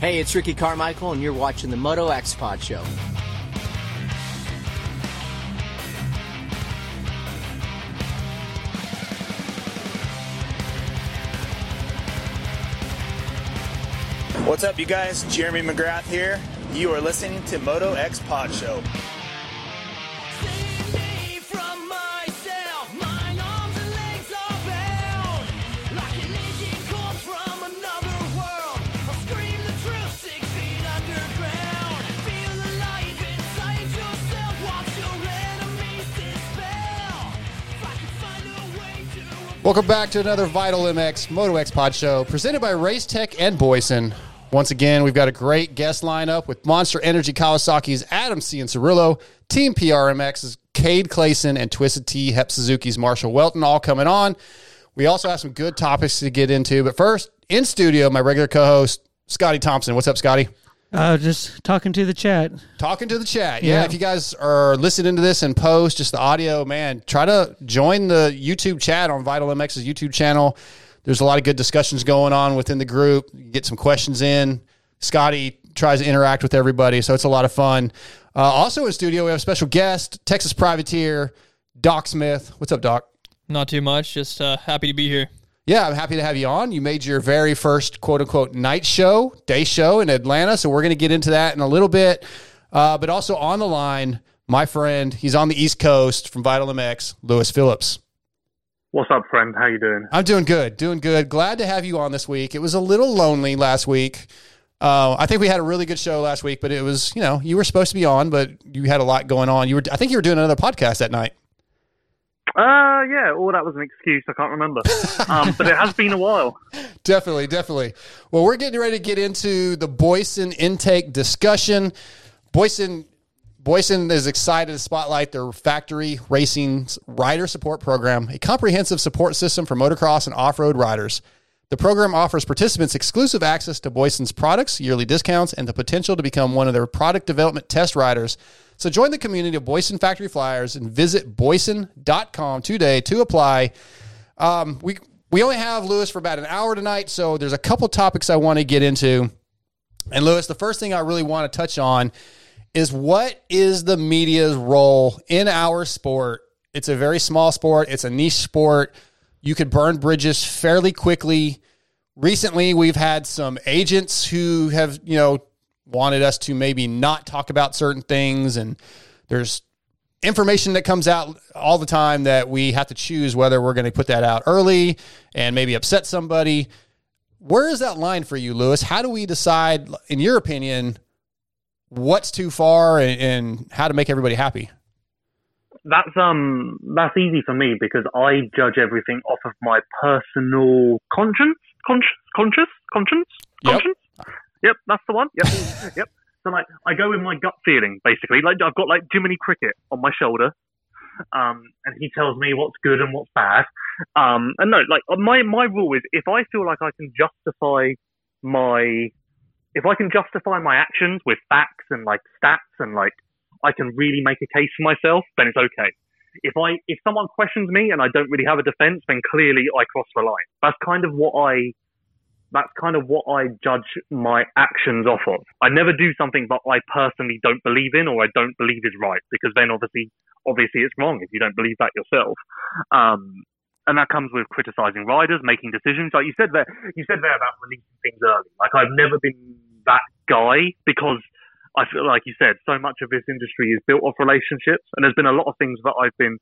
Hey, it's Ricky Carmichael, and you're watching the Moto X Pod Show. What's up, you guys? Jeremy McGrath here. You are listening to Moto X Pod Show. Welcome back to another Vital MX Moto X Pod Show presented by Race Tech and Boyesen. Once again, we've got a great guest lineup with Monster Energy Kawasaki's Adam Cianciarulo, Team PRMX's Cade Clason, and Twisted Tea Hep Suzuki's Marshal Weltin all coming on. We also have some good topics to get into, but first, in studio, my regular co-host Scotty Thompson. What's up, Scotty? Uh, just talking to the chat. Talking to the chat. Yeah, Yeah. if you guys are listening to this and post, just the audio, man, try to join the YouTube chat on Vital MX's YouTube channel. There's a lot of good discussions going on within the group. You get some questions in. Scotty tries to interact with everybody, so it's a lot of fun. Uh, also in studio, we have a special guest, Texas privateer, Doc Smith. What's up, Doc? Not too much. Just uh, happy to be here. Yeah, I'm happy to have you on. You made your very first quote unquote night show, day show in Atlanta. So we're going to get into that in a little bit. Uh, but also on the line, my friend, he's on the East Coast from Vital MX, Lewis Phillips. What's up, friend? How you doing? I'm doing good, doing good. Glad to have you on this week. It was a little lonely last week. Uh, I think we had a really good show last week, but it was, you know, you were supposed to be on, but you had a lot going on. You were, I think you were doing another podcast that night. Uh, yeah. Or that was an excuse. I can't remember. um, but it has been a while. Definitely, definitely. Well, we're getting ready to get into the Boyesen intake discussion. Boyesen Boyesen is excited to spotlight their factory racing rider support program, a comprehensive support system for motocross and off-road riders. The program offers participants exclusive access to Boyesen's products, yearly discounts, and the potential to become one of their product development test riders. So join the community of Boyesen Factory Flyers and visit boyesen.com today to apply. Um, we we only have Lewis for about an hour tonight, so there's a couple topics I want to get into. And Lewis, the first thing I really want to touch on is what is the media's role in our sport? It's a very small sport, it's a niche sport. You could burn bridges fairly quickly. Recently, we've had some agents who have, you know, wanted us to maybe not talk about certain things and there's information that comes out all the time that we have to choose whether we're going to put that out early and maybe upset somebody. Where is that line for you, Lewis? How do we decide, in your opinion, what's too far and, and how to make everybody happy? That's um, that's easy for me because I judge everything off of my personal conscience, conscience, conscience, conscience, Yep. conscience. Yep, that's the one. Yep, yep. So like, I go with my gut feeling basically. Like, I've got like Jiminy Cricket on my shoulder, um, and he tells me what's good and what's bad. Um, and no, like my my rule is if I feel like I can justify my if I can justify my actions with facts and like stats and like I can really make a case for myself, then it's okay. If I if someone questions me and I don't really have a defense, then clearly I cross the line. That's kind of what I that's kind of what I judge my actions off of. I never do something that I personally don't believe in or I don't believe is right because then obviously obviously it's wrong if you don't believe that yourself. Um, and that comes with criticizing riders, making decisions. Like you said there, you said there about releasing things early. Like I've never been that guy because I feel like you said so much of this industry is built off relationships, and there's been a lot of things that I've been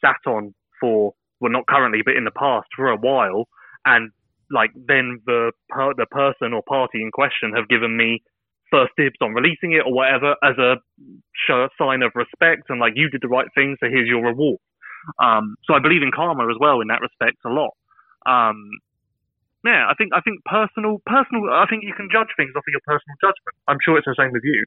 sat on for well, not currently, but in the past for a while, and like then the per- the person or party in question have given me first dibs on releasing it or whatever as a show, sign of respect and like you did the right thing, so here's your reward. Um, so I believe in karma as well in that respect a lot. Um, yeah, I think I think personal personal. I think you can judge things off of your personal judgment. I'm sure it's the same with you.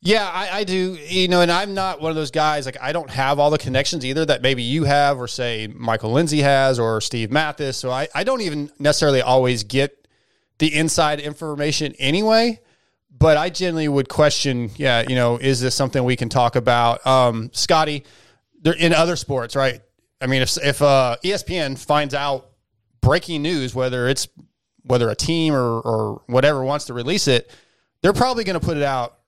Yeah, I, I do. You know, and I'm not one of those guys. Like, I don't have all the connections either that maybe you have, or say Michael Lindsay has, or Steve Matthes. So I, I don't even necessarily always get the inside information anyway. But I generally would question, yeah, you know, is this something we can talk about? Um, Scotty, there in other sports, right? I mean, if if uh, ESPN finds out breaking news, whether it's whether a team or, or whatever wants to release it, they're probably going to put it out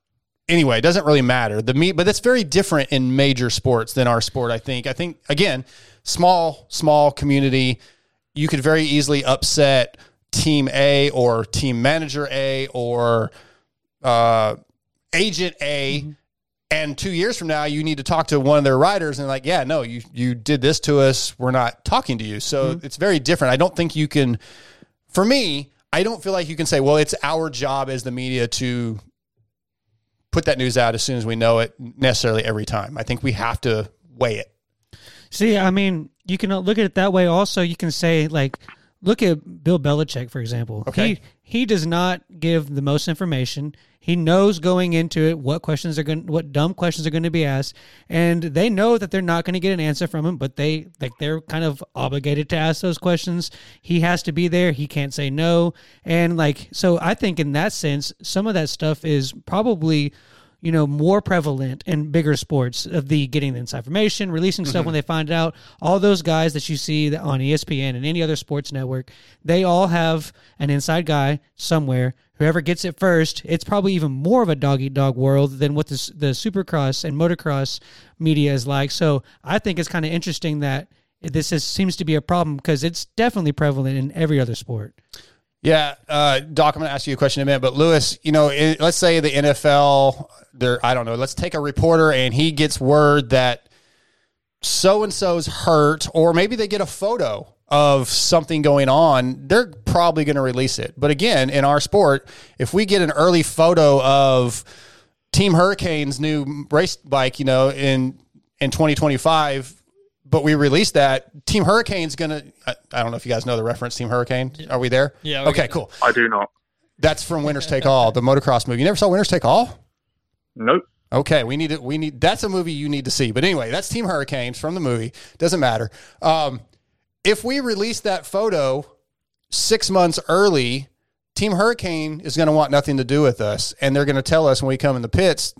anyway. It doesn't really matter. The meet, but that's very different in major sports than our sport. I think. I think again, small small community, you could very easily upset team A or team manager A or uh, agent A. Mm-hmm. And two years from now, you need to talk to one of their riders and like, yeah, no, you you did this to us. We're not talking to you. So Mm-hmm. it's very different. I don't think you can. For me, I don't feel like you can say, well, it's our job as the media to put that news out as soon as we know it necessarily every time. I think we have to weigh it. See, I mean, you can look at it that way. Also, you can say like, look at Bill Belichick, for example. Okay. He he does not give the most information. He knows going into it what questions are going, what dumb questions are going to be asked, and they know that they're not going to get an answer from him. But they like they're kind of obligated to ask those questions. He has to be there. He can't say no, and like so. I think in that sense, some of that stuff is probably you know, more prevalent in bigger sports of the getting the inside information, releasing stuff when mm-hmm. they find it out. All those guys that you see on ESPN and any other sports network, they all have an inside guy somewhere. Whoever gets it first, it's probably even more of a dog eat dog world than what the, the supercross and motocross media is like. So I think it's kind of interesting that this is, seems to be a problem because it's definitely prevalent in every other sport. Yeah, uh, Doc, I'm going to ask you a question in a minute, but Lewis, you know, i let's say the NFL, there, I don't know, let's take a reporter and he gets word that so and so's hurt, or maybe they get a photo of something going on. They're probably going to release it. But again, in our sport, if we get an early photo of Team Hurricane's new race bike, you know, in in 2025. But we released that. Team Hurricane's gonna. I, I don't know if you guys know the reference. Team Hurricane. Are we there? Yeah, Okay. got. Cool. I do not. That's from Winners Take All, the motocross movie. You never saw Winners Take All? Nope. Okay, we need it. We need that's a movie you need to see. But anyway, that's Team Hurricanes from the movie. Doesn't matter. Um, if we release that photo six months early, Team Hurricane is going to want nothing to do with us, and they're going to tell us when we come in the pits,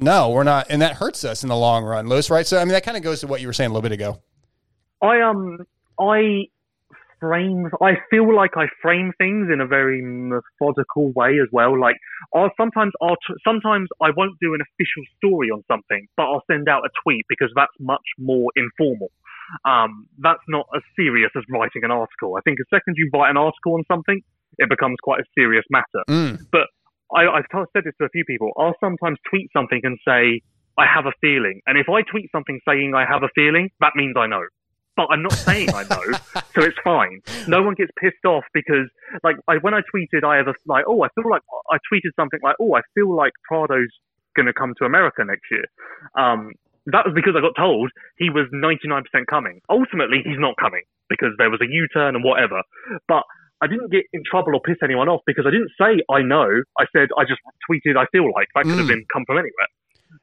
no, we're not, and that hurts us in the long run, Lewis. Right? So I mean, that kind of goes to what you were saying a little bit ago. I um I frame I feel like I frame things in a very methodical way as well. Like I'll sometimes I'll sometimes I won't do an official story on something, but I'll send out a tweet because that's much more informal. Um, that's not as serious as writing an article. I think the second you write an article on something, it becomes quite a serious matter. Mm. But I, I've t- said this to a few people. I'll sometimes tweet something and say, I have a feeling. And if I tweet something saying I have a feeling, that means I know. But I'm not saying I know, so it's fine. No one gets pissed off because, like, I, when I tweeted, I have a, like, oh, I feel like, I tweeted something like, oh, I feel like Prado's going to come to America next year. Um, that was because I got told he was 99% coming. Ultimately, he's not coming because there was a U-turn and whatever. But I didn't get in trouble or piss anyone off because I didn't say I know. I said I just tweeted I feel like that could have Mm. been come from anywhere.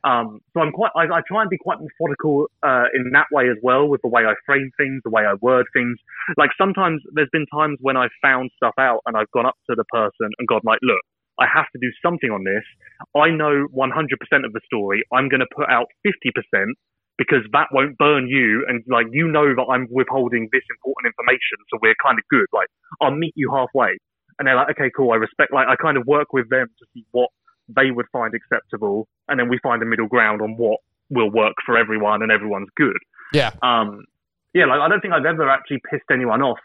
Um, so I'm quite. I, I try and be quite methodical uh, in that way as well, with the way I frame things, the way I word things. Like sometimes there's been times when I've found stuff out and I've gone up to the person and gone like, look, I have to do something on this. I know 100% of the story. I'm going to put out 50% because that won't burn you. And like, you know that I'm withholding this important information. So we're kind of good. Like, I'll meet you halfway. And they're like, okay, cool. I respect, like, I kind of work with them to see what they would find acceptable. And then we find a middle ground on what will work for everyone and everyone's good. Yeah. Um, yeah, like, I don't think I've ever actually pissed anyone off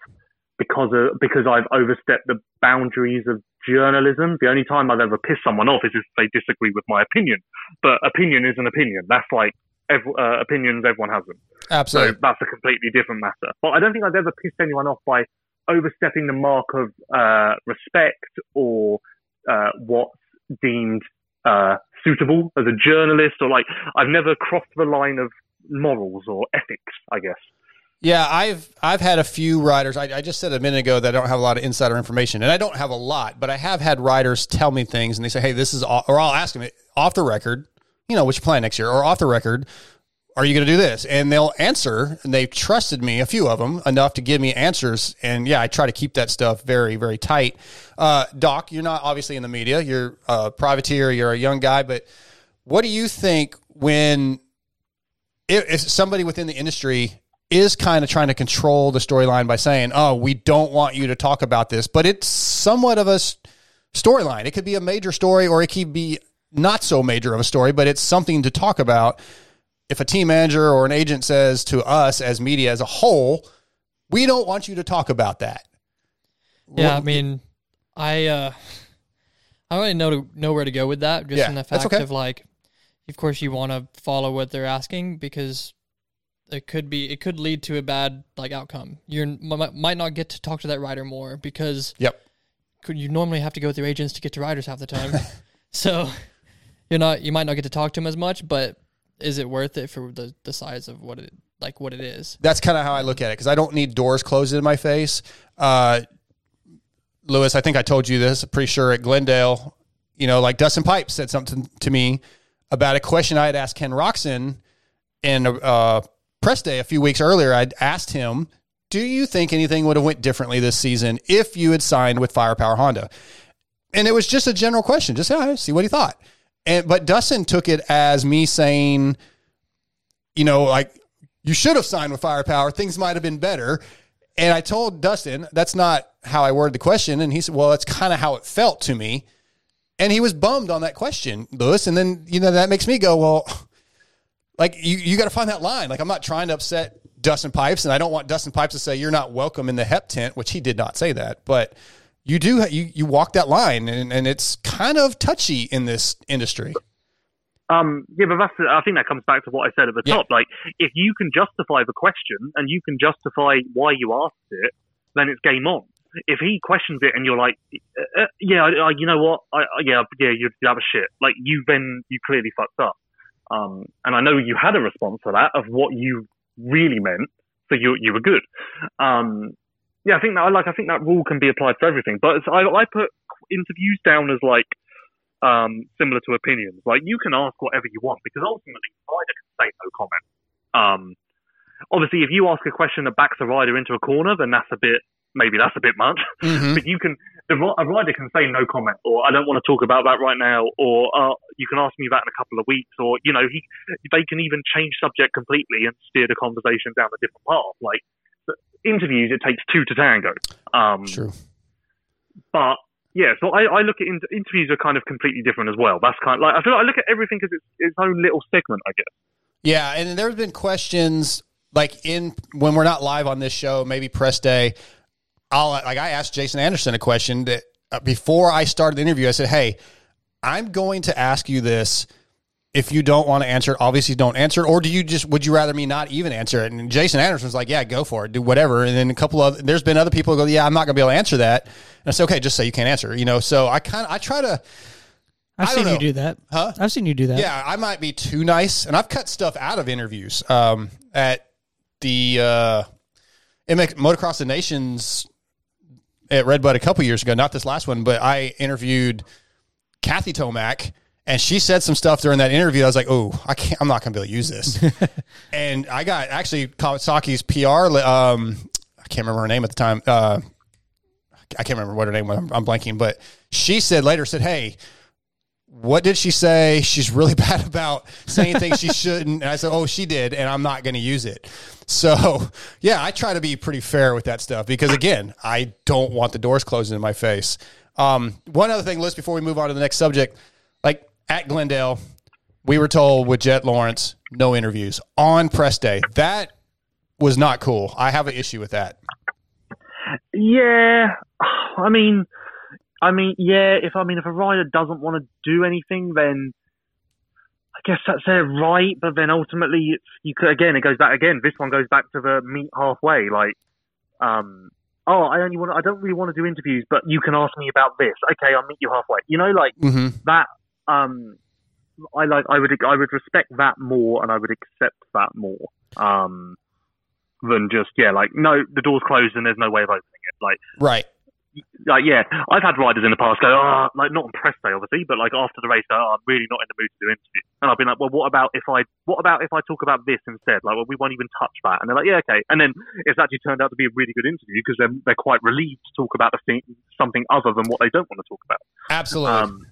because of, because I've overstepped the boundaries of journalism. The only time I've ever pissed someone off is if they disagree with my opinion. But opinion is an opinion. That's like ev- uh, opinions, everyone has them. So Absolutely. that's a completely different matter. But I don't think I've ever pissed anyone off by overstepping the mark of uh, respect or uh, what's deemed uh, suitable as a journalist, or like I've never crossed the line of morals or ethics. I guess. Yeah, I've I've had a few writers. I, I just said a minute ago that I don't have a lot of insider information, and I don't have a lot, but I have had writers tell me things, and they say, "Hey, this is," or I'll ask them off the record, you know, what you plan next year, or off the record, are you going to do this? And they'll answer, and they've trusted me, a few of them, enough to give me answers. And yeah, I try to keep that stuff very, very tight. Uh, Doc, you're not obviously in the media. You're a privateer. You're a young guy, but what do you think when if, if somebody within the industry is kind of trying to control the storyline by saying, "Oh, we don't want you to talk about this," but it's somewhat of a storyline. It could be a major story, or it could be not so major of a story, but it's something to talk about. If a team manager or an agent says to us as media as a whole, "We don't want you to talk about that," Yeah, I mean, I uh, I don't really know to, know where to go with that. Just Yeah, in the fact okay. of like, of course, you want to follow what they're asking because it could be it could lead to a bad like outcome. You might not get to talk to that rider more because Yep. could you normally have to go with your agents to get to riders half the time. so you're not you might not get to talk to him as much, but is it worth it for the the size of what it like what it is? that's kind of how I look at it because I don't need doors closed in my face. Uh, Lewis, I think I told you this. Pretty sure at Glendale, you know, like Dustin Pipes said something to me about a question I had asked Ken Roczen in a uh, press day a few weeks earlier. I'd asked him, "Do you think anything would have went differently this season if you had signed with Firepower Honda?" And it was just a general question, just yeah, see what he thought. And but Dustin took it as me saying, you know, like you should have signed with Firepower. Things might have been better. And I told Dustin that's not how I worded the question, and he said, "Well, that's kind of how it felt to me." And he was bummed on that question, Lewis. And then you know that makes me go, "Well, like you you got to find that line. Like I'm not trying to upset Dustin Pipes, and I don't want Dustin Pipes to say you're not welcome in the Hep tent, which he did not say that, but." You do you you walk that line, and, and it's kind of touchy in this industry. Um, yeah, but that's, I think that comes back to what I said at the Yeah. top. Like, if you can justify the question and you can justify why you asked it, then it's game on. If he questions it and you're like, uh, uh, yeah, I, you know what, I, yeah, yeah, you, that was shit. Like, you then you clearly fucked up. Um, and I know you had a response to that of what you really meant, so you you were good. Um, yeah, I think that like I think that rule can be applied for everything. But I, I put interviews down as like um, similar to opinions. Like you can ask whatever you want because ultimately the rider can say no comment. Um, obviously, if you ask a question that backs a rider into a corner, then that's a bit maybe that's a bit much. Mm-hmm. But you can the, a rider can say no comment, or I don't want to talk about that right now, or uh, you can ask me that in a couple of weeks, or you know he they can even change subject completely and steer the conversation down a different path. Like interviews, it takes two to tango. Um, True. but yeah, so I, I look at in- interviews are kind of completely different as well. That's kind of like I feel like I look at everything as its, its own little segment, I guess. Yeah, and there's been questions like in when we're not live on this show, maybe press day. I'll like I asked Jason Anderson a question that uh, before I started the interview. I said, "Hey, I'm going to ask you this. If you don't want to answer it, obviously don't answer it. Or do you just would you rather me not even answer it?" And Jason Anderson's like, "Yeah, go for it, do whatever." And then a couple of there's been other people who go, "Yeah, I'm not going to be able to answer that." And I say, "Okay, just say you can't answer." You know, so I kind of I try to. I've seen don't you do that. Huh? I've seen you do that. Yeah, I might be too nice, and I've cut stuff out of interviews. Um, at the uh, MX Motocross the Nations at Redbud a couple years ago, not this last one, but I interviewed Kathy Tomac, and she said some stuff during that interview. I was like, "Oh, I can't. I'm not going to be able to use this." and I got actually Kawasaki's PR. Um, I can't remember her name at the time. Uh, I can't remember what her name was. I'm, I'm blanking, but she said later, said, "Hey." what did she say? She's really bad about saying things she shouldn't. And I said, oh, she did, and I'm not going to use it. So, yeah, I try to be pretty fair with that stuff because, again, I don't want the doors closing in my face. Um, one other thing, Liz, before we move on to the next subject, like at Glendale, we were told with Jet Lawrence, no interviews on press day. That was not cool. I have an issue with that. Yeah, I mean, I mean, yeah. If I mean, if a rider doesn't want to do anything, then I guess that's their right. But then ultimately, it's you could again. It goes back again. This one goes back to the meet halfway. Like, um, oh, I only want. I don't really want to do interviews, but you can ask me about this. Okay, I'll meet you halfway. You know, like Mm-hmm. that. Um, I like. I would. I would respect that more, and I would accept that more. Um, than just yeah, like no, the door's closed and there's no way of opening it. Like Right. like yeah, I've had riders in the past go, oh, like not on press day obviously, but like after the race, go, oh, I'm really not in the mood to do interviews. And I've been like, well, what about if I, what about if I talk about this instead? Like, well, we won't even touch that. And they're like, yeah, okay. And then it's actually turned out to be a really good interview because they're they're quite relieved to talk about the thing, something other than what they don't want to talk about. Absolutely. Um,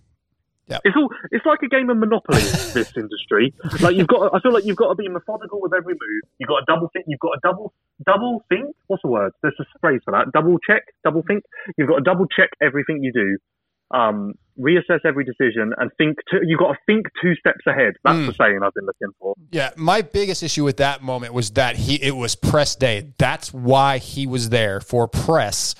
Yep. It's all. It's like a game of Monopoly. this industry, like you've got. I feel like you've got to be methodical with every move. You've got a double think. You've got a double double think. What's the word? There's a phrase for that. Double check. Double think. You've got to double check everything you do. Um, reassess every decision and think. Two, you've got to think two steps ahead. That's the saying I've been looking for. Yeah, my biggest issue with that moment was that he it was press day. That's why he was there for press.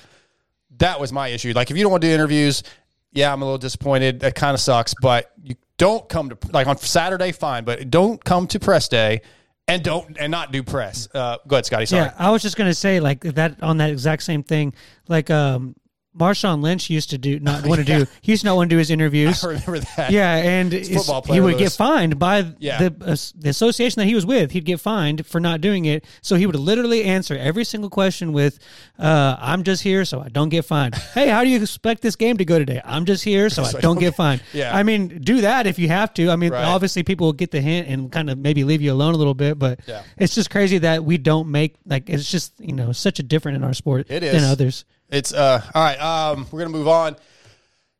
That was my issue. Like if you don't want to do interviews, yeah, I'm a little disappointed. That kind of sucks, but you don't come to like on Saturday fine, but don't come to press day and don't and not do press. Uh, go ahead, Scotty. Sorry. Yeah, I was just gonna say like that on that exact same thing. Like um, Marshawn Lynch used to do not want to do. He used to not want to do his interviews. I remember that. Yeah, and he would get fined by Yeah. the uh, the association that he was with. He'd get fined for not doing it. So he would literally answer every single question with, uh, "I'm just here so I don't get fined." hey, how do you expect this game to go today? I'm just here so, I don't get fined. Yeah. I mean, do that if you have to. I mean, Right. obviously people will get the hint and kind of maybe leave you alone a little bit, but Yeah. it's just crazy that we don't make like it's just you know such a different in our sport It than is. others. It's uh all right. Um, we're gonna move on.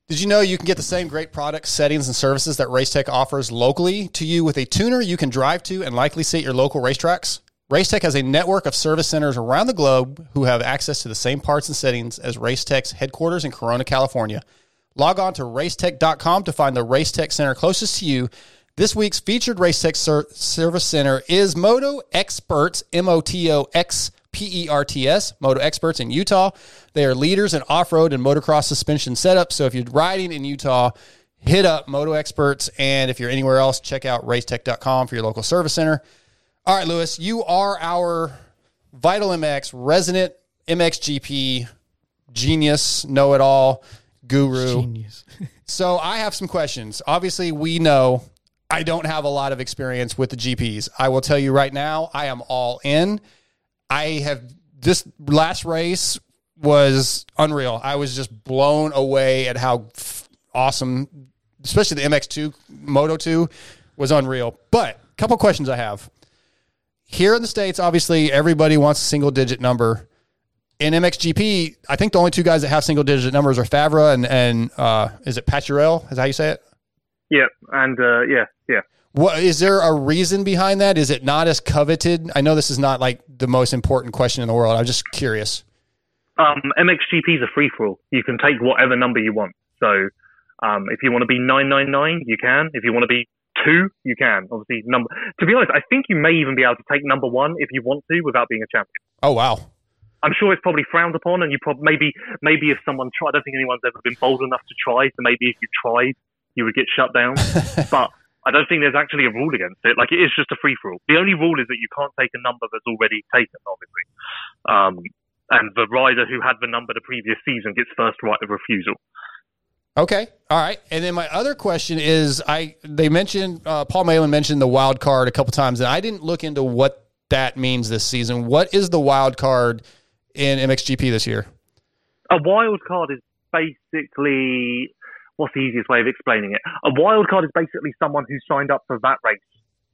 Did you know you can get the same great products, settings, and services that Racetech offers locally to you with a tuner you can drive to and likely see at your local racetracks? Racetech has a network of service centers around the globe who have access to the same parts and settings as Racetech's headquarters in Corona, California. Log on to racetech.com to find the Racetech Center closest to you. This week's featured Racetech ser- Service Center is Moto Experts, M O T O X P E R T S, Moto Experts in Utah. They are leaders in off road and motocross suspension setup. So if you're riding in Utah, hit up Moto Experts. And if you're anywhere else, check out racetech.com for your local service center. All right, Lewis, you are our Vital MX resident MXGP genius, know it all, guru. Genius. So I have some questions. Obviously, we know I don't have a lot of experience with the GPs. I will tell you right now, I am all in. I have this last race was unreal. I was just blown away at how f- awesome, especially the MX2 Moto 2 was unreal. But a couple questions I have. Here in the States, obviously, everybody wants a single digit number in MXGP, I think the only two guys that have single digit numbers are Febvre and and uh, is it Paturel? Is that how you say it? Yeah, and uh, yeah, yeah. What is there a reason behind that? Is it not as coveted? I know this is not like the most important question in the world. I'm just curious. Um, MXGP is a free for all. You can take whatever number you want. So um, if you want to be 999, you can. If you want to be two, you can. Obviously, number. To be honest, I think you may even be able to take number one if you want to without being a champion. Oh wow, I'm sure it's probably frowned upon, and you probably maybe maybe if someone tried, I don't think anyone's ever been bold enough to try. So maybe if you tried, you would get shut down. but I don't think there's actually a rule against it. Like it is just a free for all. The only rule is that you can't take a number that's already taken, obviously. Um, and the rider who had the number the previous season gets first right of refusal. Okay, all right. And then my other question is, I they mentioned uh, Paul Malin mentioned the wild card a couple times, and I didn't look into what that means this season. What is the wild card in MXGP this year? A wild card is basically what's the easiest way of explaining it? A wild card is basically someone who signed up for that race.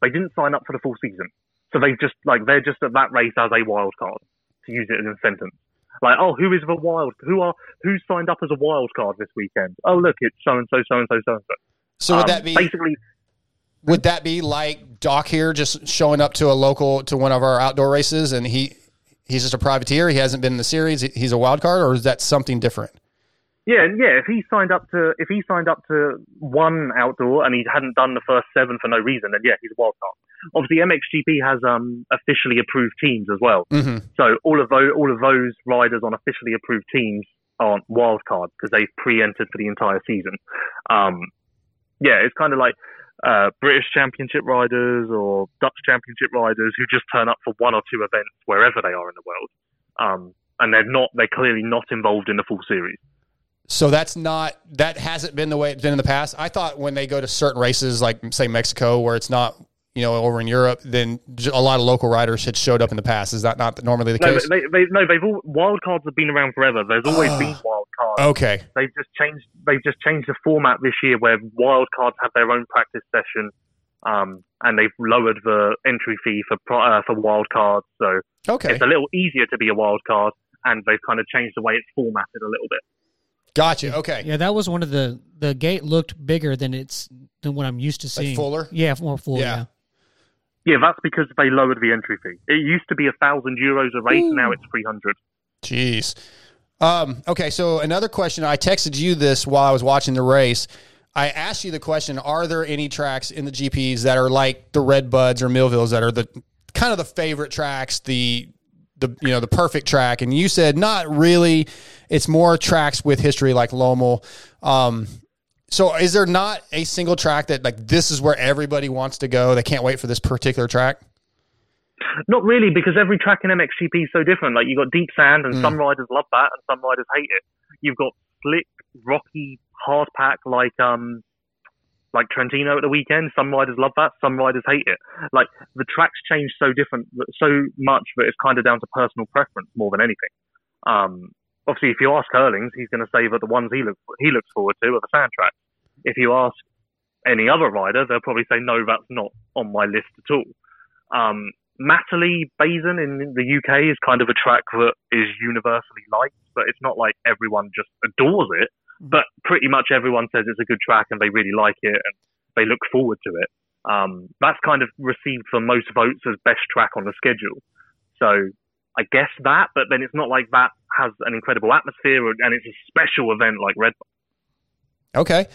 They didn't sign up for the full season, so they just like they're just at that race as a wild card to use it in a sentence. Like, oh, who is the wild? Who are who signed up as a wild card this weekend? Oh, look, it's so and so, so and so, so and so. So would um, that be basically? would that be like Doc here just showing up to a local to one of our outdoor races and he he's just a privateer, he hasn't been in the series, he's a wild card, or is that something different? Yeah, and yeah. If he signed up to if he signed up to one outdoor and he hadn't done the first seven for no reason, then yeah, he's a wild card. Obviously, MXGP has um, officially approved teams as well. Mm-hmm. So all of those all of those riders on officially approved teams aren't wild cards because they've pre-entered for the entire season. Um, yeah, it's kind of like uh, British Championship riders or Dutch Championship riders who just turn up for one or two events wherever they are in the world, um, and they're not they're clearly not involved in the full series. So that's not that hasn't been the way it's been in the past. I thought when they go to certain races, like say Mexico, where it's not you know over in Europe, then a lot of local riders had showed up in the past. Is that not normally the No, case? they, they, no, they've all wild cards have been around forever. There's always Oh. been wild cards. okay, They've just changed. They've just changed the format this year, where wild cards have their own practice session, um, and they've lowered the entry fee for uh, for wild cards. So okay, it's a little easier to be a wild card, and they've kind of changed the way it's formatted a little bit. Gotcha. Okay. Yeah, that was one of the the gate looked bigger than it's than what I'm used to seeing. fuller? Yeah, more full. Yeah. Yeah. Yeah, that's because they lowered the entry fee. It used to be a thousand euros a race, now it's three hundred. Jeez. Um, okay, so another question. I texted you this while I was watching the race. I asked you the question: Are there any tracks in the GPs that are like the Red Buds or Millvilles that are the kind of the favorite tracks, the the you know the perfect track? And you said not really. It's more tracks with history like Lommel. Um, so is there not a single track that like this is where everybody wants to go? They can't wait for this particular track. Not really, because every track in MXGP is so different. Like you've got deep sand, and Mm. some riders love that, and some riders hate it. You've got slick, rocky, hard pack like um like Trentino at the weekend. Some riders love that, some riders hate it. Like the tracks change so different, so much that it's kind of down to personal preference more than anything. Um, obviously, if you ask Herlings, he's going to say that the ones he looks he looks forward to are the sand tracks. If you ask any other rider, they'll probably say no, that's not on my list at all. Um, Matterley Basin in the UK is kind of a track that is universally liked, but it's not like everyone just adores it. But pretty much everyone says it's a good track and they really like it and they look forward to it. Um, that's kind of received for most votes as best track on the schedule. So I guess that, but then it's not like that has an incredible atmosphere and it's a special event like Red Bull. Okay.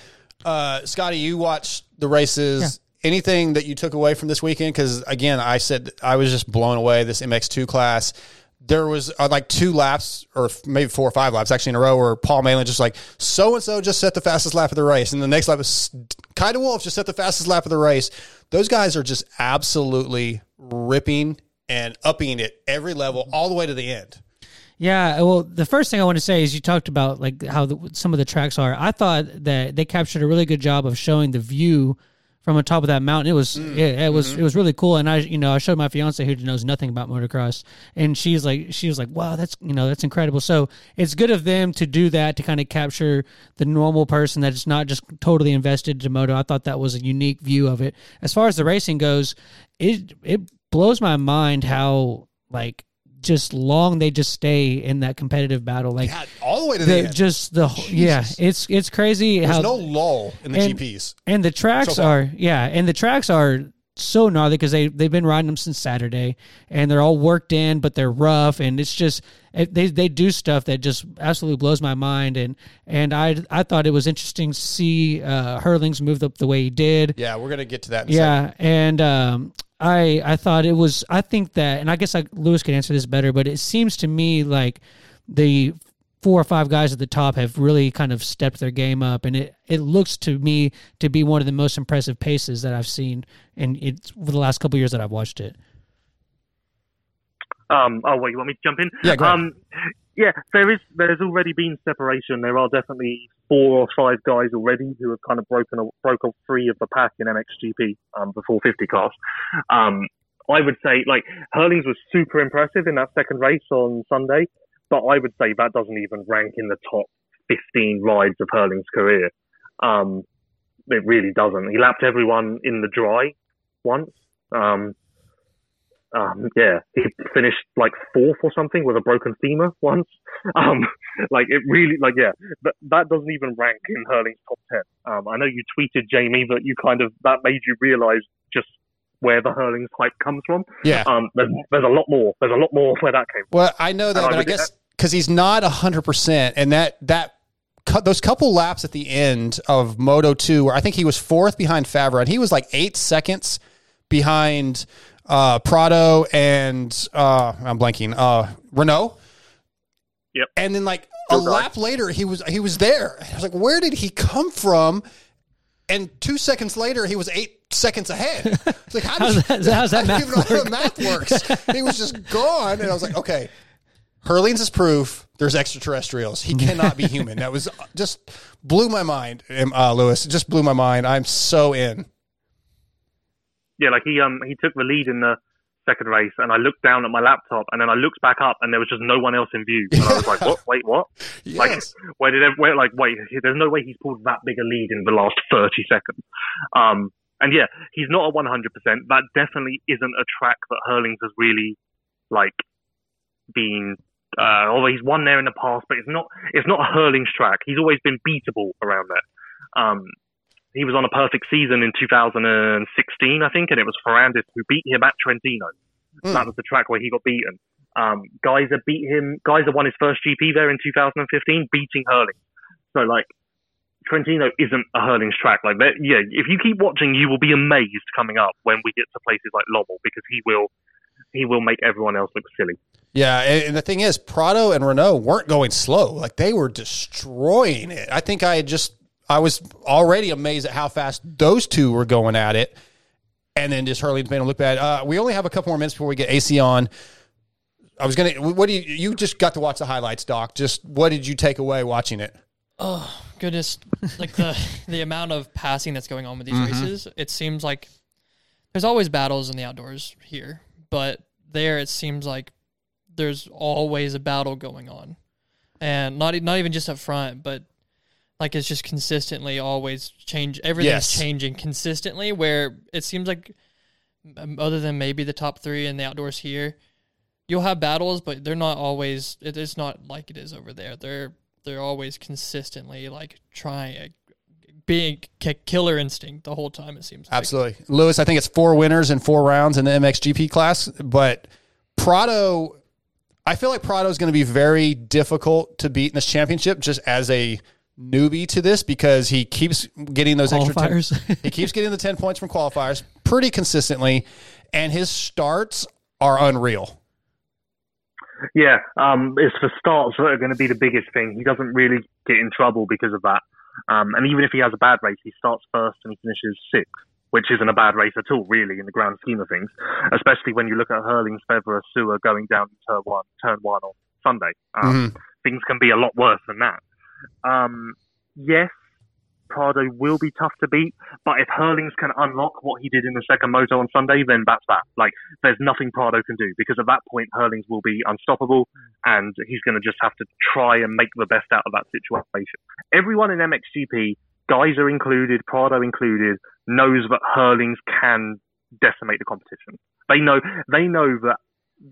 Uh, Scotty, you watched the races. Anything that you took away from this weekend? Because again, I said I was just blown away. This MX2 class. There was uh, like two laps, or f- maybe four or five laps actually in a row, where Paul Malin just like so and so just set the fastest lap of the race, and the next lap was Kay de Wolf just set the fastest lap of the race. Those guys are just absolutely ripping and upping it every level, all the way to the end. Yeah, well, the first thing I want to say is you talked about like how the, some of the tracks are. I thought that they captured a really good job of showing the view from the top of that mountain. It was Mm. it, it was Mm-hmm. it was really cool. And I you know I showed my fiance who knows nothing about motocross, and she's like she was like wow that's you know that's incredible. So it's good of them to do that to kind of capture the normal person that's not just totally invested to moto. I thought that was a unique view of it. As far as the racing goes, it it blows my mind how like just long they just stay in that competitive battle like God, all the way to the, end. just the whole- yeah it's it's crazy There's how no lull in the and- GPs. and the tracks So are yeah and the tracks are so gnarly because they they've been riding them since Saturday and they're all worked in but they're rough and it's just it, they they do stuff that just absolutely blows my mind and and I I thought it was interesting to see uh Herlings moved up the way he did Yeah, we're gonna get to that. In a second. yeah, and um, I I thought it was. I think that, and I guess like Lewis could answer this better, but it seems to me like the four or five guys at the top have really kind of stepped their game up, and it it looks to me to be one of the most impressive paces that I've seen in it's for the last couple years that I've watched it. Um, oh, wait, you want me to jump in? Yeah, go ahead. Um, yeah, there is. There's already been separation. There are definitely four or five guys already who have kind of broken a- broke off free of the pack in MXGP um, the 450 class. Um, I would say like Herlings was super impressive in that second race on Sunday, but I would say that doesn't even rank in the top 15 rides of Herlings' career. Um, it really doesn't. He lapped everyone in the dry once. Um, um, yeah, he finished like fourth or something with a broken femur once. Um, like it really, like yeah, that that doesn't even rank in Herlings' top ten. Um, I know you tweeted Jamie that you kind of that made you realise just where the Herlings' hype comes from. Yeah. Um, there's, there's a lot more. There's a lot more where that came from. Well, I know that, And I but I would- guess because he's not hundred percent, and that that those couple laps at the end of Moto Two, where I think he was fourth behind Febvre, and he was like eight seconds behind uh, Prado and uh, I'm blanking uh, Renaux. Yep. And then like a lap later, he was he was there. I was like, where did he come from? And two seconds later, he was eight seconds ahead. It's like, how does that- how's that math even know how the math works. he was just gone, and I was like, okay, Herlings is proof. There's extraterrestrials. He cannot be human. That was just blew my mind, uh, Lewis. It just blew my mind. I'm so in. Yeah, like he um he took the lead in the second race, and I looked down at my laptop, and then I looked back up, and there was just no one else in view, and I was like, what? Wait, what? Like, where did where like wait? There's no way he's pulled that big a lead in the last 30 seconds. Um, and yeah, he's not at 100. percent That definitely isn't a track that Herlings has really like been Uh, although he's won there in the past, but it's not it's not a Herlings track. He's always been beatable around there. Um, he was on a perfect season in 2016, I think, and it was Ferrandis who beat him at Trentino. Mm. That was the track where he got beaten. Um, Gajser beat him. Gajser won his first GP there in 2015, beating Herling. So like, Trentino isn't a Herlings' track. Like, yeah, if you keep watching, you will be amazed coming up when we get to places like Lommel because he will, he will make everyone else look silly. Yeah, and and the thing is, Prado and Renaux weren't going slow; like they were destroying it. I think I had just, I was already amazed at how fast those two were going at it, and then just Hurley's made them look bad. Uh, we only have a couple more minutes before we get AC on. I was gonna. What do you? You just got to watch the highlights, Doc. Just what did you take away watching it? Oh goodness, like the the amount of passing that's going on with these Mm-hmm. races. It seems like there's always battles in the outdoors here, but there it seems like there's always a battle going on, and not not even just up front, but like it's just consistently always change. Everything's Yes. changing consistently. Where it seems like, um, other than maybe the top three in the outdoors here, you'll have battles, but they're not always. It, it's not like it is over there. They're they're always consistently like trying, being k- killer instinct the whole time. It seems like. Absolutely, Lewis. I think it's four winners and four rounds in the MXGP class, but Prado. I feel like Prado is going to be very difficult to beat in this championship, just as a newbie to this, because he keeps getting those extra. 10 Qualifiers. he keeps getting the ten points from qualifiers pretty consistently, and his starts are unreal. Yeah, um, it's the starts that are going to be the biggest thing. He doesn't really get in trouble because of that. Um, and even if he has a bad race, he starts first and he finishes sixth, which isn't a bad race at all, really, in the grand scheme of things. Especially when you look at Herlings' Federer Sewer going down turn one, turn one on Sunday. Um, Things can be a lot worse than that. Um, yes, Prado will be tough to beat, but if Herlings can unlock what he did in the second moto on Sunday, then that's that. Like, there's nothing Prado can do because at that point, Herlings will be unstoppable and he's going to just have to try and make the best out of that situation. Everyone in MXGP, Gajser included, Prado included, knows that Herlings can decimate the competition. They know, they know that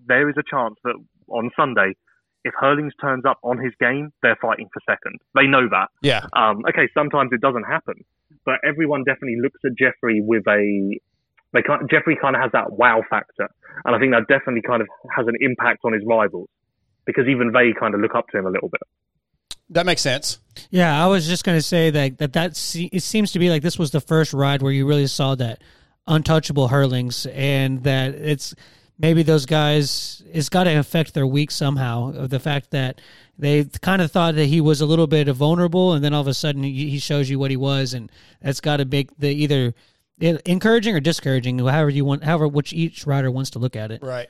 there is a chance that on Sunday, if Herlings turns up on his game, they're fighting for second. They know that. Yeah, Um, okay, sometimes it doesn't happen, but everyone definitely looks at Jeffrey with a. They kind Jeffrey kind of has that wow factor, and I think that definitely kind of has an impact on his rivals because even they kind of look up to him a little bit. that makes sense. Yeah, I was just going to say that that that se- it seems to be like this was the first ride where you really saw that untouchable Herlings, and that it's maybe those guys it's got to affect their week somehow. Of the fact that they kind of thought that he was a little bit vulnerable, and then all of a sudden he, shows you what he was, and that's got to make the either eh, encouraging or discouraging, however you want, however which each rider wants to look at it. Right.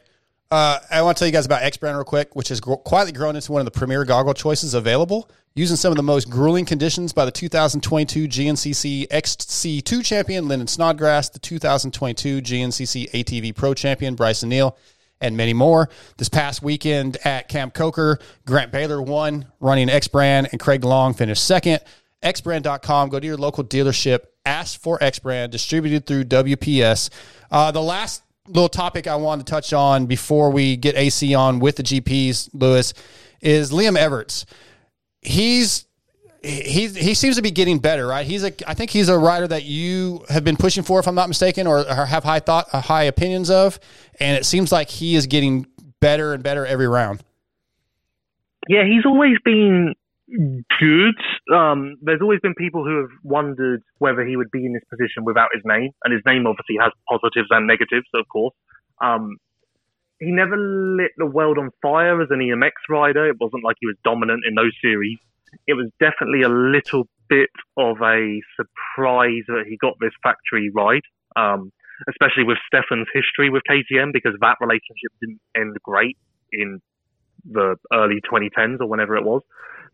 Uh, I want to tell you guys about X Brand real quick, which has gro- quietly grown into one of the premier goggle choices available, using some of the most grueling conditions by the 2022 GNCC XC2 champion Lyndon Snodgrass, the 2022 GNCC ATV Pro champion Bryson Neal, and many more. This past weekend at Camp Coker, Grant Baylor won, running X Brand, and Craig Long finished second. xbrand.com. Go to your local dealership. Ask for X Brand, distributed through WPS. Uh, the last little topic I wanted to touch on before we get AC on with the GPs, Lewis, is Liam Everts. He's he he seems to be getting better, right? He's a I think he's a rider that you have been pushing for, if I'm not mistaken, or, or have high thought, uh, high opinions of, and it seems like he is getting better and better every round. Yeah, he's always been good. Um, there's always been people who have wondered whether he would be in this position without his name, and his name obviously has positives and negatives, of course. Um, he never lit the world on fire as an EMX rider. It wasn't like he was dominant in those series. It was definitely a little bit of a surprise that he got this factory ride, um, especially with Stefan's history with KTM, because that relationship didn't end great in the early 2010s or whenever it was.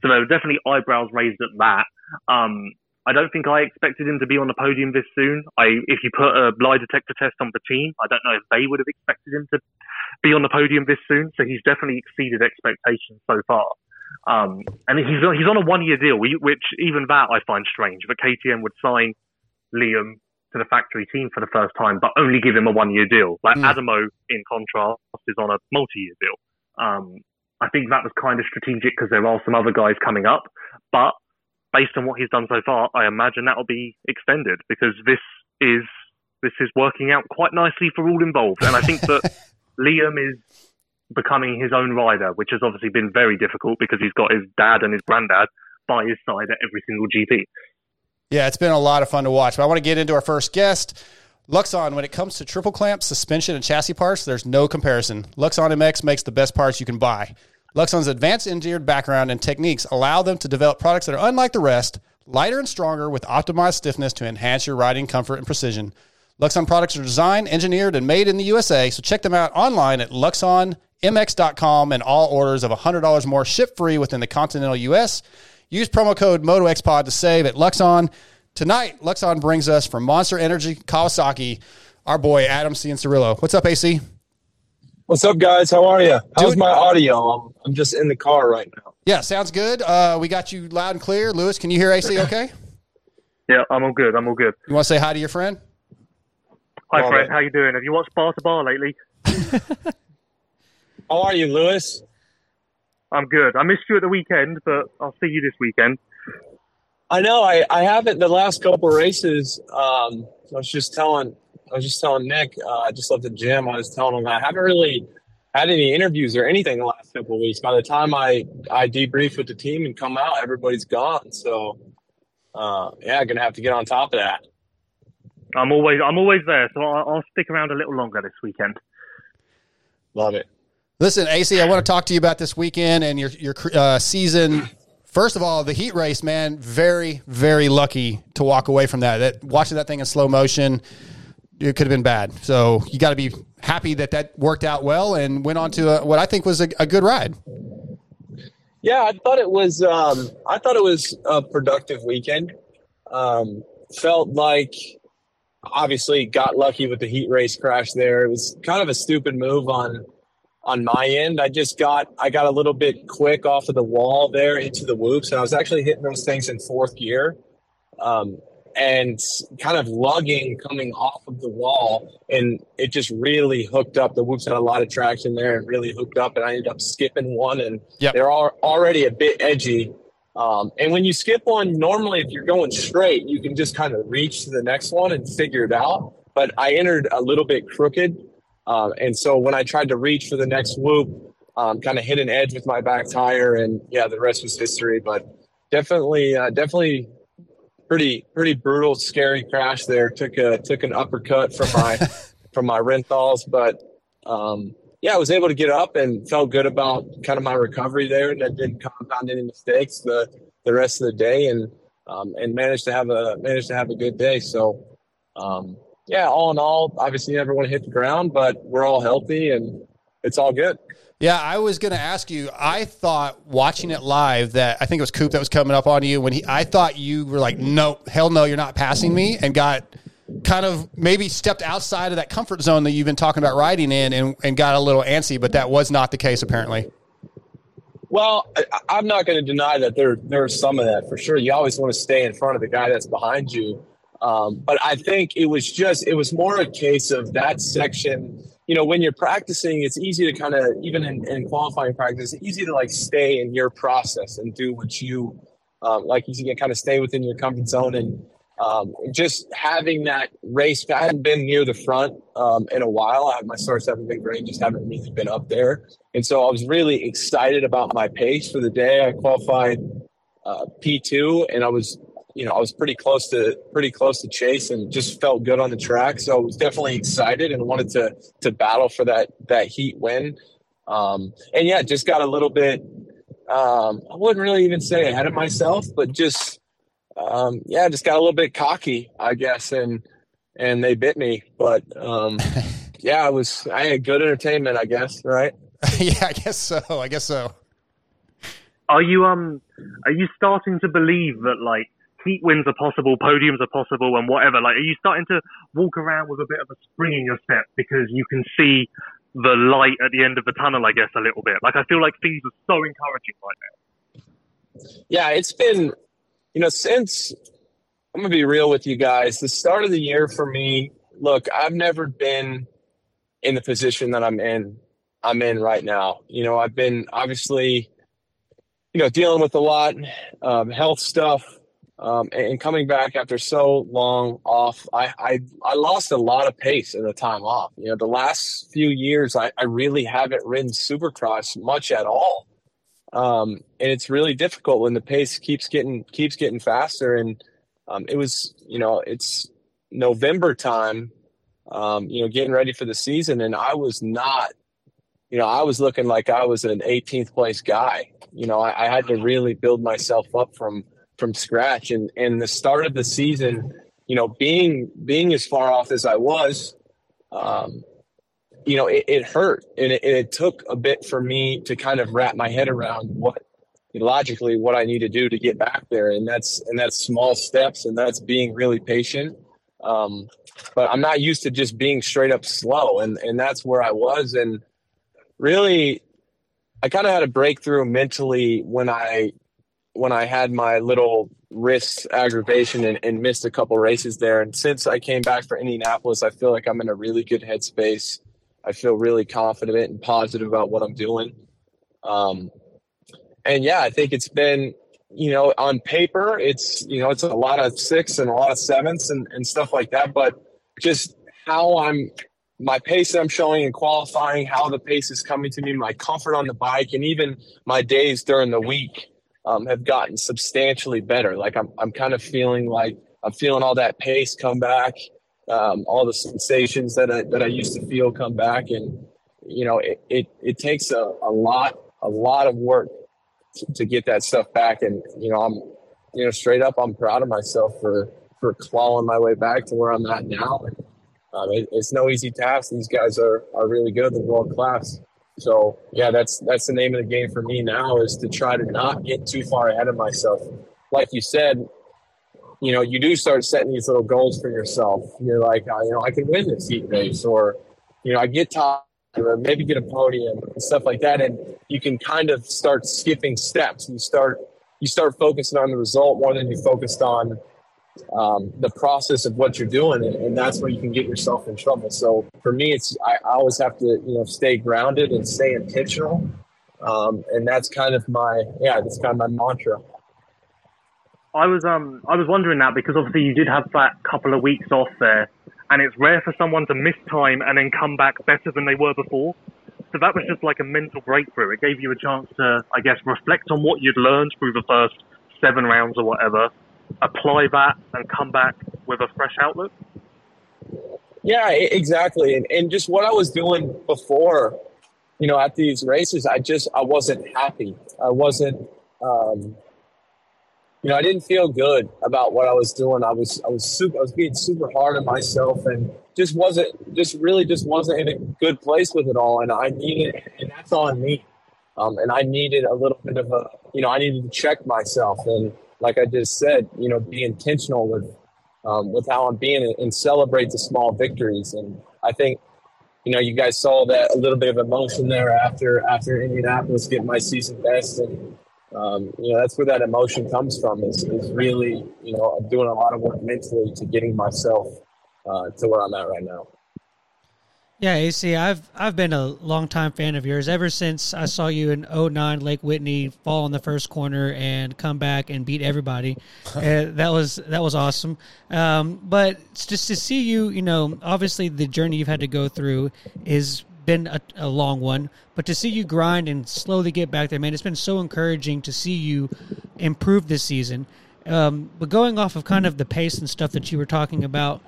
So there were definitely eyebrows raised at that. Um, I don't think I expected him to be on the podium this soon. I, if you put a lie detector test on the team, I don't know if they would have expected him to be on the podium this soon. So he's definitely exceeded expectations so far. Um, and he's he's on a one year deal, which even that I find strange. But KTM would sign Liam to the factory team for the first time, but only give him a one year deal. Like Hmm. Adamo, in contrast, is on a multi year deal. Um, I think that was kind of strategic because there are some other guys coming up. But based on what he's done so far, I imagine that will be extended because this is this is working out quite nicely for all involved. And I think that Liam is becoming his own rider, which has obviously been very difficult because he's got his dad and his granddad by his side at every single GP. Yeah, it's been a lot of fun to watch. But I want to get into our first guest. Luxon, when it comes to triple clamp, suspension, and chassis parts, there's no comparison. Luxon MX makes the best parts you can buy. Luxon's advanced engineered background and techniques allow them to develop products that are unlike the rest, lighter and stronger with optimized stiffness to enhance your riding comfort and precision. Luxon products are designed, engineered, and made in the USA, so check them out online at luxonmx.com and all orders of $100 more ship free within the continental US. Use promo code MotoXPod to save at Luxon. Tonight, Luxon brings us from Monster Energy Kawasaki, our boy Adam Cianciarulo. What's up, AC? What's up, guys? How are you? How's Dude. my audio? I'm, I'm just in the car right now. Yeah, sounds good. Uh, we got you loud and clear. Lewis, can you hear AC okay? Yeah, I'm all good. I'm all good. You want to say hi to your friend? Hi, Love Fred. it. How you doing? Have you watched Bar to Bar lately? How are you, Lewis? I'm good. I missed you at the weekend, but I'll see you this weekend. I know I, I haven't the last couple races. Um, I was just telling I was just telling Nick. Uh, I just left the gym. I was telling him I haven't really had any interviews or anything the last couple of weeks. By the time I I debrief with the team and come out, everybody's gone. So uh, yeah, I'm gonna have to get on top of that. I'm always I'm always there, so I'll, I'll stick around a little longer this weekend. Love it. Listen, AC, I want to talk to you about this weekend and your your uh, season. First of all, the heat race, man, very very lucky to walk away from that. That watching that thing in slow motion, it could have been bad. So you got to be happy that that worked out well and went on to a, what I think was a, a good ride. Yeah, I thought it was. Um, I thought it was a productive weekend. Um, felt like, obviously, got lucky with the heat race crash there. It was kind of a stupid move on on my end. I just got I got a little bit quick off of the wall there into the whoops, and I was actually hitting those things in fourth gear. Um, and kind of lugging coming off of the wall and it just really hooked up the whoops had a lot of traction there and really hooked up and i ended up skipping one and Yep. they're all already a bit edgy um, and when you skip one normally if you're going straight you can just kind of reach to the next one and figure it out but i entered a little bit crooked um, and so when i tried to reach for the next whoop um, kind of hit an edge with my back tire and yeah the rest was history but definitely uh, definitely pretty pretty brutal, scary crash there. Took a took an uppercut from my from my Renthals, but um, yeah, I was able to get up and felt good about kind of my recovery there, and I didn't compound any mistakes the the rest of the day, and um, and managed to have a managed to have a good day. So um, yeah, all in all, obviously you never want to hit the ground, but we're all healthy and it's all good. Yeah, I was going to ask you. I thought watching it live that I think it was Coop that was coming up on you when he. I thought you were like, no, hell no, you're not passing me, and got kind of maybe stepped outside of that comfort zone that you've been talking about riding in, and, and got a little antsy. But that was not the case apparently. Well, I, I'm not going to deny that there there's some of that for sure. You always want to stay in front of the guy that's behind you, um, but I think it was just it was more a case of that section. You know, when you're practicing, it's easy to kind of even in, in qualifying practice, easy to like stay in your process and do what you um, like. You can kind of stay within your comfort zone and um, just having that race. I hadn't been near the front um, in a while. I, have my starts haven't been great, just haven't really been up there. And so I was really excited about my pace for the day. I qualified uh, P2, and I was, you know, I was pretty close to pretty close to Chase, and just felt good on the track. So I was definitely excited and wanted to to battle for that that heat win. Um, and yeah, just got a little bit. Um, I wouldn't really even say ahead of myself, but just um, yeah, just got a little bit cocky, I guess, and and they bit me. But um, yeah, I was I had good entertainment, I guess, right? yeah, I guess so. I guess so. Are you um are you starting to believe that like heat wins are possible, podiums are possible, and whatever? Like, are you starting to walk around with a bit of a spring in your step because you can see the light at the end of the tunnel? I guess a little bit. Like, I feel like things are so encouraging right now. Yeah, it's been, you know, since I'm gonna be real with you guys. The start of the year for me, look, I've never been in the position that I'm in I'm in right now. You know, I've been obviously, you know, dealing with a lot, um, health stuff, um, and coming back after so long off. I, I I lost a lot of pace in the time off. You know, the last few years, I, I really haven't ridden Supercross much at all, um, and it's really difficult when the pace keeps getting keeps getting faster. And um, it was, you know, it's November time. Um, you know, getting ready for the season, and I was not you know, I was looking like I was an 18th place guy. You know, I, I, had to really build myself up from from scratch. And and the start of the season, you know, being being as far off as I was, um, you know, it, it hurt, and it, it, took a bit for me to kind of wrap my head around what logically what I need to do to get back there. And that's and that's small steps, and that's being really patient. Um, but I'm not used to just being straight up slow, and and that's where I was, and really I kind of had a breakthrough mentally when I when I had my little wrist aggravation and, and, missed a couple races there. And since I came back for Indianapolis, I feel like I'm in a really good headspace. I feel really confident and positive about what I'm doing. Um, and yeah, I think it's been, you know, on paper, it's, you know, it's a lot of six and a lot of sevens and, and stuff like that. But just how I'm my pace that I'm showing in qualifying, how the pace is coming to me, my comfort on the bike, and even my days during the week um, have gotten substantially better. Like I'm, I'm kind of feeling like I'm feeling all that pace come back, um, all the sensations that I, that I used to feel come back, and you know, it it, it takes a, a lot a lot of work to, to get that stuff back, and you know, I'm you know straight up, I'm proud of myself for for clawing my way back to where I'm at now. And, um, it, it's no easy task. These guys are, are really good. They're world class. So yeah, that's that's the name of the game for me now is to try to not get too far ahead of myself. Like you said, you know, you do start setting these little goals for yourself. You're like, oh, you know, I can win this heat race, or you know, I get top, or maybe get a podium and stuff like that, and you can kind of start skipping steps. You start you start focusing on the result more than you focused on um, the process of what you're doing, and, and, that's where you can get yourself in trouble. So for me, it's I, I always have to you know stay grounded and stay intentional, um, and that's kind of my yeah, that's kind of my mantra. I was um I was wondering that because obviously you did have that couple of weeks off there, and it's rare for someone to miss time and then come back better than they were before. So that was just like a mental breakthrough. It gave you a chance to, I guess, reflect on what you'd learned through the first seven rounds or whatever, apply that and come back with a fresh outlook? Yeah, exactly. And, and just what I was doing before, you know, at these races, I just, I wasn't happy. I wasn't, um, you know, I didn't feel good about what I was doing. I was, I was super, I was being super hard on myself and just wasn't, just really just wasn't in a good place with it all. And I needed, and that's on me. Um, and I needed a little bit of a, you know, I needed to check myself and, like I just said, you know, be intentional with um, with how I'm being and celebrate the small victories. And I think, you know, you guys saw that a little bit of emotion there after after Indianapolis getting my season best, and um, you know that's where that emotion comes from. Is is really, you know, I'm doing a lot of work mentally to getting myself uh, to where I'm at right now. Yeah, AC, I've I've been a longtime fan of yours ever since I saw you in 09 Lake Whitney fall in the first corner and come back and beat everybody. uh, that was that was awesome. Um, but just to see you, you know, obviously the journey you've had to go through is been a, a, long one, but to see you grind and slowly get back there, man, it's been so encouraging to see you improve this season. Um, but going off of kind of the pace and stuff that you were talking about,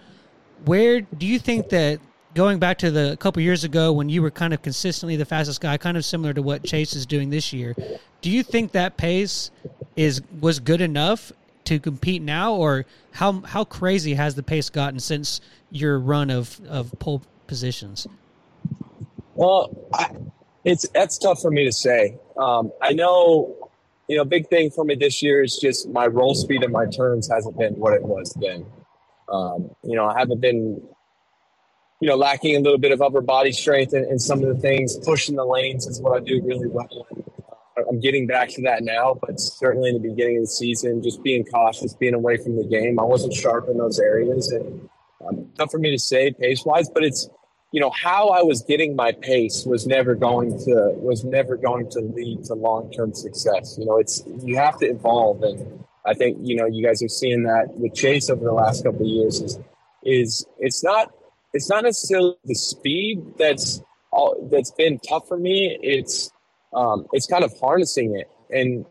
where do you think that going back to the couple years ago when you were kind of consistently the fastest guy, kind of similar to what Chase is doing this year. Do you think that pace is was good enough to compete now, or how how crazy has the pace gotten since your run of of pole positions? Well, I, it's that's tough for me to say. Um, I know, you know, big thing for me this year is just my roll speed and my turns hasn't been what it was then. Um, you know, I haven't been you know, lacking a little bit of upper body strength and, and some of the things. Pushing the lanes is what I do really well. Uh, I'm getting back to that now, but certainly in the beginning of the season, just being cautious, being away from the game. I wasn't sharp in those areas, and um, tough for me to say pace wise, but it's you know how I was getting my pace was never going to was never going to lead to long term success. You know, it's you have to evolve, and I think you know you guys are seeing that with Chase over the last couple of years is is it's not it's not necessarily the speed that's all that's been tough for me. It's um, it's kind of harnessing it and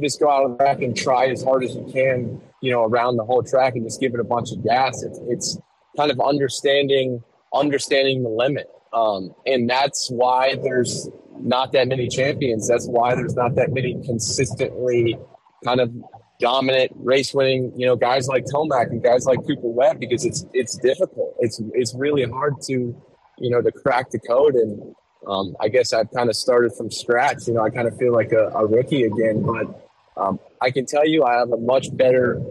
just go out on the track and try as hard as you can, you know, around the whole track and just give it a bunch of gas. It's, it's kind of understanding understanding the limit. Um, and that's why there's not that many champions. That's why there's not that many consistently kind of dominant race winning, you know, guys like Tomac and guys like Cooper Webb because it's it's difficult. It's it's really hard to, you know, to crack the code. And um, I guess I've kind of started from scratch. You know, I kind of feel like a, a rookie again. But um, I can tell you, I have a much better.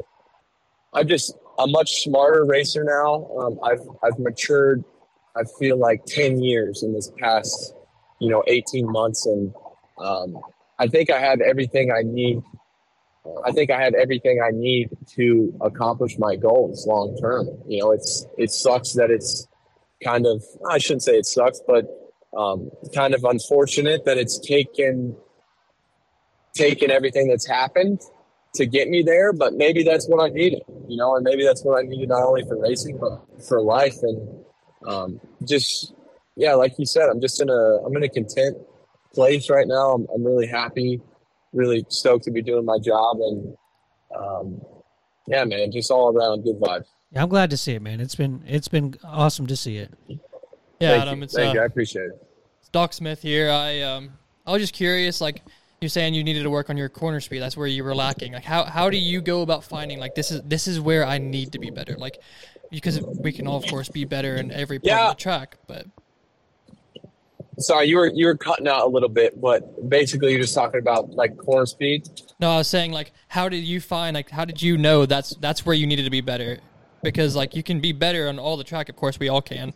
I'm just a much smarter racer now. Um, I've I've matured. I feel like ten years in this past, you know, eighteen months, and um, I think I have everything I need. I think I have everything I need to accomplish my goals long term. You know, it's it sucks that it's kind of I shouldn't say it sucks, but um, kind of unfortunate that it's taken taken everything that's happened to get me there, but maybe that's what I needed, you know, and maybe that's what I needed not only for racing but for life and um, just yeah, like you said, I'm just in a I'm in a content place right now. I'm, I'm really happy, really stoked to be doing my job, and um, yeah, man, just all around good vibes. Yeah, I'm glad to see it, man. It's been it's been awesome to see it. Yeah, Thank Adam, you. it's, Thank uh, you. I appreciate it. it's Doc Smith here. I um I was just curious, like you're saying you needed to work on your corner speed. That's where you were lacking. Like how how do you go about finding like this is this is where I need to be better? Like because we can all of course be better in every part Yeah. of the track, but Sorry, you were you were cutting out a little bit, but basically you're just talking about like corner speed. no, I was saying like how did you find like how did you know that's that's where you needed to be better? Because like you can be better on all the track, of course we all can.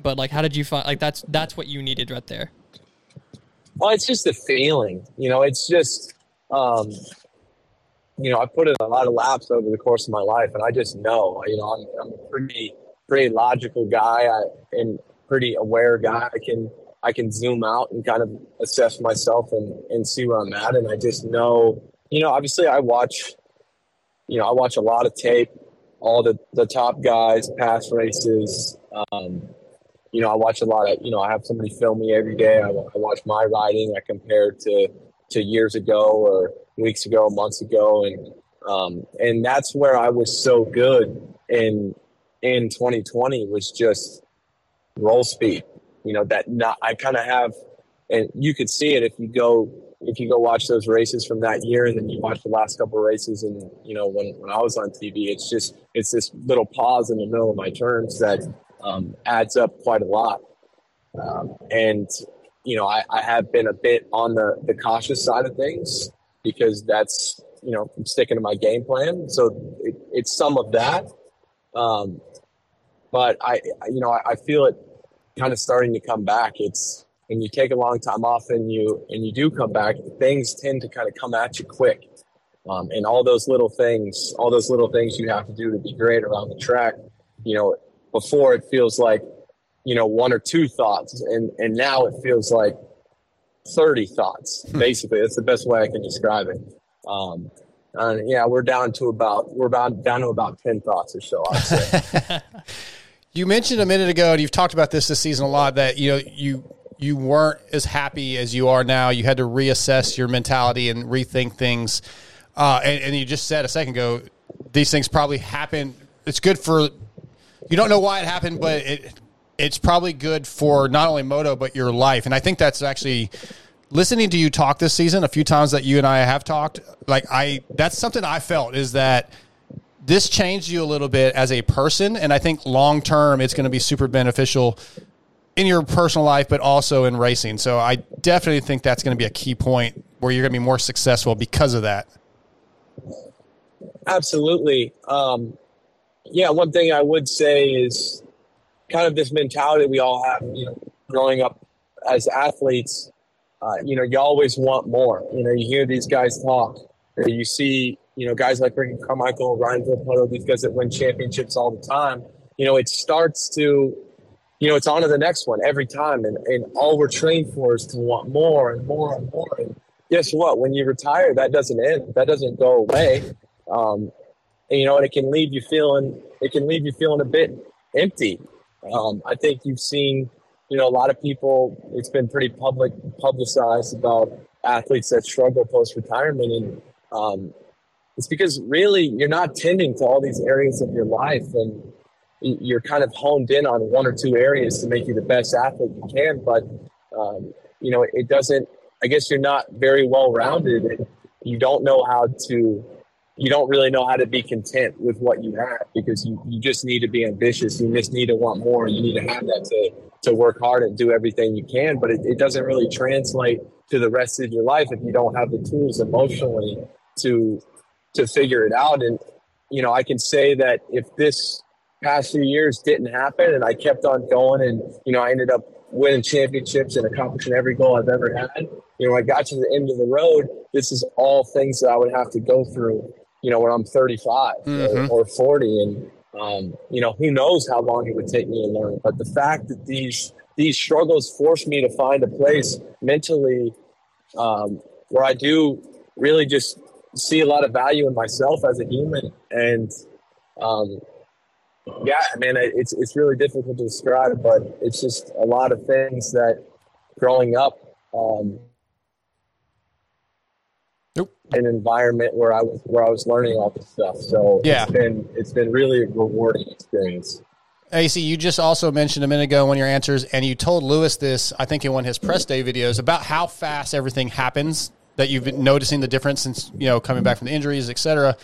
But like how did you find like that's that's what you needed right there. Well, it's just a feeling, you know. It's just, um, you know, I put in a lot of laps over the course of my life, and I just know, you know, I'm, I'm a pretty pretty logical guy I, and pretty aware guy. I can I can zoom out and kind of assess myself and and see where I'm at, and I just know, you know, obviously I watch, you know, I watch a lot of tape, all the the top guys, past races. Um, you know, I watch a lot of, you know, I have somebody film me every day. I, I watch my riding. I compare to, to years ago or weeks ago, months ago. And, um, and that's where I was so good in, in 2020 was just roll speed, you know, that not, I kind of have, and you could see it if you go, if you go watch those races from that year and then you watch the last couple of races and, you know, when, when I was on TV, it's just, it's this little pause in the middle of my turns that, um, adds up quite a lot. Um, and, you know, I, I have been a bit on the, the cautious side of things because that's, you know, I'm sticking to my game plan. So it, it's some of that. Um, but I, I- you know, I, I feel it kind of starting to come back. It's when you take a long time off and you, and you do come back, things tend to kind of come at you quick. Um, and all those little things, all those little things you have to do to be great around the track, you know, before it feels like you know one or two thoughts and and now it feels like 30 thoughts basically that's the best way i can describe it um and yeah we're down to about we're about down to about 10 thoughts or so i'd say You mentioned a minute ago, and you've talked about this this season a lot. That you know you you weren't as happy as you are now. You had to reassess your mentality and rethink things. Uh, and, and you just said a second ago, these things probably happen. It's good for you don't know why it happened, but it it's probably good for not only moto but your life. And I think that's actually listening to you talk this season a few times that you and I have talked. Like I, that's something I felt is that this changed you a little bit as a person, and I think long term it's going to be super beneficial in your personal life, but also in racing. So I definitely think that's going to be a key point where you're going to be more successful because of that. Absolutely. Um, yeah, one thing I would say is kind of this mentality we all have, you know, growing up as athletes. Uh, you know, you always want more. You know, you hear these guys talk, you see, you know, guys like Ricky Carmichael, Ryan Villopoto, these guys that win championships all the time. You know, it starts to, you know, it's on to the next one every time. And, and all we're trained for is to want more and more and more. And guess what? When you retire, that doesn't end. That doesn't go away. Um, and, you know, and it can leave you feeling, it can leave you feeling a bit empty. Um, I think you've seen, you know, a lot of people, it's been pretty public, publicized about athletes that struggle post retirement. And, um, it's because really you're not tending to all these areas of your life and you're kind of honed in on one or two areas to make you the best athlete you can. But, um, you know, it doesn't, I guess you're not very well rounded. You don't know how to, you don't really know how to be content with what you have because you, you just need to be ambitious. You just need to want more. And you need to have that to, to work hard and do everything you can. But it, it doesn't really translate to the rest of your life if you don't have the tools emotionally to, to figure it out. And, you know, I can say that if this past few years didn't happen and I kept on going and, you know, I ended up winning championships and accomplishing every goal I've ever had. You know, I got to the end of the road. This is all things that I would have to go through, you know, when I'm 35 Mhm. or, or 40. And, um, you know, who knows how long it would take me to learn. But the fact that these, these struggles forced me to find a place mentally um, where I do really just see a lot of value in myself as a human. And, um, yeah, man, it- it's it's really difficult to describe, but it's just a lot of things that growing up, um, Nope. an environment where I was where I was learning all this stuff. So Yeah. it's been it's been really a rewarding experience. AC, you just also mentioned a minute ago in one of your answers, and you told Lewis this, I think in one of his press day videos, about how fast everything happens. That you've been noticing the difference since you know coming back from the injuries, et cetera.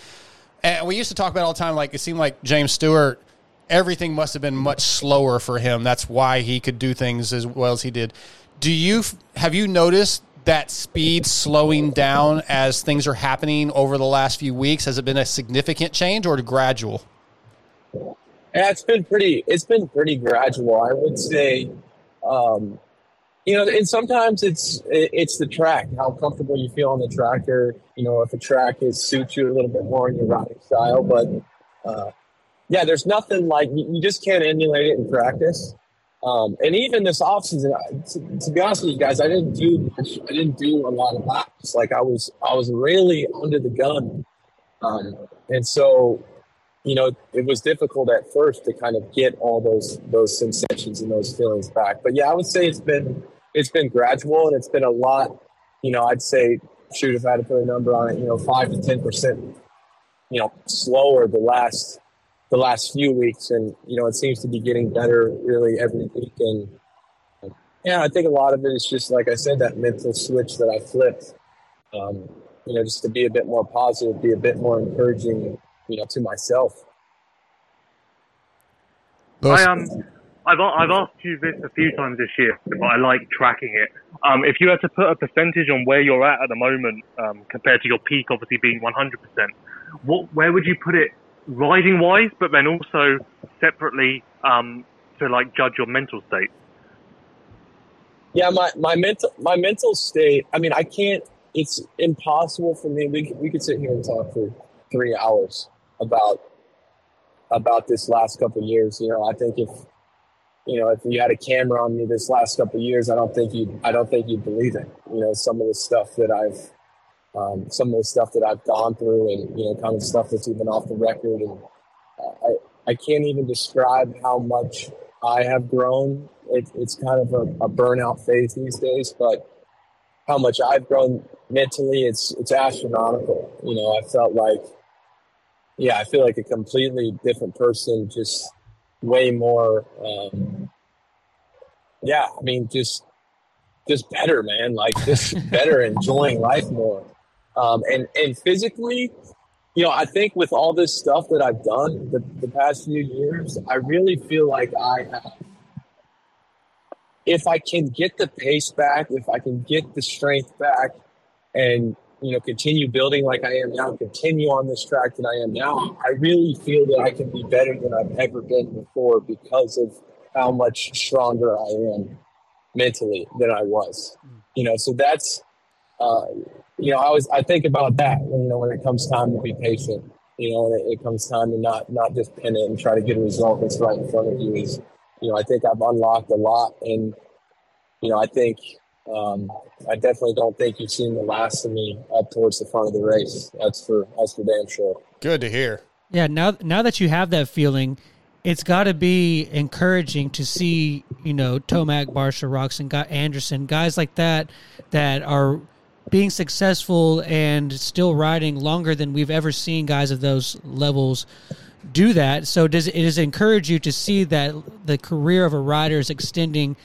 And we used to talk about all the time. Like it seemed like James Stewart, everything must have been much slower for him. That's why he could do things as well as he did. Do you have you noticed that speed slowing down as things are happening over the last few weeks? Has it been a significant change or gradual? Yeah, it's been pretty. It's been pretty gradual. I would say, um, you know, and sometimes it's it's the track, how comfortable you feel on the track, or you know, if a track is suits you a little bit more in your riding style. But uh, yeah, there's nothing like you, just can't emulate it in practice. Um, and even this offseason, to, to be honest with you guys, I didn't do much, I didn't do a lot of laps. Like I was I was really under the gun, um, and so you know, it was difficult at first to kind of get all those those sensations and those feelings back. But yeah, I would say it's been it's been gradual and it's been a lot. You know, I'd say shoot if I had to put a number on it, you know, five to ten percent, you know, slower the last the last few weeks, and you know, it seems to be getting better really every week. And yeah, I think a lot of it is just like I said, that mental switch that I flipped. Um, you know, just to be a bit more positive, be a bit more encouraging, you know, to myself. Lewis? I um, I've I've asked you this a few times this year, but I like tracking it. Um, if you had to put a percentage on where you're at at the moment um, compared to your peak, obviously being 100%, what where would you put it riding wise, but then also separately um, to like judge your mental state? Yeah, my, my mental my mental state. I mean, I can't. It's impossible for me. We we could sit here and talk for three hours about about this last couple of years. You know, I think if you know if you had a camera on me this last couple years, I don't think you I don't think you'd believe it. You know, some of the stuff that I've um, some of the stuff that I've gone through, and you know, kind of stuff that's even off the record, and uh, I I can't even describe how much I have grown. It, it's kind of a, a burnout phase these days, but how much I've grown mentally, it's it's astronomical. You know, I felt like, yeah, I feel like a completely different person, just way more. Um, yeah, I mean, just just better, man. Like just better, enjoying life more, um, and and physically, you know, I think with all this stuff that I've done the, the past few years, I really feel like I have if I can get the pace back, if I can get the strength back, and you know continue building like I am now, continue on this track that I am now, I really feel that I can be better than I've ever been before because of how much stronger I am mentally than I was. You know, so that's uh, you know I was I think about that you know when it comes time to be patient. You know, when it, it comes time to not not just pin it and try to get a result that's right in front of you is you know, I think I've unlocked a lot, and you know, I think um, I definitely don't think you've seen the last of me up towards the front of the race. That's for that's for damn sure. Good to hear. Yeah, now now that you have that feeling, it's got to be encouraging to see you know Tomac, Barcia, Roczen, Guy Anderson, guys like that that are being successful and still riding longer than we've ever seen guys of those levels do that. So does it does it encourage you to see that the career of a rider is extending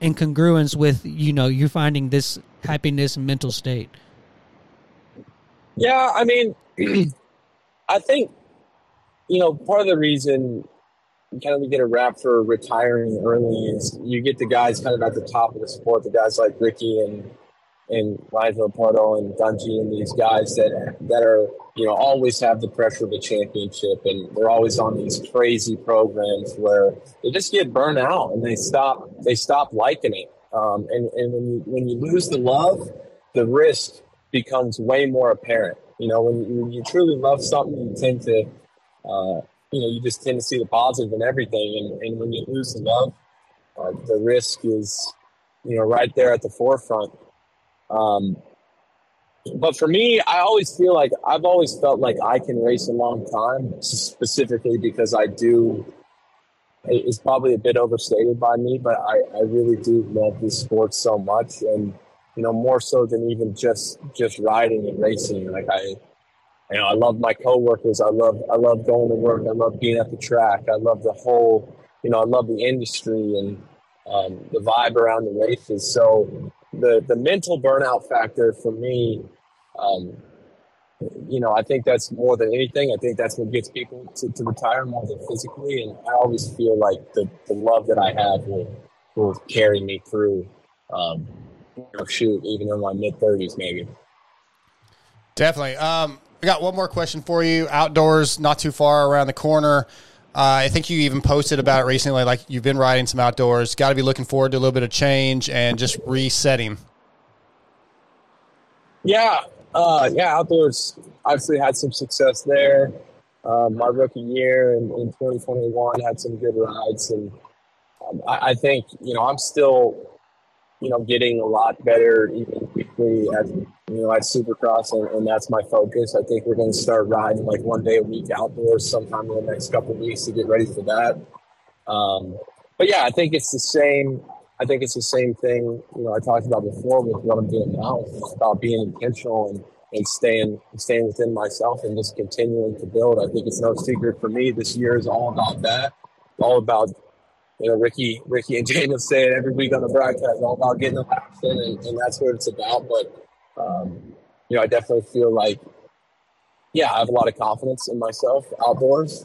in congruence with you know you finding this happiness and mental state? Yeah, I mean, I think you know part of the reason you kind of we get a rap for retiring early is you get the guys kind of at the top of the sport, the guys like Ricky and and Ryan Pardo and Dungey and these guys that that are you know always have the pressure of a championship and they're always on these crazy programs where they just get burnt out and they stop they stop liking it. Um, and and when you when you lose the love the risk becomes way more apparent. You know when you, when you truly love something you tend to uh, you know you just tend to see the positive in everything. And, and when you lose the love uh, the risk is you know right there at the forefront um, but for me, I always feel like I've always felt like I can race a long time, specifically because I do. It's probably a bit overstated by me, but I, I really do love this sport so much, and you know more so than even just just riding and racing. Like I, you know, I love my coworkers. I love I love going to work. I love being at the track. I love the whole, you know, I love the industry and um, the vibe around the races. So the the mental burnout factor for me, um, you know, I think that's more than anything. I think that's what gets people to, to retire more than physically. And I always feel like the, the love that I have will will carry me through. Um, you know, shoot, even in my mid thirties, maybe. Definitely. Um, I got one more question for you. Outdoors, not too far around the corner. Uh, I think you even posted about it recently. Like you've been riding some outdoors. Got to be looking forward to a little bit of change and just resetting. Yeah, uh, yeah. Outdoors, obviously had some success there. Uh, my rookie year in, in 2021 had some good rides, and um, I, I, think you know I'm still you know, getting a lot better even weekly at you know at Supercross, and, and that's my focus. I think we're going to start riding like one day a week outdoors sometime in the next couple weeks to get ready for that. Um, but yeah, I think it's the same. I think it's the same thing. You know, I talked about before with what I'm doing now. It's about being intentional and and staying staying within myself and just continuing to build. I think it's no secret for me. This year is all about that. All about you know, Ricky, Ricky and James say it every week on the broadcast, all about getting the laps in, and, and that's what it's about. But um, you know, I definitely feel like, yeah, I have a lot of confidence in myself outdoors,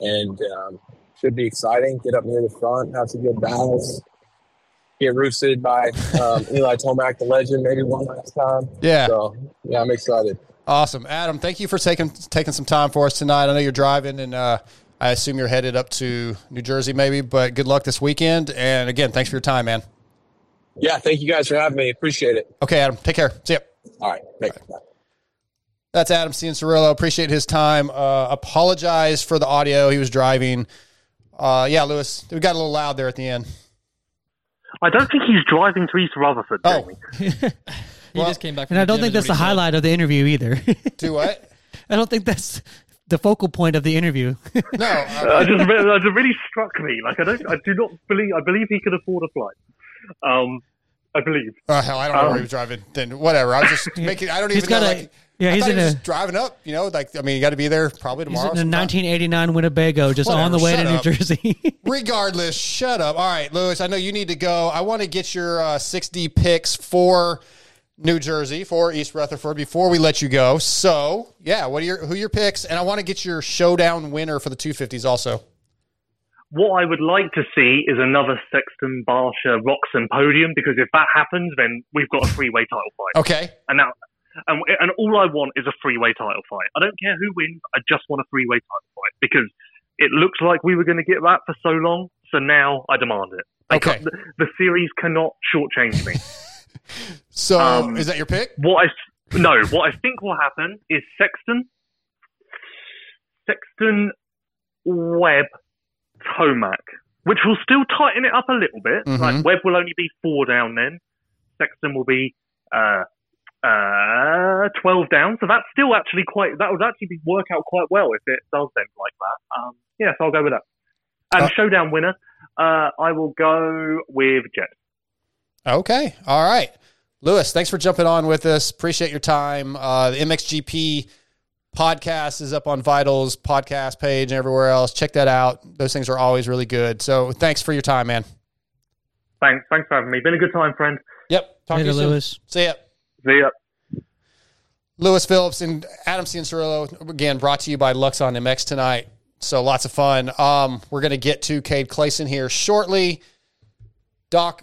and um, should be exciting. Get up near the front, have some good battles, get roosted by um, Eli Tomac, the legend, maybe one last time. Yeah. So yeah, I'm excited. Awesome, Adam. Thank you for taking taking some time for us tonight. I know you're driving, and uh, I assume you're headed up to New Jersey, maybe. But good luck this weekend. And again, thanks for your time, man. Yeah, thank you guys for having me. Appreciate it. Okay, Adam. Take care. See ya. All right. Thanks. All right. That's Adam Cianciarulo. Appreciate his time. Uh, apologize for the audio. He was driving. Uh, yeah, Lewis, we got a little loud there at the end. I don't think he's driving to East Rutherford. Oh, he well, just came back. and I don't think that's the highlight of the interview either. Do what? I don't think that's the focal point of the interview. no, uh, just, it just really struck me. Like I don't, I do not believe. I believe he could afford a flight. Um, I believe. Oh hell, I don't know um, where he was driving. Then whatever. I was just making. I don't even know. like, yeah, I he's in a driving up. You know, like I mean, you got to be there probably tomorrow. He's in a 1989 Winnebago, just whatever, on the way to New. Jersey. Regardless, shut up. All right, Lewis. I know you need to go. I want to get your uh, 6D picks for New Jersey for East Rutherford before we let you go. So, yeah, what are your who are your picks? And I want to get your showdown winner for the 250s also. What I would like to see is another Sexton Barcia Roczen podium because if that happens, then we've got a freeway title fight. Okay. And now, and, and all I want is a freeway title fight. I don't care who wins. I just want a freeway title fight because it looks like we were going to get that for so long. So now I demand it. Okay. The, the series cannot shortchange me. So um, is that your pick? What I no, what I think will happen is Sexton, Sexton, Webb, Tomac, which will still tighten it up a little bit. Mhm. Like Webb will only be four down then. Sexton will be uh, uh, twelve down. So that's still actually quite. That would actually be, work out quite well if it does end like that. Um, yeah, so I'll go with that. And Uh, showdown winner, uh, I will go with Jett. Okay. All right. Lewis, thanks for jumping on with us. Appreciate your time. Uh, the MXGP podcast is up on Vitals podcast page and everywhere else. Check that out. Those things are always really good. So thanks for your time, man. Thanks, thanks for having me. Been a good time, friend. Yep. Talk Later, to you soon. Lewis. See ya. See ya. Lewis Phillips and Adam Cianciarulo, again, brought to you by Luxon MX tonight. So lots of fun. Um, we're going to get to Cade Clason here shortly. Doc,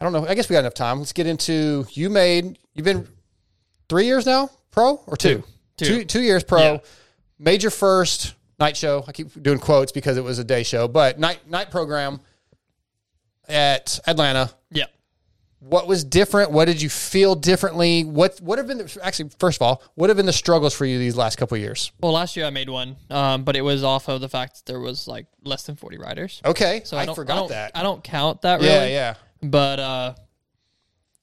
I don't know. I guess we got enough time. Let's get into you made, you've been three years now, pro or two? Two. Two, two years pro. Yeah. Made your first night show. I keep doing quotes because it was a day show, but night, night program at Atlanta Yeah. what was different? What did you feel differently? What what have been the, actually first of all, what have been the struggles for you these last couple of years? Well, last year I made one, um, but it was off of the fact that there was like less than forty riders. Okay, So I, I, don't, forgot I that. I don't count that really. yeah, yeah. But uh,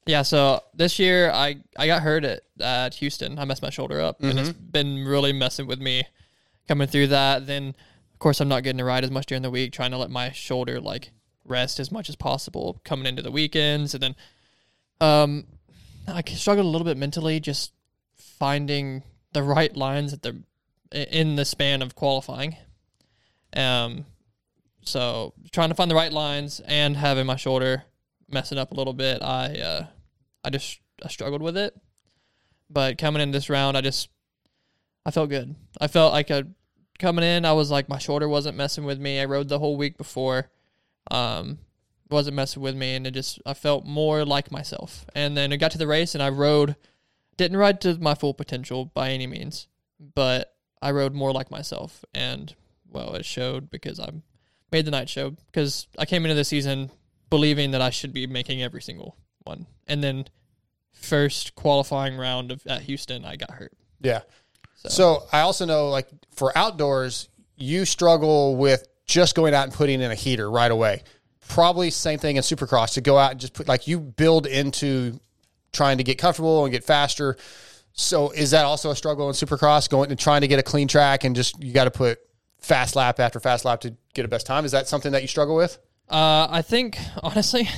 yeah. So this year I I got hurt at at Houston. I messed my shoulder up, and it's Mm-hmm. been really messing with me coming through that. Then of course I'm not getting to ride as much during the week, trying to let my shoulder like rest as much as possible coming into the weekends, and then um, I struggled a little bit mentally just finding the right lines at the in the span of qualifying. Um, so trying to find the right lines and having my shoulder messing up a little bit, I uh, I just I struggled with it. But coming in this round, I just I felt good. I felt like a coming in. I was like my shoulder wasn't messing with me. I rode the whole week before, um, wasn't messing with me, and it just I felt more like myself. And then I got to the race, and I rode, didn't ride to my full potential by any means, but I rode more like myself, and well, it showed because I made the night show because I came into the season believing that I should be making every single one, and then first qualifying round of at Houston, I got hurt. Yeah. So, So I also know like for outdoors, you struggle with just going out and putting in a heater right away. Probably same thing in supercross to go out and just put like you build into trying to get comfortable and get faster. So is that also a struggle in supercross going and trying to get a clean track and just you got to put fast lap after fast lap to get a best time? Is that something that you struggle with? Uh, I think honestly,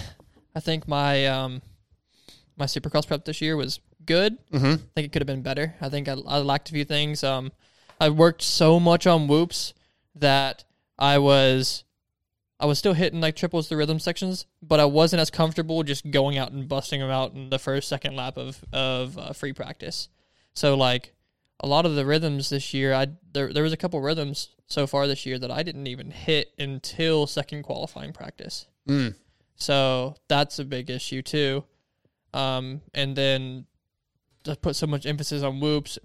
I think my um, my Supercross prep this year was good. Mm-hmm. I think it could have been better. I think I, I lacked a few things. Um, I worked so much on whoops that I was I was still hitting like triples the rhythm sections, but I wasn't as comfortable just going out and busting them out in the first second lap of of uh, free practice. So like a lot of the rhythms this year, I there there was a couple rhythms so far this year that I didn't even hit until second qualifying practice. Mm. So that's a big issue too. Um, and then to put so much emphasis on whoops,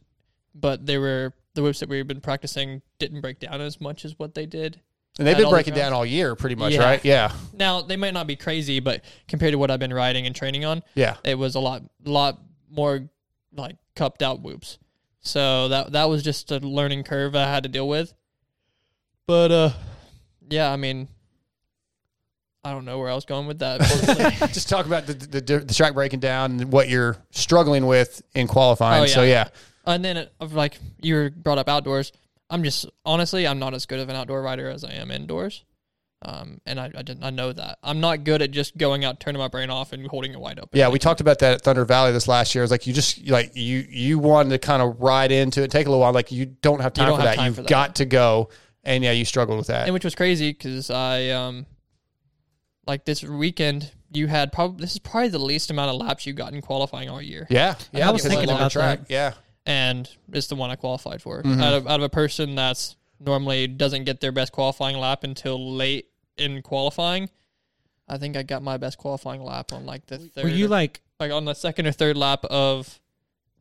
but they were the whoops that we've been practicing didn't break down as much as what they did. And they've been all the breaking down all year pretty much, Yeah. right? Yeah. Now they might not be crazy, but compared to what I've been riding and training on, Yeah. it was a lot, lot more like cupped out whoops. So that that was just a learning curve I had to deal with. But uh, yeah, I mean, I don't know where I was going with that. just talk about the, the, the track breaking down and what you're struggling with in qualifying. Oh, So yeah. yeah, and then it, of like you were brought up outdoors. I'm just honestly, I'm not as good of an outdoor rider as I am indoors. Um, and I, I didn't, I know that I'm not good at just going out, turning my brain off, and holding it wide open. yeah, we talked about that at Thunder Valley this last year. It's like you just like you you wanted to kind of ride into it, take a little while. Like you don't have time don't for have that. time You've for that. got to go, and yeah, you struggled with that. and which was crazy because I um like this weekend you had probably this is probably the least amount of laps you got in qualifying all year, yeah, yeah, I was because it's a thinking longer about track. that. Yeah, and it's the one I qualified for. Mm-hmm. Out of out of a person that's normally doesn't get their best qualifying lap until late in qualifying, I think I got my best qualifying lap on like the third. Were you or- like like on the second or third lap of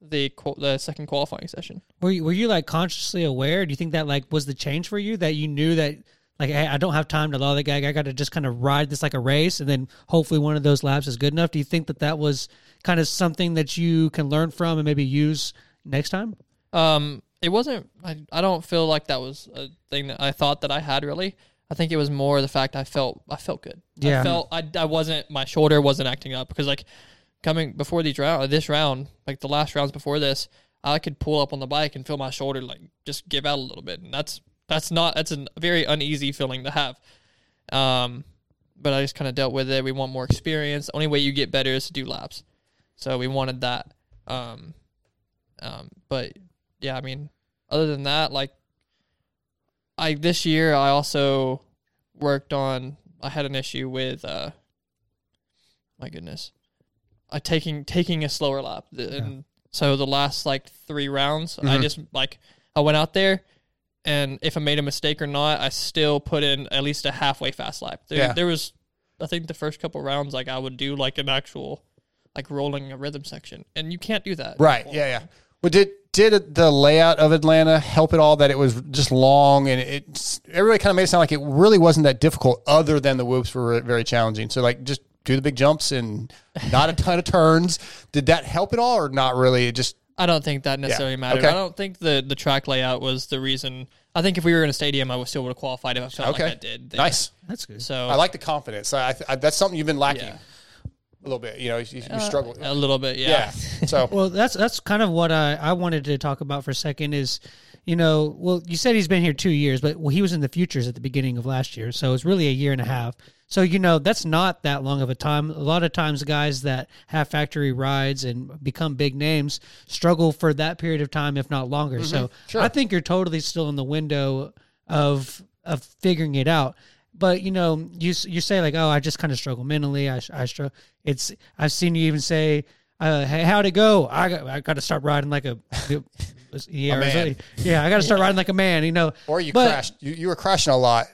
the qual- the second qualifying session? were you, were you like consciously aware? Do you think that like was the change for you that you knew that like hey, I don't have time to allow the guy. I got to just kind of ride this like a race, and then hopefully one of those laps is good enough. Do you think that that was kind of something that you can learn from and maybe use next time? Um, it wasn't. I, I don't feel like that was a thing that I thought that I had really. I think it was more the fact I felt I felt good. Yeah. I felt I, I wasn't my shoulder wasn't acting up because like coming before these round this round like the last rounds before this I could pull up on the bike and feel my shoulder like just give out a little bit and that's that's not that's a very uneasy feeling to have. Um, but I just kind of dealt with it. We want more experience. The only way you get better is to do laps, so we wanted that. Um, um, but yeah, I mean, other than that, like I this year I also worked on. I had an issue with. uh My goodness, I taking taking a slower lap, and so the last like three rounds, I Mhm. just like I went out there, and if I made a mistake or not, I still put in at least a halfway fast lap. There, Yeah. there was, I think the first couple rounds, like I would do like an actual, like rolling a rhythm section, and you can't do that. Right. Yeah. Yeah. Well, did did the layout of Atlanta help at all? That it was just long and it everybody kind of made it sound like it really wasn't that difficult, other than the whoops were very challenging. So like just do the big jumps and not a ton of turns. Did that help at all, or not really? It just I don't think that necessarily mattered. Okay. I don't think the the track layout was the reason. I think if we were in a stadium, I would still would have qualified if I felt okay. like I did. there. Nice. That's good. So I like the confidence. I, I, that's something you've been lacking Yeah. a little bit. You know, you, you uh, struggle. a little bit. yeah. Yeah. So Well, that's that's kind of what I, I wanted to talk about for a second is, you know, well, you said he's been here two years, but well, he was in the futures at the beginning of last year, so it's really a year and a half. So you know, that's not that long of a time. A lot of times, guys that have factory rides and become big names struggle for that period of time, if not longer. So Sure. I think you're totally still in the window of of figuring it out. But you know, you you say like, oh, I just kind of struggle mentally. I I struggle. It's I've seen you even say, uh, hey, how'd it go? I got I got to start riding like a yeah, something. yeah. I got to start riding like a man. You know, or you But- crashed. You, you were crashing a lot.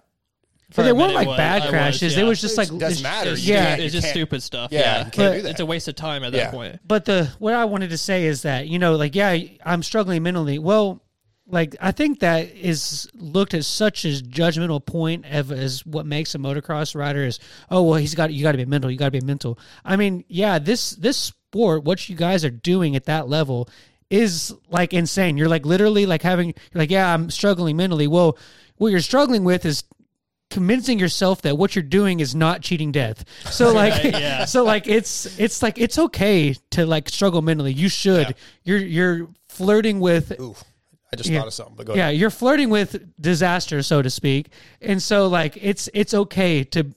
For But they weren't like was- bad I was, crashes. It yeah. was just like It doesn't it's- matter. It's, yeah, it's just stupid stuff. Yeah, Yeah, you can't But- do that. it's a waste of time at Yeah. that point. But the what I wanted to say is that you know, like, yeah, I'm struggling mentally. Well, like I think that is looked at such as judgmental point of as what makes a motocross rider is. Oh well, he's got you got to be mental. You got to be mental. I mean, yeah, this this sport, what you guys are doing at that level is like insane. You're like literally like having you're like, yeah, I'm struggling mentally. Well, what you're struggling with is convincing yourself that what you're doing is not cheating death. So like Right, yeah. so like it's it's like it's okay to like struggle mentally. You should. Yeah. You're you're flirting with Ooh, I just Yeah. thought of something. But go yeah, ahead. you're flirting with disaster, so to speak. And so like it's it's okay to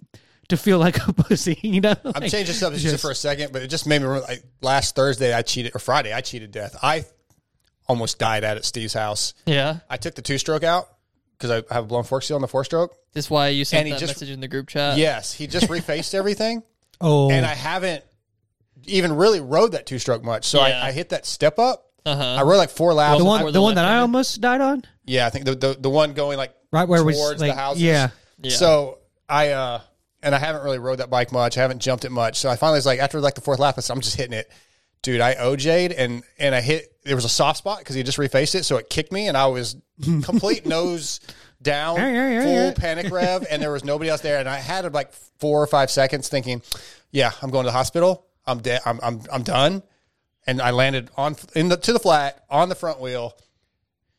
to feel like a pussy, you know? I'm changing subjects just just- for a second, but it just made me remember. Like, last Thursday, I cheated, or Friday, I cheated death. I almost died at at Steve's house. Yeah, I took the two stroke out because I have a blown fork seal on the four stroke. That's why you sent And he that just- message in the group chat. yes, he just refaced everything, Oh. and I haven't even really rode that two stroke much. So Yeah. I, I hit that step up. Uh-huh. I rode like four laps. the one the the one that I left-hander? almost died on? yeah, I think the, the the one going like Right where we towards like the houses. yeah. Yeah. So I uh and I haven't really rode that bike much. I haven't jumped it much. So I finally was like after like the fourth lap, I said, I'm just hitting it. Dude, I OJ'd and and I hit there was a soft spot because he just refaced it, so it kicked me and I was complete nose down, full panic rev, and there was nobody else there. And I had like four or five seconds thinking, Yeah, I'm going to the hospital. I'm dead. I'm I'm I'm done. And I landed on in the to the flat on the front wheel.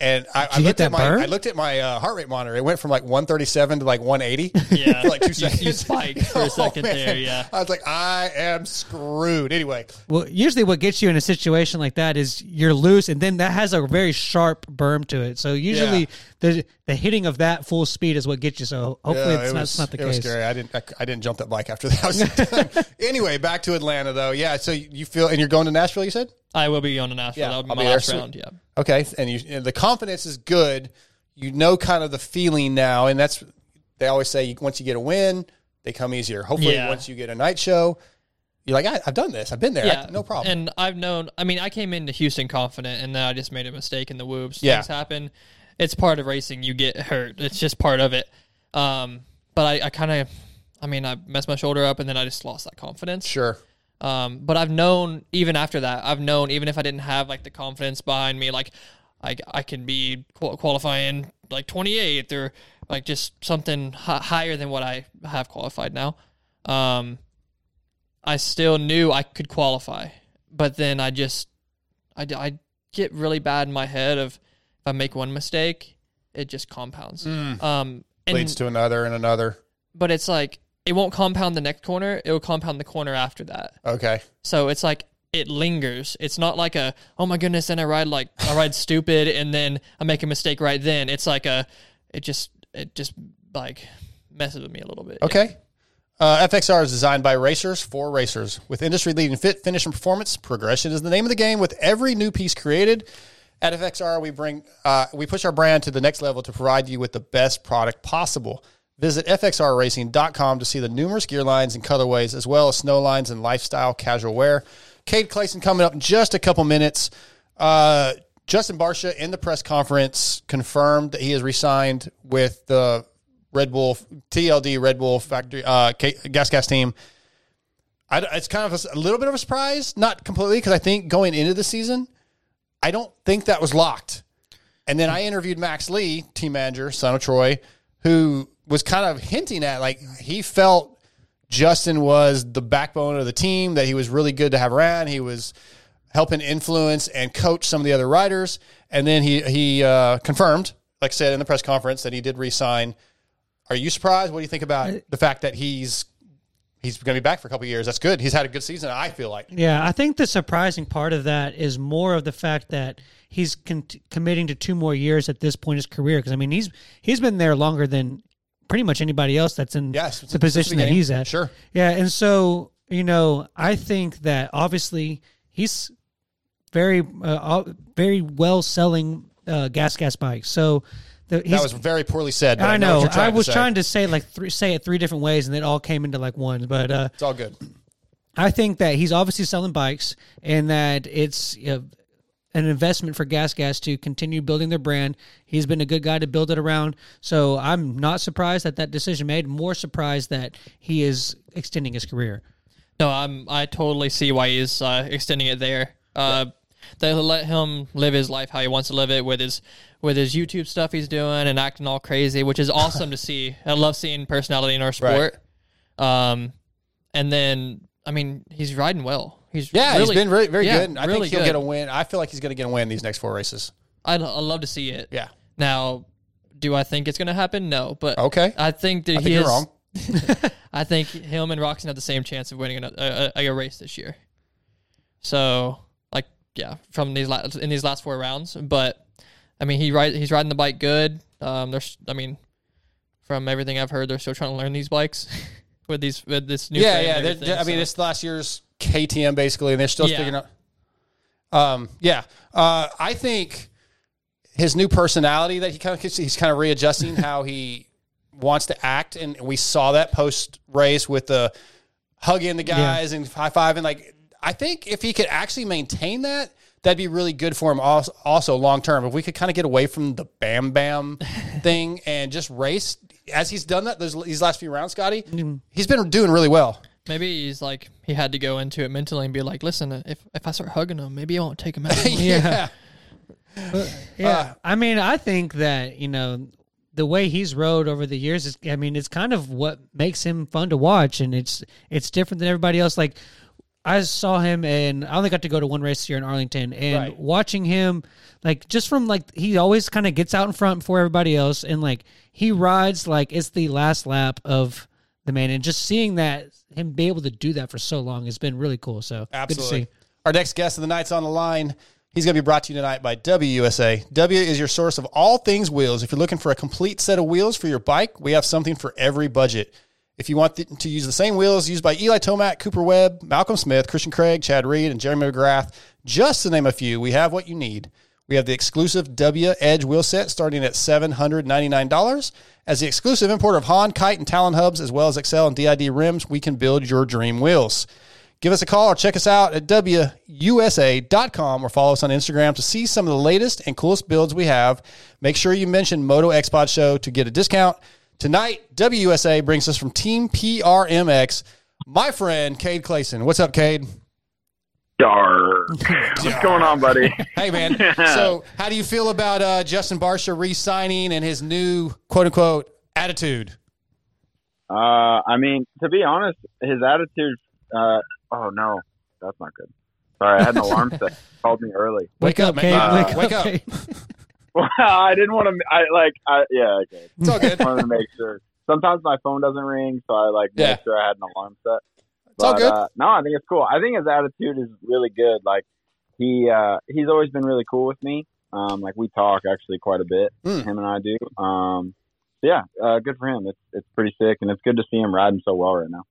And I, I looked at my burn? I looked at my uh, heart rate monitor. It went from like 137 to like 180 Yeah. for like two You- seconds. you spiked for a Oh, second man. there, yeah. I was like, I am screwed. Anyway, Well, usually what gets you in a situation like that is you're loose, and then that has a very sharp berm to it. So usually Yeah. the the hitting of that full speed is what gets you. So hopefully yeah, it's it not, was, it's not the it was scary. I didn't I, I didn't jump that bike after that. I was done. anyway, back to Atlanta though. Yeah, so you feel and you're going to Nashville. You said I will be on a Nashville. Yeah, that would be I'll my be there last soon. round. Yeah. Okay, and you and the confidence is good. You know, kind of the feeling now, and that's they always say once you get a win, they come easier. Hopefully, Yeah. once you get a night show, you're like, I, I've done this. I've been there. Yeah, I- no problem. And I've known. I mean, I came into Houston confident, and then I just made a mistake in the whoops. Yeah. Things happen. It's part of racing. You get hurt. It's just part of it. Um, but I, I kind of, I mean, I messed my shoulder up, and then I just lost that confidence. sure. Um, but I've known even after that, I've known even if I didn't have like the confidence behind me, like I, I can be qualifying like 28th or like just something hi- higher than what I have qualified now. Um, I still knew I could qualify, but then I just, I, I get really bad in my head of if I make one mistake, it just compounds. Um, And- leads to another and another. but it's like it won't compound the next corner; it will compound the corner after that. Okay. So it's like it lingers. It's not like a oh my goodness, then I ride like I ride stupid, and then I make a mistake right then. It's like a it just it just like messes with me a little bit. Okay. Uh, FXR is designed by racers for racers. With industry leading fit, finish, and performance, progression is the name of the game with every new piece created. At FXR, we bring uh, we push our brand to the next level to provide you with the best product possible. Visit fxrracing.com to see the numerous gear lines and colorways, as well as snow lines and lifestyle casual wear. Cade Clason coming up in just a couple minutes. Uh, Justin Barcia in the press conference confirmed that he has resigned with the Red Bull TLD Red Bull factory uh, gas gas team. I, it's kind of a little bit of a surprise, not completely, because I think going into the season, I don't think that was locked. And then I interviewed Max Lee, team manager, son of Troy, who was kind of hinting at like he felt Justin was the backbone of the team, that he was really good to have around. He was helping influence and coach some of the other riders. And then he he uh, confirmed, like I said in the press conference, that he did resign. Are you surprised? What do you think about the fact that he's he's going to be back for a couple of years? That's good. He's had a good season. I feel like. Yeah, I think the surprising part of that is more of the fact that he's con- committing to two more years at this point in his career. Because I mean, he's he's been there longer than pretty much anybody else that's in Yes, the the position that he's at. Sure. Yeah, and so you know, I think that obviously he's very uh, very well selling uh, gas gas bikes. So the, That was very poorly said. I, I know. know. what you're trying I was to trying to say like three, say it three different ways, and it all came into like one. But uh, It's all good. I think that he's obviously selling bikes and that it's an investment for Gas Gas to continue building their brand. He's been a good guy to build it around. So I'm not surprised that that decision made. More surprised that he is extending his career. No, I'm I totally see why he's uh, extending it there. Uh, they let him live his life how he wants to live it with his with his YouTube stuff he's doing and acting all crazy, which is awesome to see. I love seeing personality in our sport. Um, and then I mean he's riding well. He's Yeah, really, he's been very, very yeah, good. I really think he'll good. get a win. I feel like he's going to get a win in these next four races. I'd, I'd love to see it. Yeah. Now, do I think it's going to happen? No, but Okay. I think that I he think you're is- wrong. I think him and Roczen have the same chance of winning a, a, a, race this year. So, like, yeah, from these last in these last four rounds, but I mean, he ride he's riding the bike good. Um, there's, I mean, from everything I've heard, they're still trying to learn these bikes with these with this new. yeah, yeah. I mean, so- it's last year's KTM basically, and they're still Yeah. figuring out. Um, yeah, uh, I think his new personality that he kind of he's kind of readjusting how he wants to act, and we saw that post race with the hugging the guys and high fiving. Like, I think if he could actually maintain that. That'd be really good for him also, also long term. If we could kind of get away from the bam bam thing and just race as he's done that those, these last few rounds, Scotty, he's been doing really well. Maybe he's like he had to go into it mentally and be like, listen, if if I start hugging him, maybe I won't take him out. anymore." Yeah. Yeah. Uh, I mean, I think that, you know, the way he's rode over the years is I mean, it's kind of what makes him fun to watch and it's it's different than everybody else. Like I saw him and I only got to go to one race here in Arlington and Right. watching him like just from like he always kind of gets out in front before everybody else and like he rides like it's the last lap of the man and just seeing that him be able to do that for so long has been really cool. So Absolutely. good to see. Our next guest of the night's on the line. He's going to be brought to you tonight by WUSA. W is your source of all things wheels. If you're looking for a complete set of wheels for your bike, we have something for every budget. If you want to use the same wheels used by Eli Tomac, Cooper Webb, Malcolm Smith, Christian Craig, Chad Reed, and Jeremy McGrath, just to name a few, we have what you need. We have the exclusive W Edge wheel set starting at $799. As the exclusive importer of Haan, Kite, and Talon hubs, as well as Excel and DID rims, we can build your dream wheels. Give us a call or check us out at WUSA.com or follow us on Instagram to see some of the latest and coolest builds we have. Make sure you mention MotoXpod Show to get a discount. Tonight, WUSA brings us from Team PRMX, my friend Cade Clason. What's up, Cade? Dark. What's going on, buddy? Hey, man. so, how do you feel about uh, Justin Barcia re signing and his new quote unquote attitude? Uh, I mean, to be honest, his attitude. Uh, oh no, that's not good. Sorry, I had an alarm set. Called me early. Wake, up, man. Cade. Uh, wake, wake up. up. Well, I didn't want to. I like. I yeah. Okay. It's all good. I wanted to make sure. Sometimes my phone doesn't ring, so I like Yeah. make sure I had an alarm set. It's all good. Uh, no, I think it's cool. I think his attitude is really good. Like he uh, he's always been really cool with me. Um, like we talk actually quite a bit. Hmm. Him and I do. Um, so yeah, uh, good for him. It's it's pretty sick, and it's good to see him riding so well right now.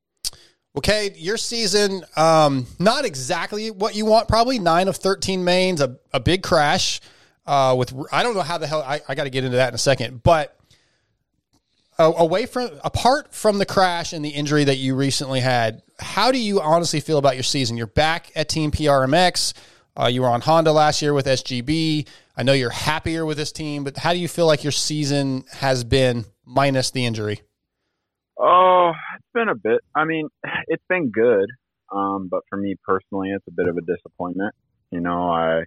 Okay, your season, um, not exactly what you want. Probably nine of thirteen mains, a, a big crash. Uh, with I don't know how the hell I, I got to get into that in a second, but away from apart from the crash and the injury that you recently had, how do you honestly feel about your season? You're back at Team PRMX. Uh, you were on Honda last year with SGB. I know you're happier with this team, but how do you feel like your season has been minus the injury? Oh, it's been a bit. I mean, it's been good, um, but for me personally, it's a bit of a disappointment. You know, I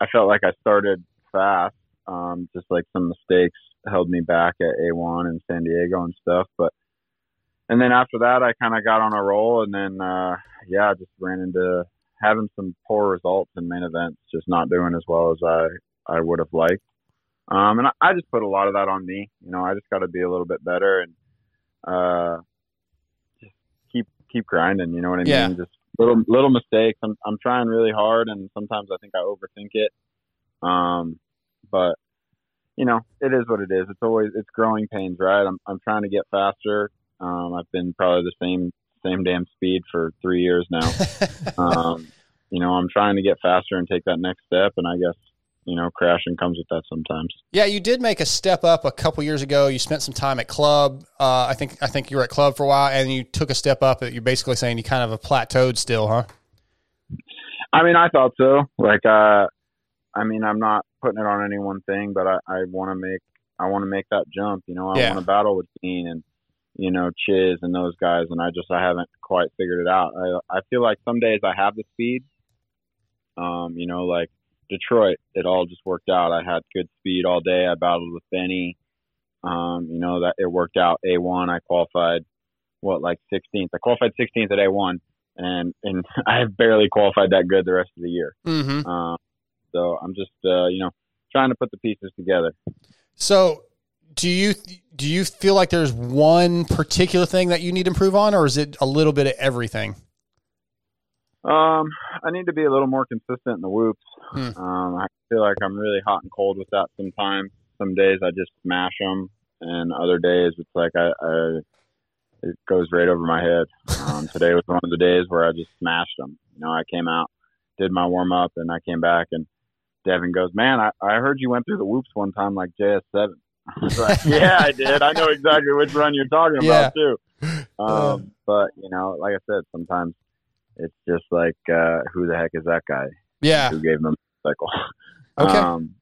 I felt like I started fast, um, just like some mistakes held me back at A1 and San Diego and stuff. But and then after that, I kind of got on a roll, and then uh, yeah, just ran into having some poor results in main events, just not doing as well as I I would have liked. Um, and I, I just put a lot of that on me. You know, I just got to be a little bit better and uh, just keep keep grinding. You know what I Yeah. mean? Just little little mistakes. I'm I'm trying really hard, and sometimes I think I overthink it. Um, but you know, it is what it is. It's always it's growing pains, right? I'm I'm trying to get faster. Um, I've been probably the same same damn speed for three years now. um, you know, I'm trying to get faster and take that next step, and I guess you know, crashing comes with that sometimes. Yeah, you did make a step up a couple years ago. You spent some time at club. Uh, I think I think you were at club for a while, and you took a step up. You're basically saying you kind of have plateaued still, huh? I mean, I thought so. Like, uh, I mean, I'm not putting it on any one thing, but I, I want to make, I want to make that jump. You know, I Yeah. want to battle with Dean and, you know, Chiz and those guys, and I just, I haven't quite figured it out. I, I feel like some days I have the speed. Um, you know, like Detroit, it all just worked out. I had good speed all day. I battled with Benny. Um, you know that it worked out. A1, I qualified what like 16th. I qualified 16th at A1, and and I have barely qualified that good the rest of the year. Mm-hmm. Um, so I'm just uh, you know trying to put the pieces together. So, do you do you feel like there's one particular thing that you need to improve on, or is it a little bit of everything? Um, I need to be a little more consistent in the whoops. Hmm. Um, I feel like I'm really hot and cold with that sometimes. Some days I just smash them, and other days it's like I, I it goes right over my head. Um, today was one of the days where I just smashed them. You know, I came out, did my warm up, and I came back, and Devin goes, "Man, I, I heard you went through the whoops one time like JS seven. I like, "Yeah, I did. I know exactly which run you're talking about too." Um, but you know, like I said, sometimes it's just like, uh, who the heck is that guy? Yeah. Who gave him a cycle? Okay. Um,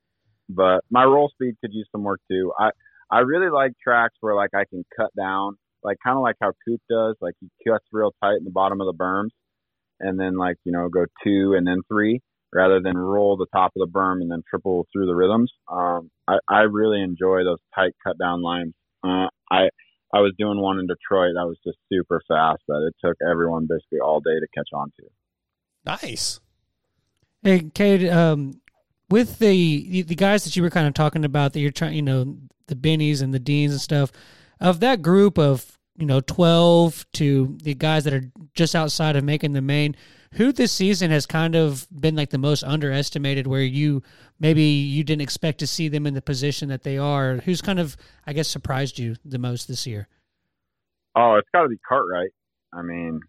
but my roll speed could use some work too. I I really like tracks where like I can cut down, like kind of like how Coop does. Like he cuts real tight in the bottom of the berms, and then like you know go two and then three, rather than roll the top of the berm and then triple through the rhythms. Um, I I really enjoy those tight cut down lines. Uh, I I was doing one in Detroit that was just super fast that it took everyone basically all day to catch on to. Nice. Hey, Cade, um, with the the guys that you were kind of talking about that you're trying, you know, the Bennies and the Deans and stuff, of that group of you know twelve to the guys that are just outside of making the main, who this season has kind of been like the most underestimated, where you maybe you didn't expect to see them in the position that they are. Who's kind of, I guess, surprised you the most this year? Oh, it's got to be Cartwright. I mean,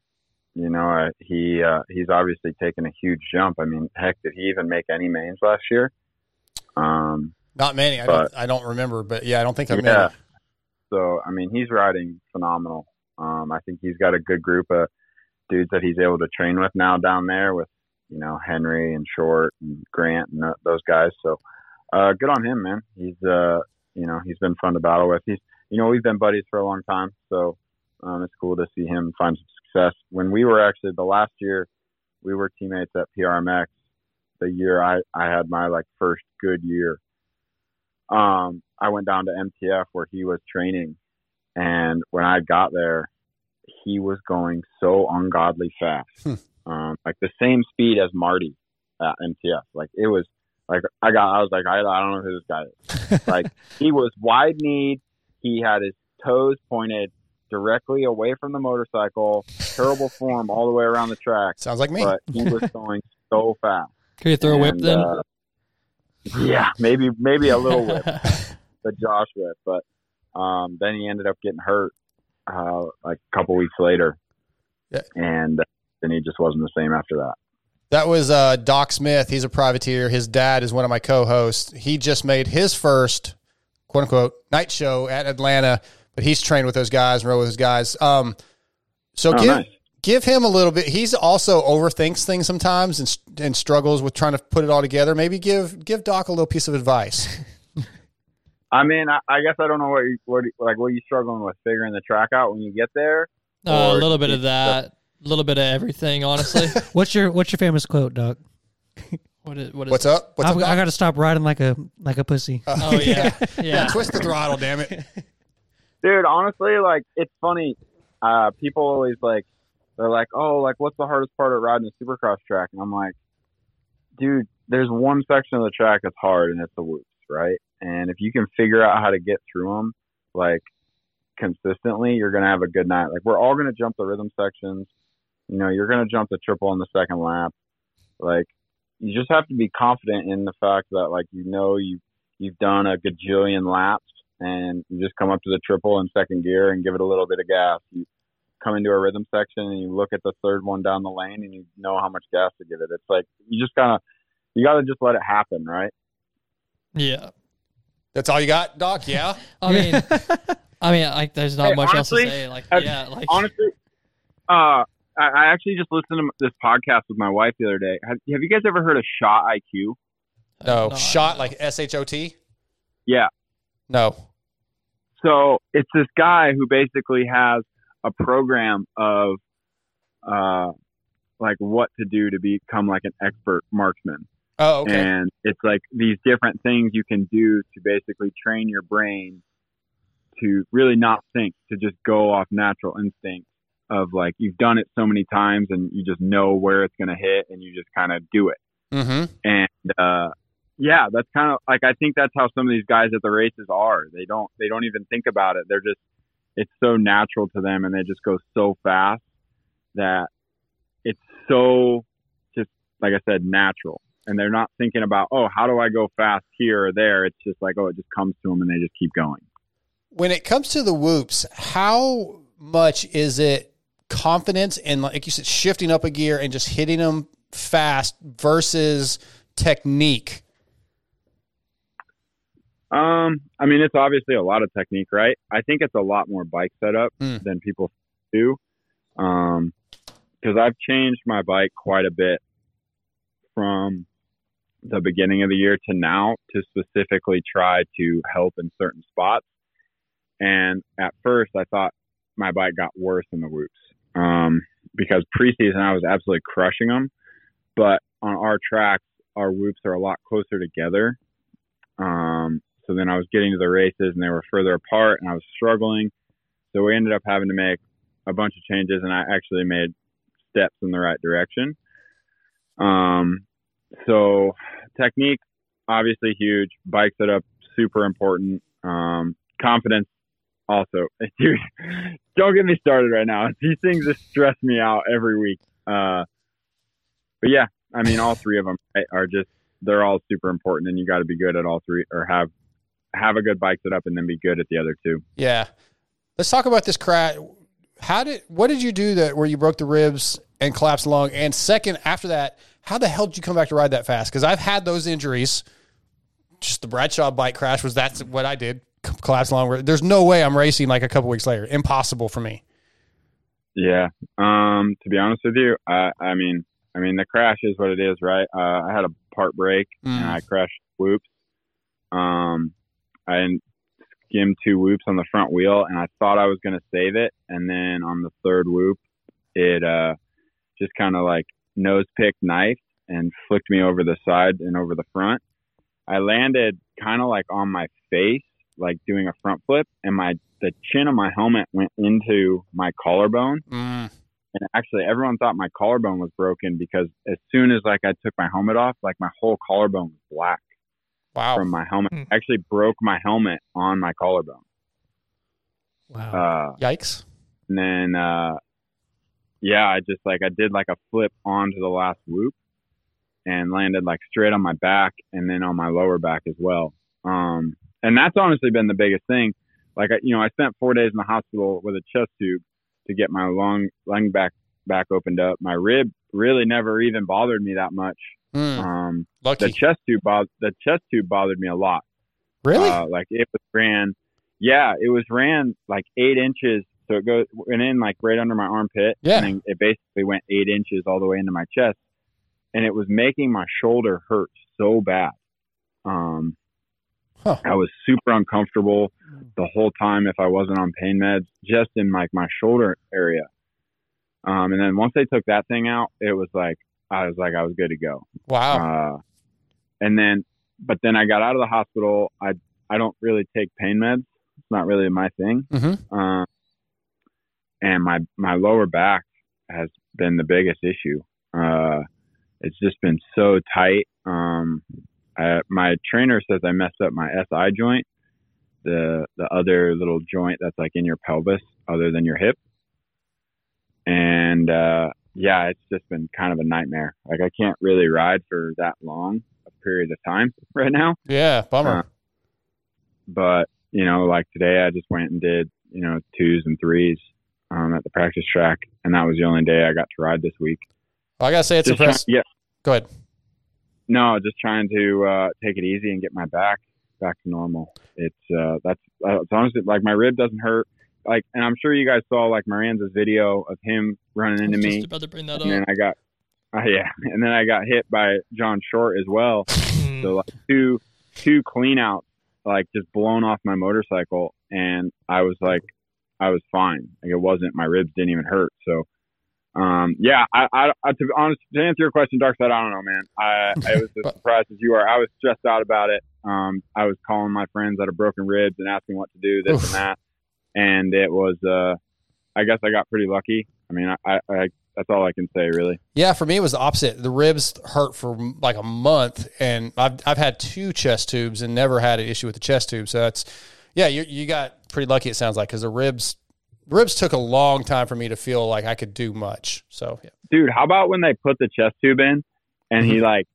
you know, uh, he uh, he's obviously taken a huge jump. I mean, heck, did he even make any mains last year? Um, Not many. I But- don't. I don't remember, but yeah, I don't think I yeah. many. So I mean, he's riding phenomenal. Um, I think he's got a good group of dudes that he's able to train with now down there with you know Henry and Short and Grant and th- those guys. So uh, good on him, man. He's uh, you know he's been fun to battle with. He's you know we've been buddies for a long time, so um, it's cool to see him find some success. When we were actually the last year, we were teammates at PRMX. The year I I had my like first good year. Um, I went down to MTF where he was training, and when I got there, he was going so ungodly fast, Hmm. um, like the same speed as Marty at MTF. Like it was Like I got, I was like, I, I don't know who this guy is. like he was wide kneed. He had his toes pointed directly away from the motorcycle. Terrible form all the way around the track. Sounds like me. But he was going so fast. Can you throw a whip then? uh, yeah, maybe maybe a little whip, the Josh whip, but um, then he ended up getting hurt uh, like a couple weeks later, Yeah. and then he just wasn't the same after that. That was uh, Doc Smith. He's a privateer. His dad is one of my co-hosts. He just made his first "quote unquote" night show at Atlanta, but he's trained with those guys and rode with those guys. Um, so Oh, give nice. give him a little bit. He's also overthinks things sometimes and and struggles with trying to put it all together. Maybe give give Doc a little piece of advice. I mean, I, I guess I don't know what you, what like what you struggling with figuring the track out when you get there. Uh, a little bit of that, a little bit of everything. Honestly, What's your What's your famous quote, Doc? what is what is? What's up? What's I've, up? I got to stop riding like a like a pussy. Oh yeah, yeah. Twist the throttle, damn it. dude honestly like it's funny uh people always like they're like oh like what's the hardest part of riding a supercross track and i'm like dude there's one section of the track that's hard and it's the whoops right and if you can figure out how to get through them like consistently you're gonna have a good night like we're all gonna jump the rhythm sections you know you're gonna jump the triple on the second lap like you just have to be confident in the fact that like you know you you've done a gajillion laps and you just come up to the triple in second gear and give it a little bit of gas. You come into a rhythm section and you look at the third one down the lane and you know how much gas to give it. It's like you just of you got to just let it happen, right? Yeah. That's all you got, Doc? Yeah. I mean, I mean, like, there's not Hey, much honestly, else to say. Like, uh, yeah, like, Honestly, uh, I, I actually just listened to this podcast with my wife the other day. Have, have you guys ever heard of Shot IQ? No, No, shot like S H O T. Yeah. No. So it's this guy who basically has a program of uh, like what to do to become like an expert marksman. Oh, okay. And it's like these different things you can do to basically train your brain to really not think, to just go off natural instinct of like you've done it so many times and you just know where it's going to hit and you just kind of do it. Mm-hmm. And uh, yeah, that's kind of like I think that's how some of these guys at the races are. They don't they don't even think about it. They're just it's so natural to them and they just go so fast that it's so just like I said natural. And they're not thinking about, oh, how do I go fast here or there? It's just like, oh, it just comes to them and they just keep going. When it comes to the whoops, how much is it confidence and like you said, shifting up a gear and just hitting them fast versus technique? Um, I mean, it's obviously a lot of technique, right? I think it's a lot more bike setup Mm. than people do. Um, because I've changed my bike quite a bit from the beginning of the year to now to specifically try to help in certain spots. And at first, I thought my bike got worse in the whoops um, because preseason I was absolutely crushing them, but on our tracks, our whoops are a lot closer together. Um, so then I was getting to the races and they were further apart and I was struggling. So we ended up having to make a bunch of changes and I actually made steps in the right direction. Um, so technique, obviously huge. Bike setup, super important. Um, confidence, also. Don't get me started right now. These things just stress me out every week. Uh, but yeah, I mean, all three of them are just, they're all super important and you got to be good at all three or have, have a good bike setup and then be good at the other two. Yeah. Let's talk about this crash. How did what did you do that where you broke the ribs and collapsed lung? And second, after that, how the hell did you come back to ride that fast? Because I've had those injuries. Just the Bradshaw bike crash was that's what I did. Collapsed lung. There's no way I'm racing like a couple weeks later. Impossible for me. Yeah. Um, to be honest with you, I, I mean, I mean, the crash is what it is, right? Uh, I had a part break and Mm. I crashed whoops. Um, I skimmed two whoops on the front wheel and I thought I was going to save it. And then on the third whoop, it, uh, just kind of like nose pick knife and flicked me over the side and over the front. I landed kind of like on my face, like doing a front flip and my, the chin of my helmet went into my collarbone Mm. and actually everyone thought my collarbone was broken because as soon as like I took my helmet off, like my whole collarbone was black Wow. from my helmet. Hmm. I actually broke my helmet on my collarbone. Wow. Uh, Yikes. and then uh, yeah, I just like I did like a flip onto the last whoop and landed like straight on my back and then on my lower back as well. Um, and that's honestly been the biggest thing. Like I, you know, I spent four days in the hospital with a chest tube to get my lung lung back back opened up. My rib really never even bothered me that much. Hmm. Um, Lucky. the chest tube bo- the chest tube bothered me a lot. really? Uh, like it was ran, yeah, it was ran like eight inches. So it goes went in like right under my armpit. Yeah. And it basically went eight inches all the way into my chest, and it was making my shoulder hurt so bad. Um, Huh. I was super uncomfortable the whole time if I wasn't on pain meds, just in like my shoulder area. Um, and then once they took that thing out, it was like I was like I was good to go. wow. Uh, and then, but then I got out of the hospital. I I don't really take pain meds. It's not really my thing. hmm Uh, and my my lower back has been the biggest issue. Uh, it's just been so tight. Um, I, my trainer says I messed up my SI joint, the the other little joint that's like in your pelvis, other than your hip. And uh, yeah, it's just been kind of a nightmare. Like I can't really ride for that long a period of time right now. Yeah. Bummer. Uh, But you know, like today, I just went and did you know twos and threes um, at the practice track, and that was the only day I got to ride this week. I gotta say it's Just trying, impressive. yeah, Go ahead. no, just trying to uh, take it easy and get my back back to normal. It's uh, that's uh, it's honestly like my rib doesn't hurt. Like, and I'm sure you guys saw like Miranda's video of him running into me, just about to bring that and then up. I got, uh, yeah, and then I got hit by John Short as well. Hmm. So like two two clean outs, like just blown off my motorcycle, and I was like, I was fine. Like it wasn't my ribs didn't even hurt. So, um, yeah, I, I, I to be honest, to answer your question, Dark Side, I don't know, man. I, I was as surprised as you are. I was stressed out about it. Um, I was calling my friends that had broken ribs and asking what to do, this Oof. and that, and it was, uh, I guess I got pretty lucky. I mean, I, I, I that's all I can say, really. Yeah, for me it was the opposite. The ribs hurt for like a month, and I've I've had two chest tubes and never had an issue with the chest tube. So that's yeah, you you got pretty lucky. It sounds like because the ribs ribs took a long time for me to feel like I could do much. So yeah, dude, how about when they put the chest tube in and Mm-hmm. he like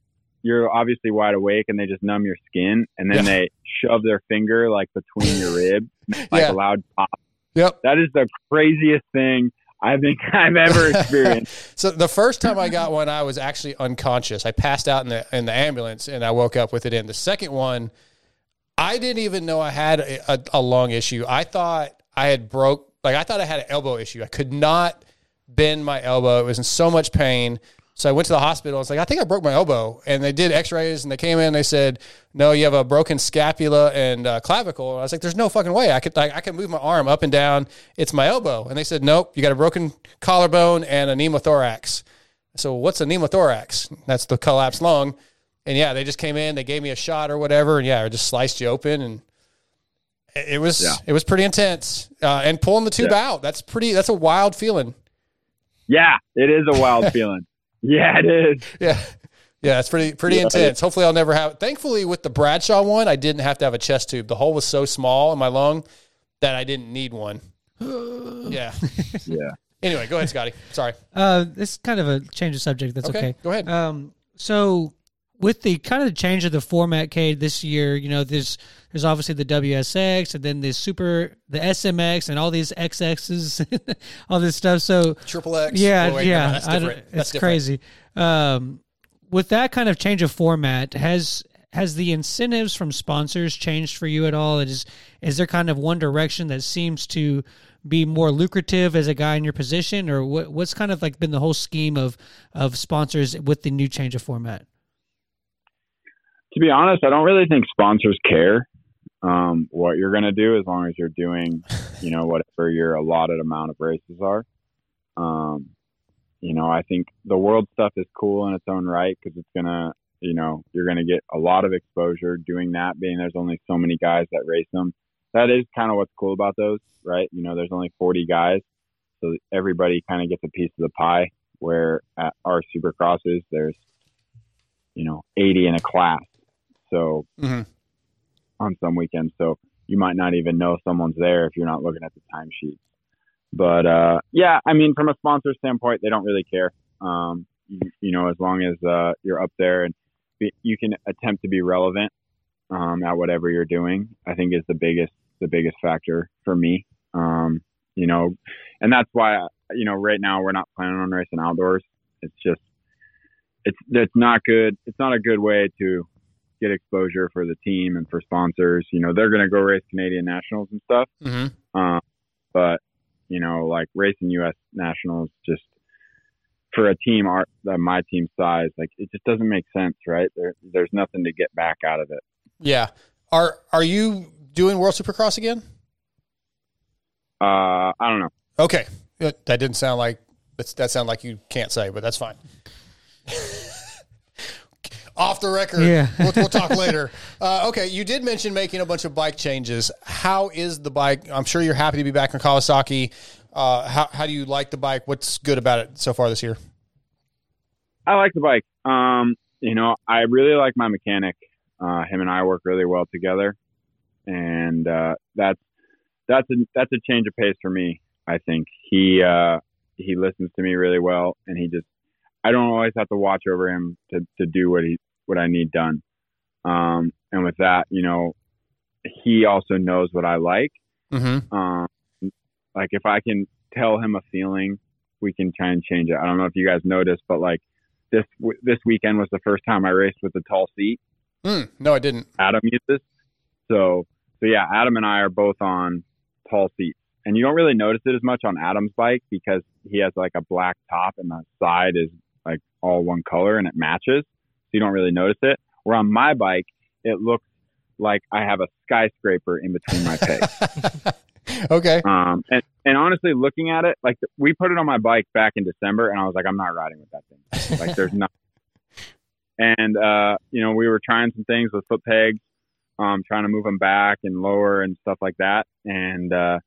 you're obviously wide awake and they just numb your skin and then Yeah. they shove their finger like between your ribs like Yeah. a loud pop. Yep. That is the craziest thing I think I've ever experienced. So the first time I got one, I was actually unconscious. I passed out in the in the ambulance, and I woke up with it in. The second one, I didn't even know I had a, a, a lung issue. I thought I had broke, like I thought I had an elbow issue. I could not bend my elbow. It was in so much pain. So I went to the hospital. I was like, I think I broke my elbow, and they did X-rays, and they came in. and They said, No, you have a broken scapula and uh, clavicle. And I was like, There's no fucking way I could like I can move my arm up and down. It's my elbow. And they said, Nope, you got a broken collarbone and a pneumothorax. So what's a pneumothorax? That's the collapsed lung. And yeah, they just came in, they gave me a shot or whatever, and yeah, I just sliced you open, and it it was Yeah. it was pretty intense. Uh, and pulling the tube Yeah. out, that's pretty. That's a wild feeling. yeah, it is a wild feeling. Yeah, it is. Yeah. Yeah, it's pretty pretty Yeah. intense. Hopefully, I'll never have. Thankfully, with the Bradshaw one, I didn't have to have a chest tube. The hole was so small in my lung that I didn't need one. yeah. Yeah. Anyway, go ahead, Scotty. Sorry. Uh, this is kind of a change of subject. That's Okay, okay. go ahead. Um, so with the kind of change of the format, Cade, this year, you know, there's there's obviously the WSX and then the Super, the SMX, and all these XXs, all this stuff. So Triple X. yeah, Oh, wait, yeah, mind. That's different. That's it's different. crazy. Um, with that kind of change of format, has has the incentives from sponsors changed for you at all? Is is there kind of one direction that seems to be more lucrative as a guy in your position, or what, what's kind of like been the whole scheme of of sponsors with the new change of format? To be honest, I don't really think sponsors care um, what you're going to do as long as you're doing, you know, whatever your allotted amount of races are. Um, you know, I think the world stuff is cool in its own right because it's going to, you know, you're going to get a lot of exposure doing that, being there's only so many guys that race them. That is kind of what's cool about those, right? You know, there's only 40 guys. so everybody kind of gets a piece of the pie. Where at our supercrosses, there's you know 80 in a class, so Mhm. on some weekends, so you might not even know someone's there if you're not looking at the timesheets. But uh, yeah, I mean, from a sponsor standpoint, they don't really care. Um, you, you know, as long as uh, you're up there and be, you can attempt to be relevant um, at whatever you're doing, I think is the biggest the biggest factor for me. Um, you know, and that's why you know right now we're not planning on racing outdoors. It's just it's it's not good. It's not a good way to get exposure for the team and for sponsors. You know, they're going to go race Canadian nationals and stuff. Mm-hmm. Um, but you know, like racing U.S. nationals, just for a team our my team size, like it just doesn't make sense, right? There, there's nothing to get back out of it. Yeah. Are are you doing World Supercross again? Uh, I don't know. Okay. That didn't sound like that sound like you can't say, but that's fine. Off the record. Yeah. we'll, we'll talk later. Uh, okay, you did mention making a bunch of bike changes. How is the bike? I'm sure you're happy to be back in Kawasaki. Uh, how how do you like the bike? What's good about it so far this year? I like the bike. Um, you know, I really like my mechanic. Uh, him and I work really well together, and uh, that's that's a that's a change of pace for me. I think he uh, he listens to me really well, and he just I don't always have to watch over him to to do what he what I need done. Um, and with that, you know, he also knows what I like. Mm-hmm. Um, like if I can tell him a feeling, we can try and change it. I don't know if you guys noticed, but like this w- this weekend was the first time I raced with a tall seat. Mm, no, I didn't. Adam uses. So so yeah, Adam and I are both on tall seats, and you don't really notice it as much on Adam's bike because he has like a black top and the side is like all one color and it matches, so you don't really notice it. Where on my bike, it looks like I have a skyscraper in between my pegs. okay. Um, and, and honestly, looking at it, like we put it on my bike back in December, and I was like, I'm not riding with that thing. Like, there's not. And uh, you know, we were trying some things with foot pegs, um, trying to move them back and lower and stuff like that, and uh,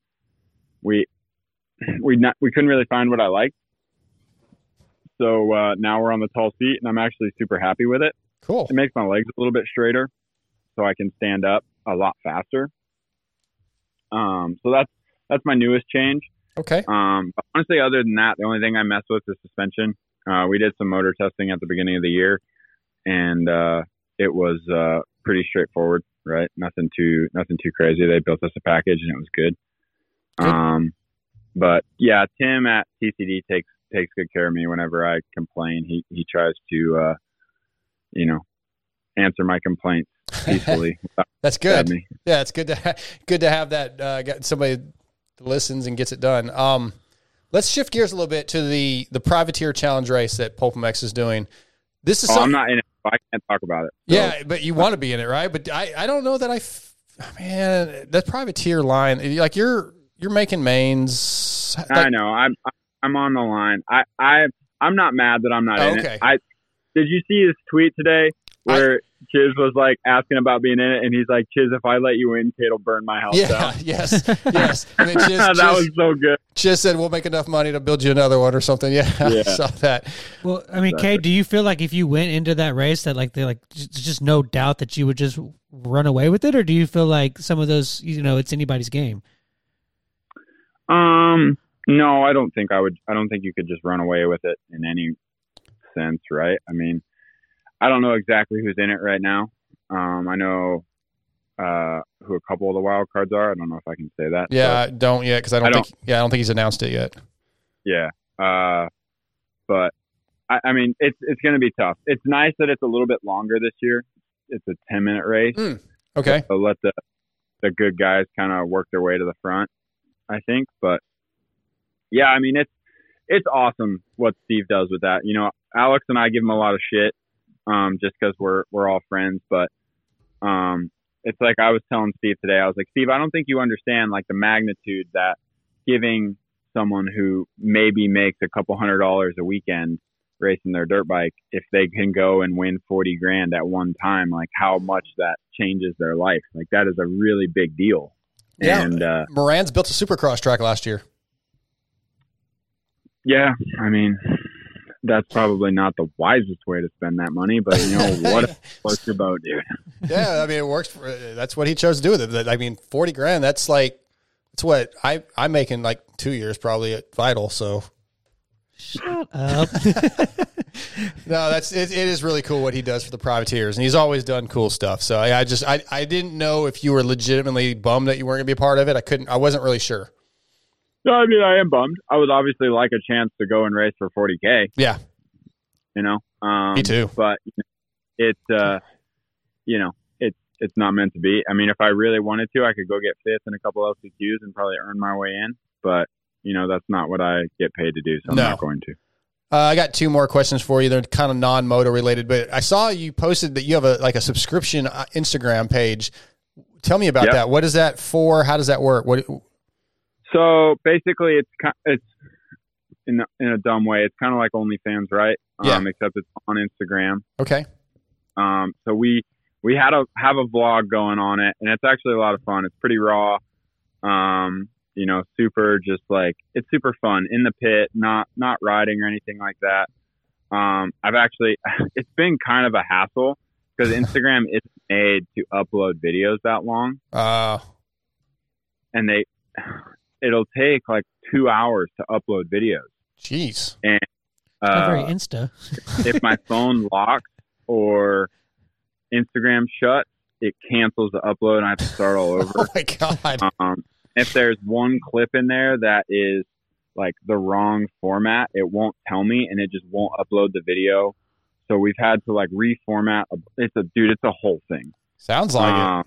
we we not we couldn't really find what I liked. So uh, now we're on the tall seat, and I'm actually super happy with it. Cool. It makes my legs a little bit straighter, so I can stand up a lot faster. Um, so that's that's my newest change. Okay. Um, honestly, other than that, the only thing I mess with is suspension. Uh, we did some motor testing at the beginning of the year, and uh, it was uh, pretty straightforward. Right, nothing too nothing too crazy. They built us a package, and it was good. Good. Um, but yeah, Tim at TCD takes takes good care of me whenever I complain. He he tries to, uh, you know, answer my complaints peacefully. That's good. Yeah, it's good to ha- good to have that uh, somebody listens and gets it done. Um, let's shift gears a little bit to the the privateer challenge race that PulpMX is doing. This is Oh, I'm not in it. I can't talk about it. So- yeah, but you want to be in it, right? But I, I don't know that I, f- man, that privateer line, like you're you're making mains. I know. I'm I'm on the line. I I I'm not mad that I'm not Oh, in okay. it. I did you see his tweet today where Chiz was like asking about being in it, and he's like, Chiz, if I let you in, Cade'll burn my house Yeah. down. Yes. Yes. And then Chiz, that Chiz, was so good. Chiz said we'll make enough money to build you another one or something. Yeah. I saw that. Well, I mean, Kate, do you feel like if you went into that race that like they like just, just no doubt that you would just run away with it, or do you feel like some of those you know it's anybody's game? Um, no, I don't think I would. I don't think you could just run away with it in any sense, right? I mean, I don't know exactly who's in it right now. Um, I know uh, who a couple of the wild cards are. I don't know if I can say that. Yeah. I don't yet because I don't I don't- think. Yeah, I don't think he's announced it yet. Yeah. Uh, but I, I mean, it's it's going to be tough. It's nice that it's a little bit longer this year. It's a ten minute race. Okay. So let the the good guys kind of work their way to the front. I think, but yeah, I mean, it's it's awesome what Steve does with that. You know, Alex and I give him a lot of shit, um, just because we're we're all friends. But um, it's like I was telling Steve today. I was like, Steve, I don't think you understand like the magnitude that giving someone who maybe makes a couple hundred dollars a weekend racing their dirt bike, if they can go and win 40 grand at one time, like how much that changes their life. Like that is a really big deal. Yeah. And, uh, Moranz built a supercross track last year. Yeah, I mean, that's probably not the wisest way to spend that money, but you know what? What's your boat, dude? yeah, I mean, it works. For, that's what he chose to do with it. I mean, forty grand. That's like, that's what I I'm making like two years probably at Vital. So Shut up. no, that's it, it is really cool what he does for the privateers, and he's always done cool stuff. So I, I just I, I didn't know if you were legitimately bummed that you weren't gonna be a part of it. I couldn't. I wasn't really sure. No, I mean, I am bummed. I would obviously like a chance to go and race for 40k. Yeah, You know, um, Me too. But it's uh, you know, it's it's not meant to be. I mean, if I really wanted to, I could go get fifth in a couple LCQs and probably earn my way in. But you know, that's not what I get paid to do, so I'm No. not going to. uh, I got two more questions for you. They're kind of non-moto related, but I saw you posted that you have a like a subscription uh, Instagram page. Tell me about Yep. that. What is that for? How does that work? What? So basically, it's it's in a, in a dumb way. It's kind of like OnlyFans, right? Yeah. Um, except it's on Instagram. Okay. Um, so we we had a have a vlog going on it, and it's actually a lot of fun. It's pretty raw. Um, you know, super just like it's super fun in the pit, not not riding or anything like that. Um, I've actually it's been kind of a hassle because Instagram isn't made to upload videos that long, Uh, and they it'll take like two hours to upload videos. jeez. Not very Uh, insta. if my phone locks or Instagram shuts, it cancels the upload and I have to start all over. Oh my god. Um, if there's one clip in there that is like the wrong format, it won't tell me and it just won't upload the video. So we've had to like reformat. A, it's a dude. It's a whole thing. Sounds like it. Um,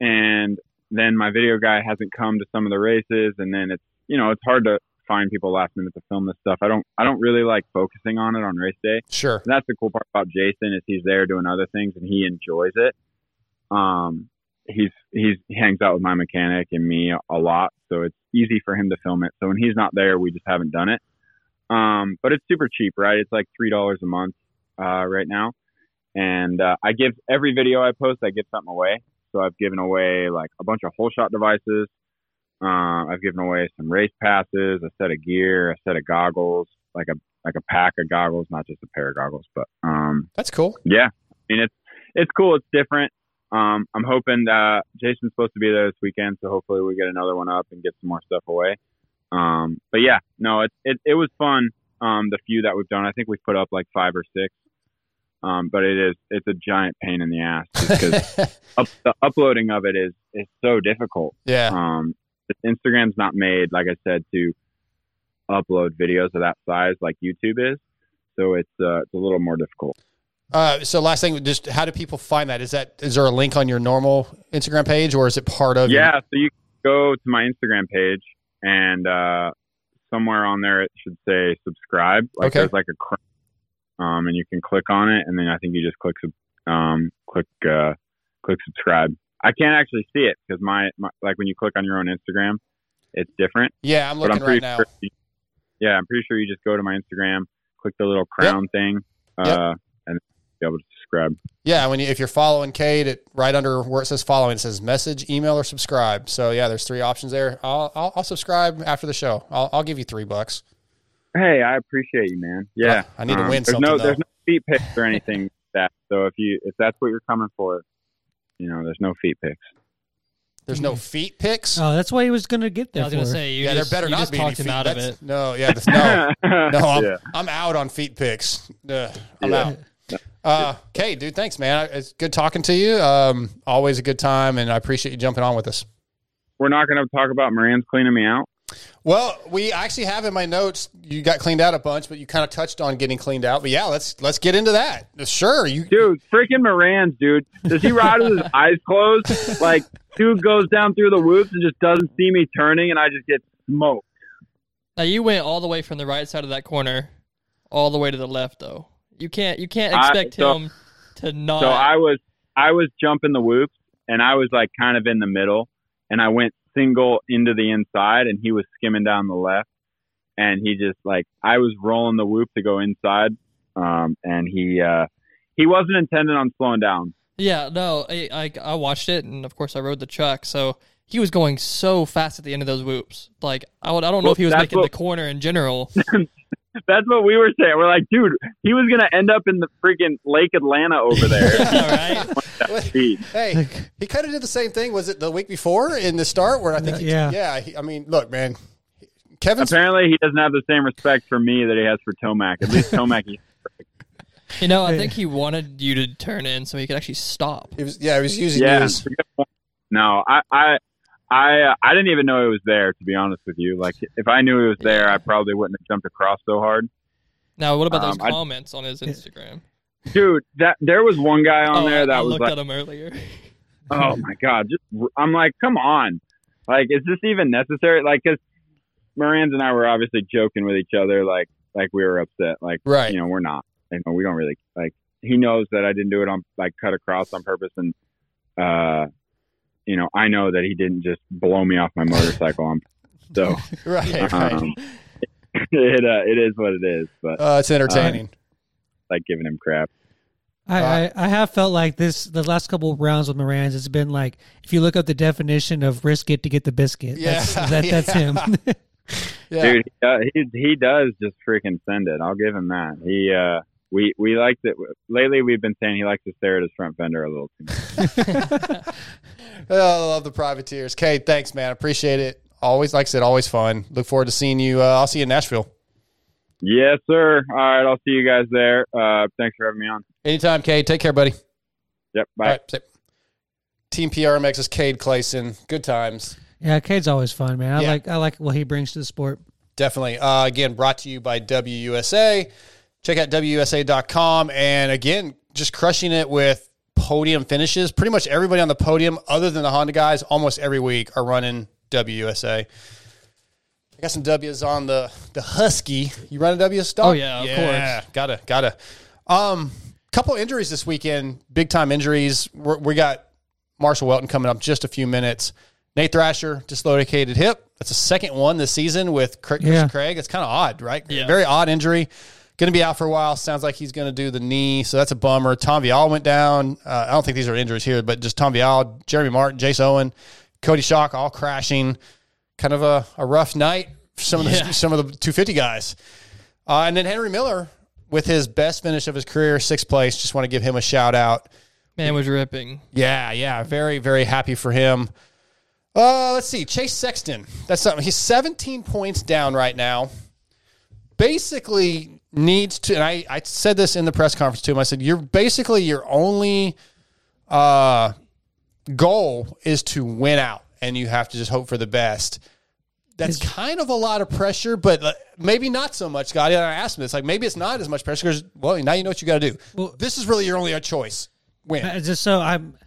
and then my video guy hasn't come to some of the races, and then it's you know it's hard to find people last minute to film this stuff. I don't I don't really like focusing on it on race day. Sure. And that's the cool part about Jason is he's there doing other things and he enjoys it. Um, he's he's he hangs out with my mechanic and me a lot, so it's easy for him to film it. So when he's not there, we just haven't done it. Um, but it's super cheap, right? It's like three dollars a month uh, right now, and uh, I give every video I post, I give something away. So I've given away like a bunch of whole shot devices. Uh, I've given away some race passes, a set of gear, a set of goggles, like a like a pack of goggles, not just a pair of goggles, but um, That's cool. yeah, I mean it's it's cool. It's different. Um, I'm hoping that Jason's supposed to be there this weekend, so hopefully we get another one up and get some more stuff away. Um, but yeah, no, it it it was fun. Um, the few that we've done, I think we've put up like five or six. Um, but it is it's a giant pain in the ass because up, the uploading of it is is so difficult. yeah. Um, Instagram's not made, like I said, to upload videos of that size like YouTube is. So it's uh, it's a little more difficult. Uh, so last thing, just how do people find that? Is that is there a link on your normal Instagram page, or is it part of? your- Yeah, so you go to my Instagram page and uh, somewhere on there it should say subscribe. Like Okay. there's like a um, and you can click on it, and then I think you just click um, click uh, click subscribe. I can't actually see it because my, my like when you click on your own Instagram, it's different. yeah. I'm I'm looking pretty right now. sure. You, yeah, I'm pretty sure you just go to my Instagram, click the little crown thing, uh, Yep. and be able to subscribe. Yeah, when you, if you're following Cade, it right under where it says following, it says message, email, or subscribe. So yeah, there's three options there. I'll I'll, I'll subscribe after the show. I'll, I'll give you three bucks. Hey, I appreciate you, man. Yeah, I need to win there's something, No, though. there's no feet picks or anything like that. So if you if that's what you're coming for, you know, there's no feet picks. There's no feet picks. Oh, that's why he was going to get there. I was gonna say you yeah, just, there better you not just be any feet. out of it. No, yeah, that's- no, no. I'm, Yeah. I'm out on feet picks. Ugh, I'm Yeah. out. Uh, okay, dude. Thanks, man. It's good talking to you. Um, always a good time, and I appreciate you jumping on with us. We're not going to talk about Moranz cleaning me out. Well, we actually have in my notes you got cleaned out a bunch, but you kind of touched on getting cleaned out. But yeah, let's let's get into that. Sure, you Dude, freaking Moranz, dude. Does he ride with his eyes closed? Like, dude goes down through the whoops and just doesn't see me turning, and I just get smoked. Now you went all the way from the right side of that corner, all the way to the left though. You can't you can't I- expect so- him to not. So I was I was jumping the whoops, and I was like kind of in the middle, and I went single into the inside, and he was skimming down the left, and he just like I was rolling the whoop to go inside, um, and he uh, he wasn't intending on slowing down. Yeah, no, I, I I watched it, and of course I rode the truck. So he was going so fast at the end of those whoops. Like I, would, I don't know Well, if he was making what- the corner in general. That's what we were saying. We're like, dude, he was gonna end up in the freaking Lake Atlanta over there. All right. That speed. Hey, he kind of did the same thing. Was it the week before in the start where I think, he, Yeah. yeah, he, I mean, look, man, Kevin's Apparently, he doesn't have the same respect for me that he has for Tomac. At least Tomac, he, You know, I think he wanted you to turn in so he could actually stop. he was, yeah, he was using yeah. his, No, I, I, I, uh, I didn't even know it was there. To be honest with you, like if I knew it was there, I probably wouldn't have jumped across so hard. Now, what about those Um, I- comments on his Instagram? Dude, that there was one guy on oh, there that I was looked like, at him earlier. oh my god, just I'm like, come on, like is this even necessary? Like, because Moranz and I were obviously joking with each other, like like we were upset, like Right. you know we're not, you know we don't really like. He knows that I didn't do it on like cut across on purpose, and uh, you know I know that he didn't just blow me off my motorcycle. on so right, right. um, it uh, it is what it is, but Uh, it's entertaining. like giving him crap. I, I, I have felt like this the last couple of rounds with Moranz. It's been like if you look up the definition of risk it to get the biscuit. That's, Yeah, that's him. yeah. Dude, he, uh, he he does just freaking send it. I'll give him that. He uh we we like that lately. We've been saying he likes to stare at his front fender a little too much. Oh, I love the privateers. Cade, thanks, man. Appreciate it. Always, like I said, always fun. Look forward to seeing you. Uh, I'll see you in Nashville. yes, sir. All right, I'll see you guys there. Uh, thanks for having me on. Anytime, Cade. Take care, buddy. Yep, bye. All right. see- Team PRMX is Cade Clason. Good times. yeah, Cade's always fun, man. I Yeah. like I like what he brings to the sport. Definitely. Uh, again, brought to you by WUSA. Check out WUSA.com. And again, just crushing it with podium finishes. Pretty much everybody on the podium, other than the Honda guys, almost every week are running WUSA. I got some W's on the the Husky. You run a W stock? Oh, yeah, of yeah, Gotta, gotta. Um, couple injuries this weekend, big time injuries. We're, we got Marshal Weltin coming up just a few minutes. Nate Thrasher dislocated hip. That's the second one this season with Christian Yeah. Craig. It's kind of odd, right? Yeah. Very odd injury. Going to be out for a while. Sounds like he's going to do the knee, so that's a bummer. Tom Vial went down. Uh, I don't think these are injuries here, but just Tom Vial, Jeremy Martin, Jace Owen, Coty Schock, all crashing. Kind of a, a rough night for some of the Yeah. some of the 250 guys. Uh, and then Henry Miller with his best finish of his career, sixth place. Just want to give him a shout out. Man was ripping. Yeah, yeah, very, very happy for him. Uh, let's see, Chase Sexton. That's something. He's 17 points down right now. Basically needs to. And I, I said this in the press conference to him. I said, "You're basically your only uh, goal is to win out, and you have to just hope for the best." That's kind of a lot of pressure, but uh, maybe not so much, Scotty. And I asked him this, like maybe it's not as much pressure because, well, now you know what you got to do. Well- this is really your only choice. Win. Uh, Just so I'm,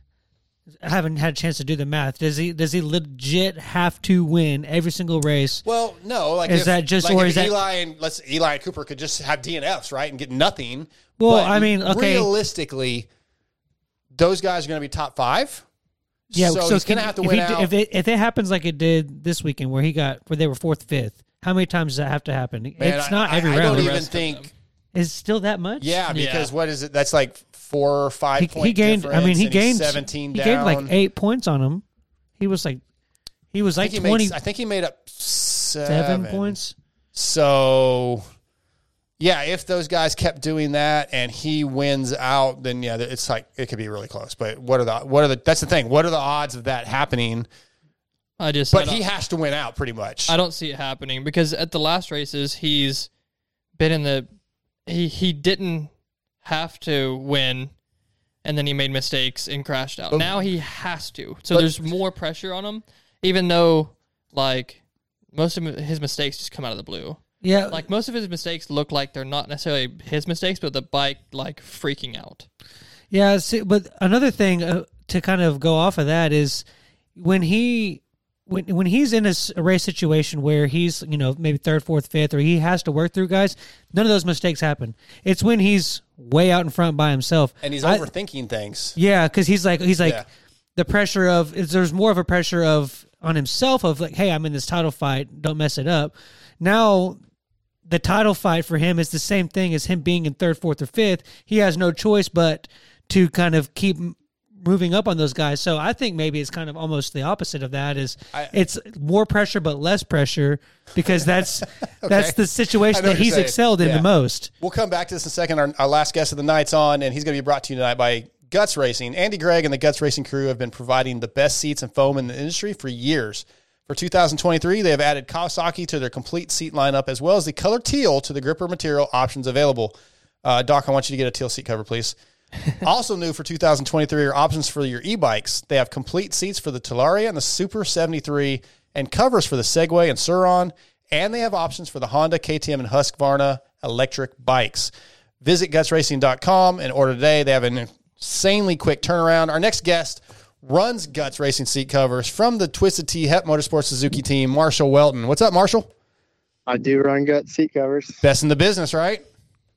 I haven't had a chance to do the math. Does he does he legit have to win every single race? Well, no. Like, Is if, that just- like or if is that- Eli and let's Eli and Cooper could just have DNFs, right, and get nothing. Well, But I mean, okay. realistically, those guys are going to be top five. Yeah, so, he's going to have to if win he, out. If it, if it happens like it did this weekend, where he got where they were fourth, fifth, how many times does that have to happen? Man, it's I- not I, every I round. don't even think. Is still that much? Yeah, because Yeah. what is it? That's like four or five he, point he gained. I mean, he and he's gained seventeen He down. gained like eight points on him. He was like, he was like think, he twenty made, I think he made up seven, seven points. So, yeah, if those guys kept doing that and he wins out, then yeah, it's like it could be really close. But what are the what are the? That's the thing. What are the odds of that happening? I just. But I he has to win out pretty much. I don't see it happening because at the last races he's been in the he he didn't have to win and then he made mistakes and crashed out. now he has to. So but- there's more pressure on him even though like most of his mistakes just come out of the blue. Yeah, Like most of his mistakes look like they're not necessarily his mistakes but the bike like freaking out. Yeah, see, but another thing uh, to kind of go off of that is when he when when he's in a race situation where he's you know maybe third, fourth, fifth, or he has to work through guys. None of those mistakes happen. It's when he's way out in front by himself and he's I- overthinking things. yeah, because he's like he's like Yeah. the pressure of is there's more of a pressure of on himself of like, hey, I'm in this title fight, don't mess it up. Now the title fight for him is the same thing as him being in third, fourth, or fifth. He has no choice but to kind of keep moving up on those guys. So I think maybe it's kind of almost the opposite of that. Is I- it's more pressure but less pressure because that's that's the situation that he's saying. excelled in the most. We'll come back to this in a second. Our, our last guest of the night's on, and he's going to be brought to you tonight by Guts Racing. Andy Gregg and the Guts Racing crew have been providing the best seats and foam in the industry for years. For 2023, they have added Kawasaki to their complete seat lineup, as well as the color teal to the gripper material options available. Uh, Doc, I want you to get a teal seat cover, please. also new for 2023 are options for your e-bikes. They have complete seats for the Talaria and the Super 73 and covers for the Segway and Surron. And they have options for the Honda, KTM, and Husqvarna electric bikes. Visit gutsracing.com and order today. They have an insanely quick turnaround. Our next guest runs Guts Racing seat covers from the Twisted Tea HEP Motorsports Suzuki team, Marshal Weltin. What's up, Marshal? I do run gut seat covers. Best in the business, right?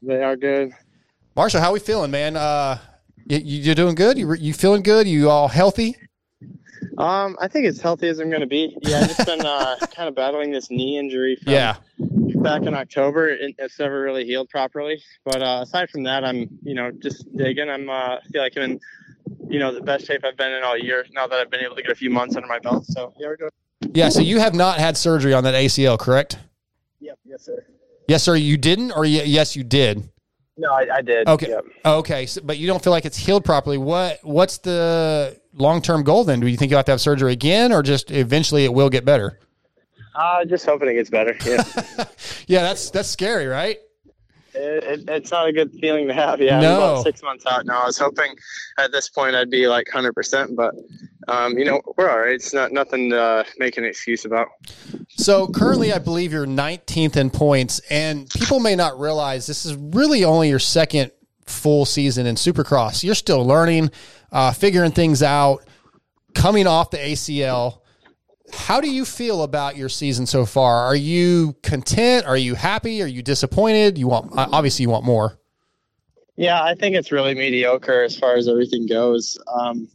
They are good. Marshal, how we feeling, man? Uh, you, you doing good? You, you feeling good? You all healthy? Um, I think as healthy as I'm going to be. Yeah, I've just been uh, kind of battling this knee injury from Yeah. back in October. It, it's never really healed properly. But uh, aside from that, I'm you know just digging. I'm uh, feel like I'm in you know the best shape I've been in all year. Now that I've been able to get a few months under my belt. So yeah, we're doing. Yeah. So you have not had surgery on that ACL, correct? Yep. Yes, sir. Yes, sir. You didn't, or y- yes, you did. No, I, I did. Okay. Yep. Okay. So, but you don't feel like it's healed properly. What What's the long term goal then? Do you think you'll have to have surgery again, or just eventually it will get better? Uh, just hoping it gets better. Yeah. Yeah, that's that's scary, right? It, it, it's not a good feeling to have. Yeah, No. I'm about six months out now. I was hoping at this point I'd be like 100%, but um, you know we're all right. It's not nothing to uh, make an excuse about. So currently, I believe you're 19th in points, and people may not realize this is really only your second full season in Supercross. You're still learning, uh, figuring things out, coming off the ACL. How do you feel about your season so far? Are you content? Are you happy? Are you disappointed? You want obviously you want more. Yeah, I think it's really mediocre as far as everything goes. Um,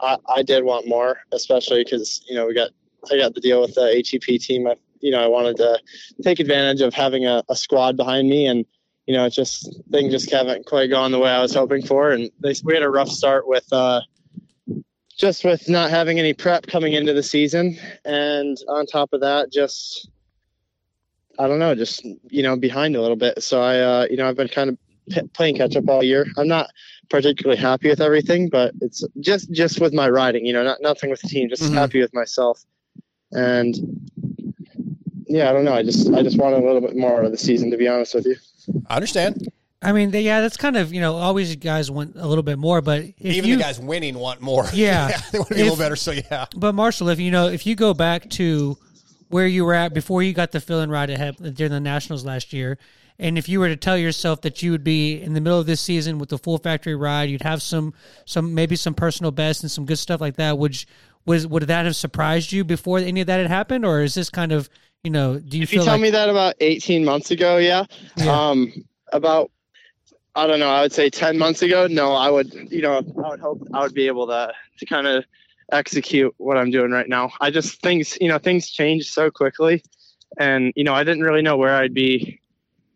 I, I did want more, especially because you know we got I got the deal with the HEP team. I, you know, I wanted to take advantage of having a, a squad behind me, and you know, it's just things just haven't quite gone the way I was hoping for. And they, we had a rough start with uh, just with not having any prep coming into the season, and on top of that, just I don't know, just you know, behind a little bit. So I, uh, you know, I've been kind of p- playing catch up all year. I'm not particularly happy with everything, but it's just just with my riding. You know, not nothing with the team. Just Mhm. happy with myself, and yeah, I don't know. I just I just want a little bit more of the season, to be honest with you. I understand. I mean, they, yeah, that's kind of you know always you guys want a little bit more, but if Even you, the guys winning want more. Yeah. they want to be a little better. So yeah, But Marshal, if you know, if you go back to where you were at before you got the fill and ride ahead during the Nationals last year, and if you were to tell yourself that you would be in the middle of this season with the full factory ride, you'd have some, some maybe some personal best and some good stuff like that. Would you- was would that have surprised you before any of that had happened, or is this kind of you know? Do you If feel you tell like me that about 18 months ago, yeah. Yeah. Um, about I don't know. I would say 10 months ago. No, I would. You know, I would hope I would be able to to kind of execute what I'm doing right now. I just things you know things change so quickly, and you know I didn't really know where I'd be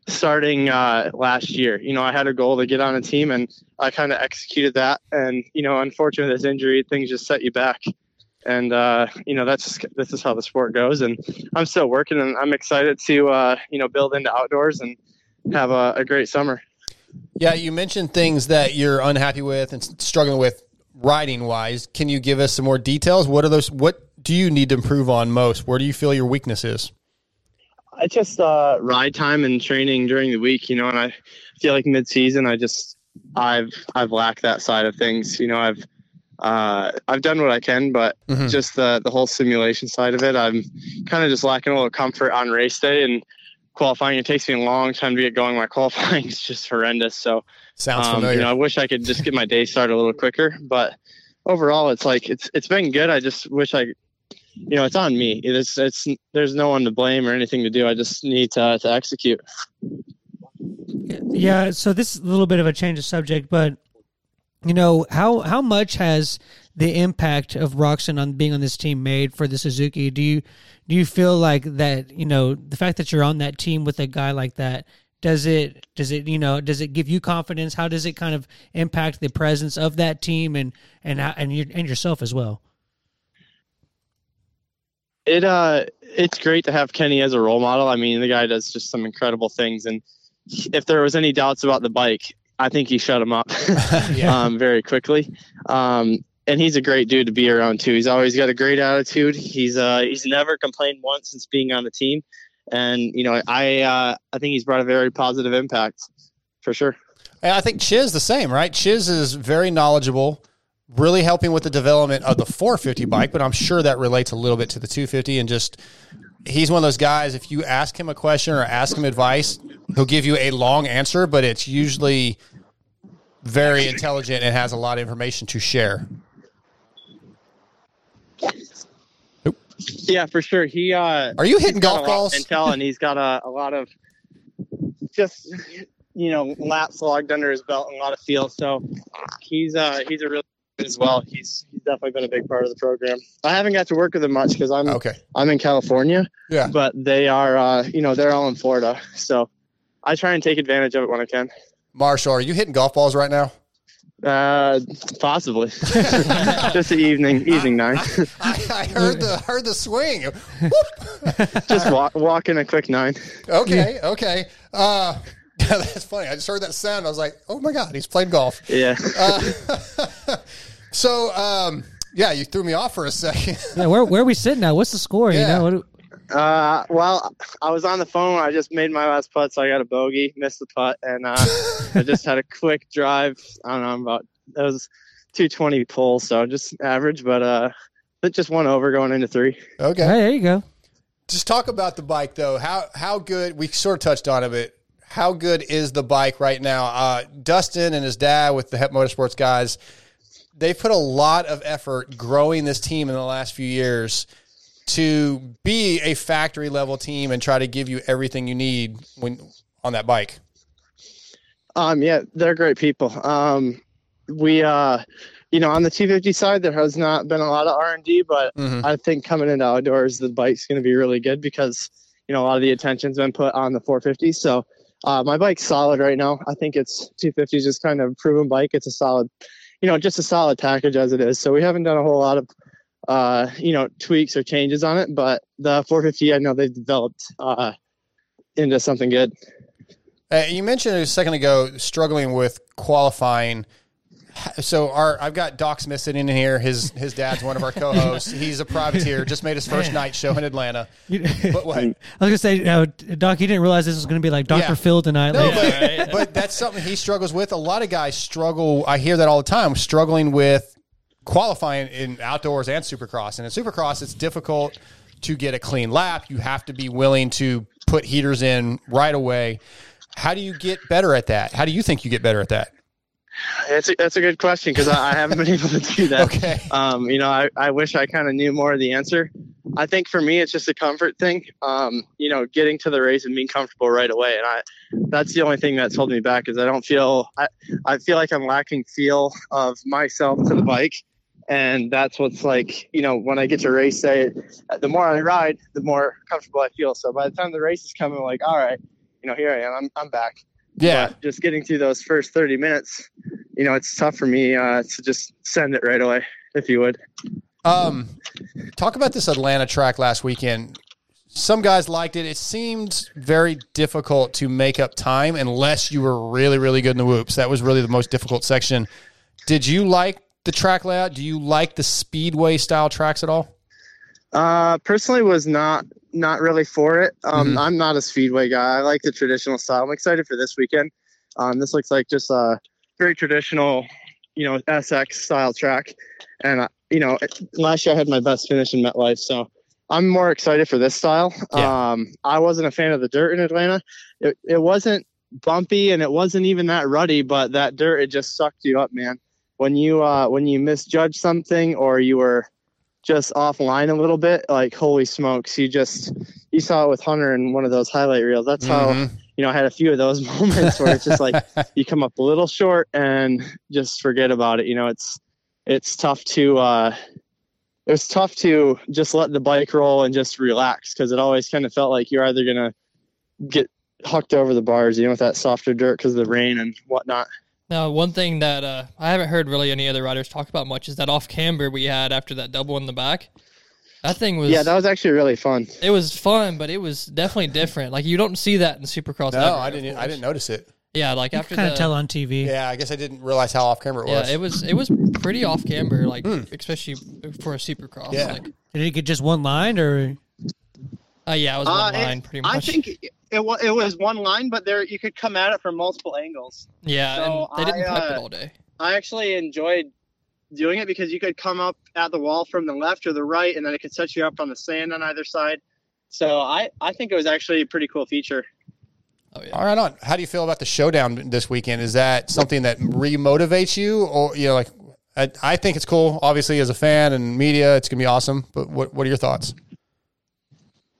starting uh, last year. You know, I had a goal to get on a team, and I kind of executed that. And you know, unfortunately, this injury things just set you back. And uh, you know that's this is how the sport goes, and I'm still working, and I'm excited to uh, you know build into outdoors and have a, a great summer. Yeah. You mentioned things that you're unhappy with and struggling with riding wise. Can you give us some more details? What are those? What do you need to improve on most? Where do you feel your weakness is? I just uh, ride time and training during the week, you know, and I feel like mid-season, I just I've I've lacked that side of things. You know, I've uh, I've done what I can, but Mhm. just the the whole simulation side of it, I'm kind of just lacking a little comfort on race day and qualifying. It takes me a long time to get going. My qualifying is just horrendous. So Sounds um, familiar. you know, I wish I could just get my day started a little quicker, but overall, it's like it's it's been good. I just wish I, you know, it's on me. It's it's there's no one to blame or anything to do. I just need to to execute. Yeah, so this is a little bit of a change of subject, but you know how how much has the impact of Roczen on being on this team made for the Suzuki? Do you do you feel like that? You know, the fact that you're on that team with a guy like that does it does it you know does it give you confidence? How does it kind of impact the presence of that team and and and your, and yourself as well? it uh it's great to have Kenny as a role model. I mean, the guy does just some incredible things, and if there was any doubts about the bike, I think he shut him up um, very quickly. Um, and he's a great dude to be around too. He's always got a great attitude. He's uh he's never complained once since being on the team, and you know I uh, I think he's brought a very positive impact for sure. And I think Chiz the same, right? Chiz is very knowledgeable, really helping with the development of the 450 bike, but I'm sure that relates a little bit to the 250 and just he's one of those guys if you ask him a question or ask him advice, he'll give you a long answer, but it's usually very intelligent and has a lot of information to share. Yeah, for sure. He uh Are you hitting golf a lot of balls? Intel, and he's got a, a lot of just you know laps logged under his belt and a lot of feel. So he's uh he's a really as well. He's he's definitely been a big part of the program. I haven't got to work with him much because I'm Okay. I'm in California. Yeah. But they are uh you know they're all in Florida, so I try and take advantage of it when I can. Marshal, are you hitting golf balls right now? Uh, possibly. Just the evening evening nine. I, I heard the heard the swing. Just walk walking a quick nine. Okay, okay. Uh, that's funny. I just heard that sound. I was like, "Oh my god, he's playing golf." Yeah. Uh, so, um, yeah, you threw me off for a second. Yeah, where where are we sitting now? What's the score? Yeah. You know, what do- Uh, well, I was on the phone. I just made my last putt, so I got a bogey, missed the putt, and uh, I just had a quick drive. I don't know I'm about that was 220 pull, so just average, but uh, it just one over going into three. Okay. Hey, there you go. Just talk about the bike though. How how good? We sort of touched on it, but how good is the bike right now? Uh, Dustin and his dad with the HEP Motorsports guys, they've put a lot of effort growing this team in the last few years to be a factory level team and try to give you everything you need when on that bike. Um, yeah, they're great people. Um, we, uh, you know, on the 250 side, there has not been a lot of R and D, but Mhm. I think coming into outdoors, the bike's going to be really good because you know a lot of the attention's been put on the 450. So uh, my bike's solid right now. I think it's 250 is just kind of proven bike. It's a solid, you know, just a solid package as it is. So we haven't done a whole lot of, uh, you know, tweaks or changes on it. But the 450, I know they've developed uh, into something good. Uh, you mentioned a second ago struggling with qualifying. So our I've got Doc Smith sitting in here. His his dad's one of our co-hosts. He's a privateer. Just made his first night show in Atlanta. You- But what? I was gonna say, uh, Doc, you didn't realize this was gonna be like Doctor Yeah. Phil tonight. No, like, but, but that's something he struggles with. A lot of guys struggle. I hear that all the time, struggling with qualifying in outdoors and supercross. And in supercross, it's difficult to get a clean lap. You have to be willing to put heaters in right away. How do you get better at that? How do you think you get better at that? It's a, that's a good question because I, I haven't been able to do that. Okay. Um, you know, I, I wish I kind of knew more of the answer. I think for me, it's just a comfort thing. Um, you know, getting to the race and being comfortable right away, and I that's the only thing that's holding me back is I don't feel I I feel like I'm lacking feel of myself to the bike, and that's what's like. You know, when I get to race day, the more I ride, the more comfortable I feel. So by the time the race is coming, like, all right, you know, here I am, I'm I'm back. Yeah. But just getting through those first 30 minutes, you know, it's tough for me uh, to just send it right away, if you would. Um, talk about this Atlanta track last weekend. Some guys liked it. It seemed very difficult to make up time unless you were really, really good in the whoops. That was really the most difficult section. Did you like the track layout? Do you like the speedway style tracks at all? Uh, personally, was not not really for it. Um, Mhm. I'm not a speedway guy. I like the traditional style. I'm excited for this weekend. Um, this looks like just a very traditional, you know, SX style track. And uh, you know, last year I had my best finish in MetLife, so I'm more excited for this style. Yeah. Um, I wasn't a fan of the dirt in Atlanta. It, it wasn't bumpy and it wasn't even that ruddy, but that dirt it just sucked you up, man. When you uh, when you misjudge something or you were just offline a little bit, like holy smokes, you just you saw it with Hunter in one of those highlight reels. That's how Mhm. you know I had a few of those moments where it's just like you come up a little short and just forget about it. You know, it's it's tough to uh, it was tough to just let the bike roll and just relax because it always kind of felt like you're either gonna get hucked over the bars, you know, with that softer dirt because of the rain and whatnot. Now, one thing that uh, I haven't heard really any other riders talk about much is that off camber we had after that double in the back. That thing was yeah, that was actually really fun. it was fun, but it was definitely different. Like you don't see that in Supercross. No, ever, I didn't. I didn't notice it. Yeah, like You after kind the of tell on TV. Yeah, I guess I didn't realize how off camber it yeah, was. it was it was pretty off camber, like especially for a Supercross. Yeah. Like, Did it get just one line or? uh, yeah, it was Uh, one it- line pretty I much. think it was it was one line, but there you could come at it from multiple angles. yeah, so and they didn't I, prep it uh, all day. I actually enjoyed doing it because you could come up at the wall from the left or the right, and then it could set you up on the sand on either side. So I, I think it was actually a pretty cool feature. Oh yeah. All right, on. How do you feel about the showdown this weekend? Is that something that remotivates you, or you know, like I, I think it's cool. Obviously, as a fan and media, it's gonna be awesome. But what what are your thoughts?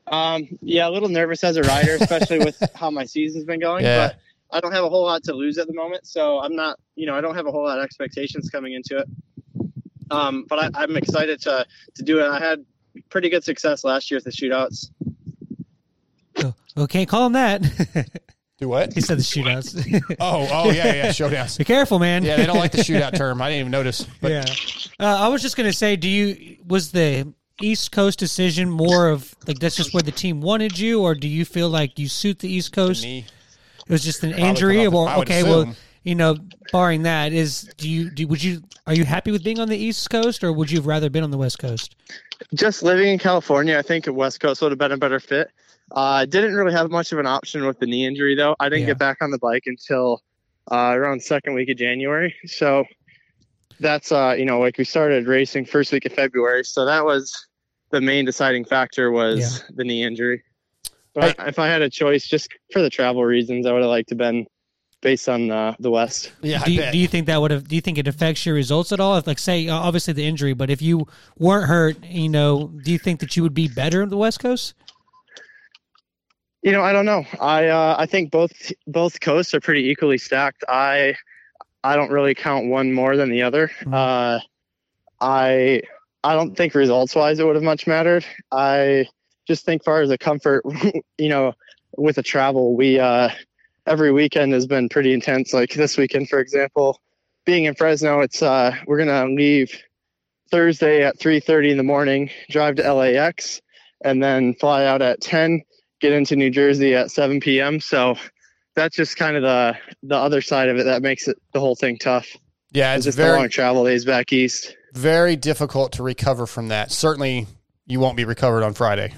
Um, yeah, a little nervous as a rider, especially with how my season's been going. Yeah. But I don't have a whole lot to lose at the moment, so I'm not, you know, I don't have a whole lot of expectations coming into it. Um, but I, I'm excited to to do it. I had pretty good success last year with the shootouts. Oh, okay, call him that. Do what? he said the shootouts. Oh, oh yeah, yeah, showdowns. Be careful, man. Yeah, they don't like the shootout term. I didn't even notice. But yeah. Uh, I was just gonna say, do you was the East Coast decision more of like that's just where the team wanted you, or do you feel like you suit the East Coast? knee. It was just an Probably injury. come Well, I would okay, well, you know, barring that, is do you do would you are you happy with being on the East Coast, or would you have rather been on the West Coast? Just living in California, I think West Coast would have been a better fit. Uh, I didn't really have much of an option with the knee injury, though. I didn't Yeah. get back on the bike until uh, around second week of January. So that's uh, you know, like we started racing first week of February. So that was the main deciding factor was the knee injury. But if I had a choice, just for the travel reasons, I would have liked to been based on uh, the West. Yeah, do, you, do you think that would have? Do you think it affects your results at all? If, like, say, uh, obviously the injury, but if you weren't hurt, you know, do you think that you would be better on the West Coast? You know, I don't know. I uh, I think both both coasts are pretty equally stacked. I I don't really count one more than the other. Uh, I I don't think results wise it would have much mattered. I just think far as the comfort, you know, with the travel, we uh, every weekend has been pretty intense. Like this weekend, for example, being in Fresno, it's uh, we're gonna leave Thursday at 3:30 in the morning, drive to LAX, and then fly out at 10, get into New Jersey at 7 p.m. So that's just kind of the the other side of it that makes it the whole thing tough. Yeah, It's it's just very long travel days back east. very difficult to recover from that. Certainly, you won't be recovered on Friday.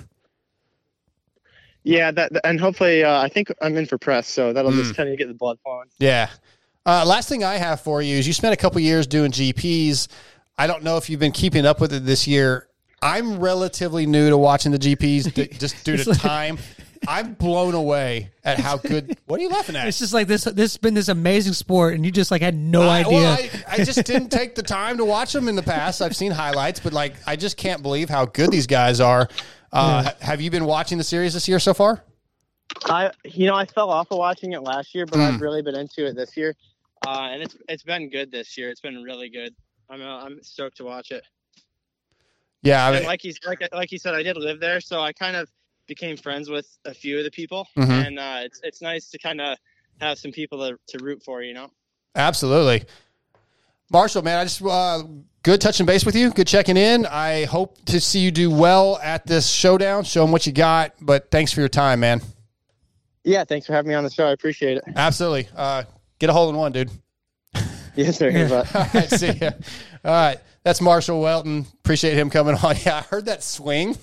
Yeah, that and hopefully uh, I think I'm in for press, so that'll Mm. just kind of get the blood flowing. Yeah. Uh, last thing I have for you is you spent a couple years doing GPs. I don't know if you've been keeping up with it this year. I'm relatively new to watching the GPs d- just due to like- time. I'm blown away at how good. What are you laughing at? It's just like this. This has been this amazing sport, and you just like had no I, idea. well, I, I just didn't take the time to watch them in the past. I've seen highlights, but like I just can't believe how good these guys are. Uh, ha- Have you been watching the series this year so far? I you know I fell off of watching it last year, but Mm. I've really been into it this year, uh, and it's it's been good this year. It's been really good. I'm uh, I'm stoked to watch it. Yeah, I and mean, like he's like like you said, I did live there, so I kind of became friends with a few of the people, Mhm. and uh, it's it's nice to kind of have some people to, to root for. You know. Absolutely. Marshal, man, I just uh, good touching base with you. Good checking in. I hope to see you do well at this showdown. Show them what you got. But thanks for your time, man. Yeah, thanks for having me on the show. I appreciate it. Absolutely. Uh, get a hole in one, dude. Yes, sir. But All right, see ya. All right, that's Marshal Weltin. Appreciate him coming on. Yeah, I heard that swing.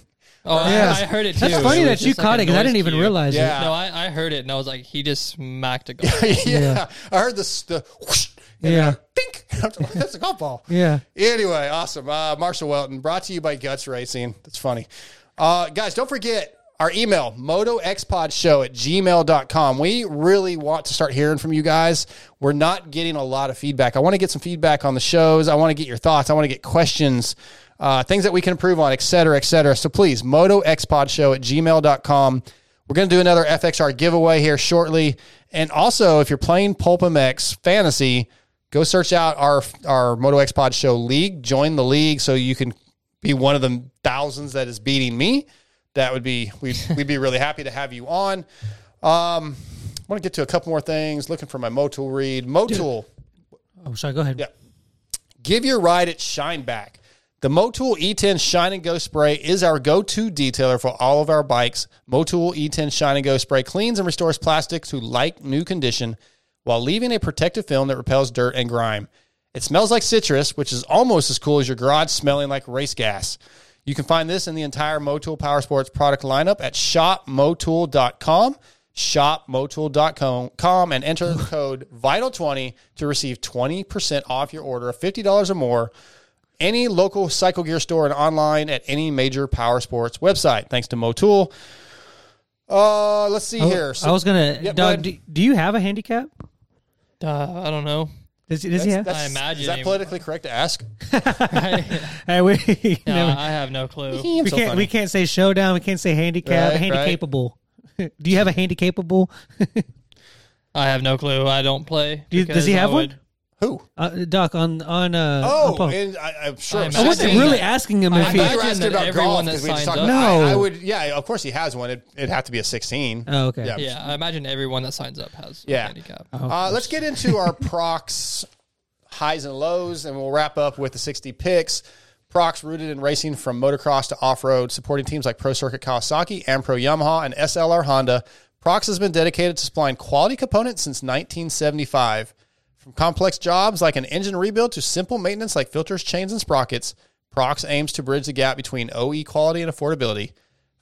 Oh, I- Yeah. I, heard it too. That's funny It that you just like caught a it because I noise didn't even cue. realize Yeah. No, I, I heard it and I was like, he just smacked a golf. yeah, Yeah. I heard this. The whoosh, it. Yeah, Dink. That's a golf ball. yeah. Anyway, awesome. Uh, Marshal Weltin, brought to you by Guts Racing. That's funny. Uh, guys, don't forget our email, motoxpodshow at gmail.com. We really want to start hearing from you guys. We're not getting a lot of feedback. I want to get some feedback on the shows. I want to get your thoughts. I want to get questions, uh, things that we can improve on, et cetera, et cetera. So please, motoxpodshow at gmail.com. We're going to do another FXR giveaway here shortly. And also, if you're playing PulpMX Fantasy, go search out our our MotoXpod Show League. Join the league so you can be one of the thousands that is beating me. That would be we'd we'd be really happy to have you on. Um, I want to get to a couple more things. Looking for my Motul read. Motul. Oh, sorry. Go ahead. Yeah. Give your ride its shine back. The Motul E10 Shine and Go spray is our go-to detailer for all of our bikes. Motul E10 Shine and Go spray cleans and restores plastic to like new condition while leaving a protective film that repels dirt and grime. It smells like citrus, which is almost as cool as your garage smelling like race gas. You can find this in the entire Motul Power Sports product lineup at shopmotul.com, shopmotul.com, and enter the code VITAL20 to receive 20% off your order of $50 or more. Any local cycle gear store and online at any major power sports website. Thanks to Motul. Uh, let's see I- here. I was gonna. Yeah, Doug, ahead. do, do you have a handicap? Uh, I don't know. Does, does he have? I imagine. Is that politically correct to ask? Hey, we, No, never- I have no clue. we so can't. funny. We can't say showdown. We can't say handicap. Right, handicapable. do you have a handicapable? I have no clue. I don't play. Do you- does because he have I one? would- Who? Uh, Doc on on. Uh, Oh, on Pope. and I, I'm sure. I I'm I wasn't imagine really that- asking him I if I he. thought you were imagine asking that about everyone golf that because we just signs talked up- about. I, I would. Yeah, of course he has one. It, it'd have to be a 16. Oh, okay. Yeah. Yeah, I imagine everyone that signs up has a Yeah. handicap. Uh, let's get into our Prox highs and lows, and we'll wrap up with the 6D picks. Prox rooted in racing from motocross to off road, supporting teams like Pro Circuit Kawasaki, Ampro Yamaha, and SLR Honda. Prox has been dedicated to supplying quality components since 1975. From complex jobs like an engine rebuild to simple maintenance like filters, chains, and sprockets, Prox aims to bridge the gap between OE quality and affordability.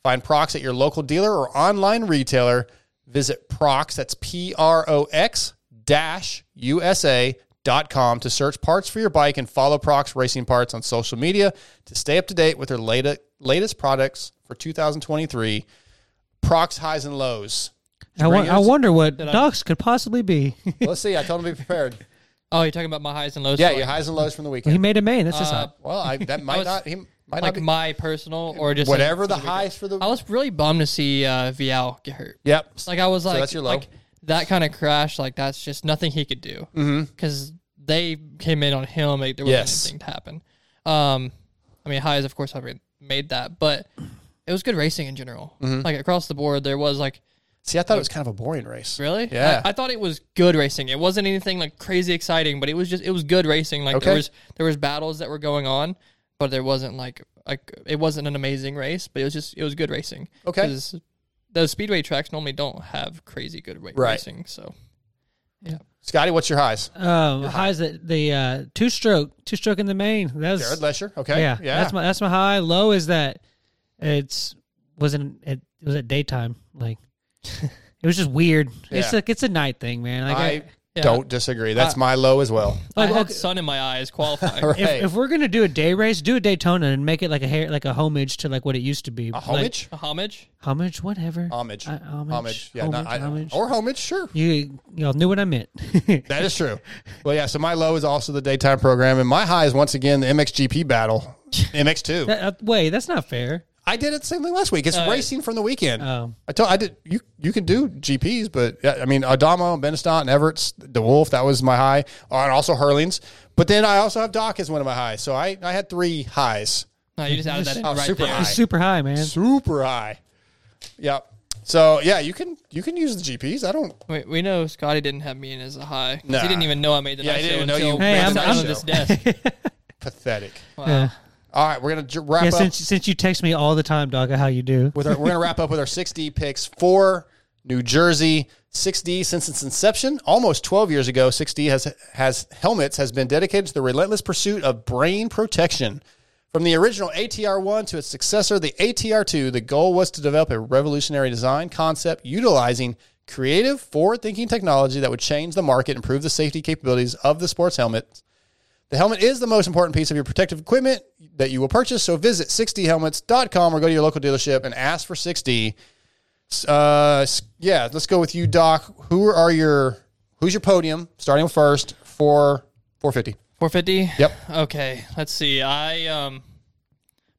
Find Prox at your local dealer or online retailer. Visit Prox, that's P R O X dash USA dot com to search parts for your bike and follow Prox Racing Parts on social media to stay up to date with their latest, latest products for 2023. Prox highs and lows. I, wa- I wonder what Did I- Doc's could possibly be. Let's see. I told him to be prepared. Oh, you're talking about my highs and lows. Yeah, for, your like, highs and lows from the weekend. he made a main. That's his Uh, high. Well, I, that might was- not. He might like not be, my personal or just whatever like, the highs for the. I was really bummed to see uh, Vial get hurt. Yep. Like I was like, that's your low? like that kind of crash. Like that's just nothing he could do because they came in on him. Like, there wasn't Yes. anything to happen. Um, I mean, highs of course have made that, but it was good racing in general. Mm-hmm. Like across the board, there was like See, I thought it was kind of a boring race. really, Yeah. I, I thought it was good racing. It wasn't anything like crazy exciting, but it was just it was good racing. Like Okay. there was there was battles that were going on, but there wasn't like like it wasn't an amazing race, but it was just it was good racing. Okay. 'Cause those speedway tracks normally don't have crazy good ra- Right. racing, so yeah. Scotty, what's your highs? Um, highs that the uh, two stroke, two stroke in the main. That's was Jared Lesher. Okay. yeah, Yeah. That's my that's my high. Low is that it's wasn't it, it was at daytime. Like it was just weird. It's Yeah. like it's a night thing, man. Like I I, Yeah. don't disagree. That's Uh, my low as well. like I had okay, sun in my eyes qualifying. Right. if, if we're gonna do a day race, do a Daytona and make it like a hair, like a homage to like what it used to be. A Like, homage? A homage. homage, whatever. homage. Uh, homage, homage. Yeah. homage, not- I- homage. Or homage. Sure. You y'all knew what I meant. That is true. Well, yeah. So my low is also the daytime program, and my high is once again the MXGP battle, MX2. That- uh, wait, that's not fair. I did it the same thing last week. It's Uh, racing from the weekend. Oh. I told I did you you can do GPs, but yeah, I mean Adamo, Benistant, and Everett's Wolf. that was my high. Oh, and also Herlings. But then I also have Doc as one of my highs. So I, I had three highs. No, you just added that in Oh, right super there. high. Super high, man. Super high. Yep. So yeah, you can you can use the GPs. I don't We, we know Scotty didn't have me in as a high. 'cause Nah. He didn't even know I made the Yeah, night he show didn't know until you Hey, I'm- sat I'm- on this desk. pathetic. Wow. Yeah. All right, we're gonna j- wrap Yeah, up since since you text me all the time, dog, how you do. with our, we're going to wrap up with our 6D picks for New Jersey. 6D since its inception, almost 12 years ago, 6D has has helmets has been dedicated to the relentless pursuit of brain protection. From the original ATR1 to its successor, the ATR2, the goal was to develop a revolutionary design concept utilizing creative, forward-thinking technology that would change the market, improve the safety capabilities of the sports helmet. The helmet is the most important piece of your protective equipment that you will purchase. So visit 6dhelmets.com or go to your local dealership and ask for 6D. Uh, yeah, let's go with you, Doc. Who are your who's your podium starting with first for 450? 450. Yep. Okay. Let's see. I um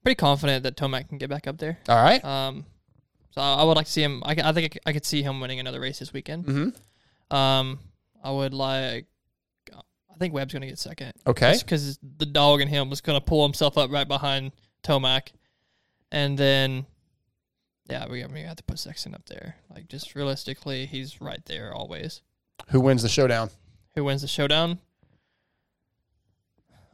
pretty confident that Tomac can get back up there. All right. Um, so I I would like to see him. I, I think I could- I could see him winning another race this weekend. Mm-hmm. Um, I would like. I think Webb's gonna get second. Okay. Because the dog and him was gonna pull himself up right behind Tomac, and then Yeah, we, we have to put Sexton up there. Like just realistically, he's right there always. Who wins the showdown? Who wins the showdown?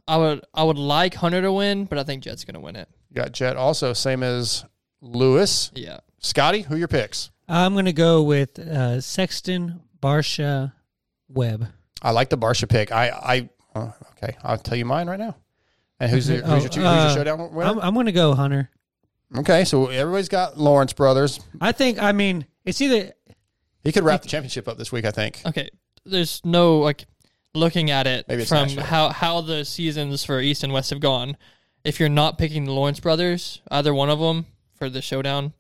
I would I would like Hunter to win, but I think Jett's gonna win it. You got Jet also, same as Lewis. Yeah. Scotty, who are your picks? I'm going to go with uh, Sexton, Barcia, Webb. I like the Barcia pick. I, I uh, okay, I'll tell you mine right now. And who's, your, who's, Oh, your, two, who's uh, your showdown winner? I'm, I'm going to go Hunter. okay, so everybody's got Lawrence brothers. I think. I mean, it's either He could wrap the championship up this week, I think. Okay. There's no like looking at it Maybe from national. how how the seasons for East and West have gone. If you're not picking the Lawrence brothers, either one of them for the showdown,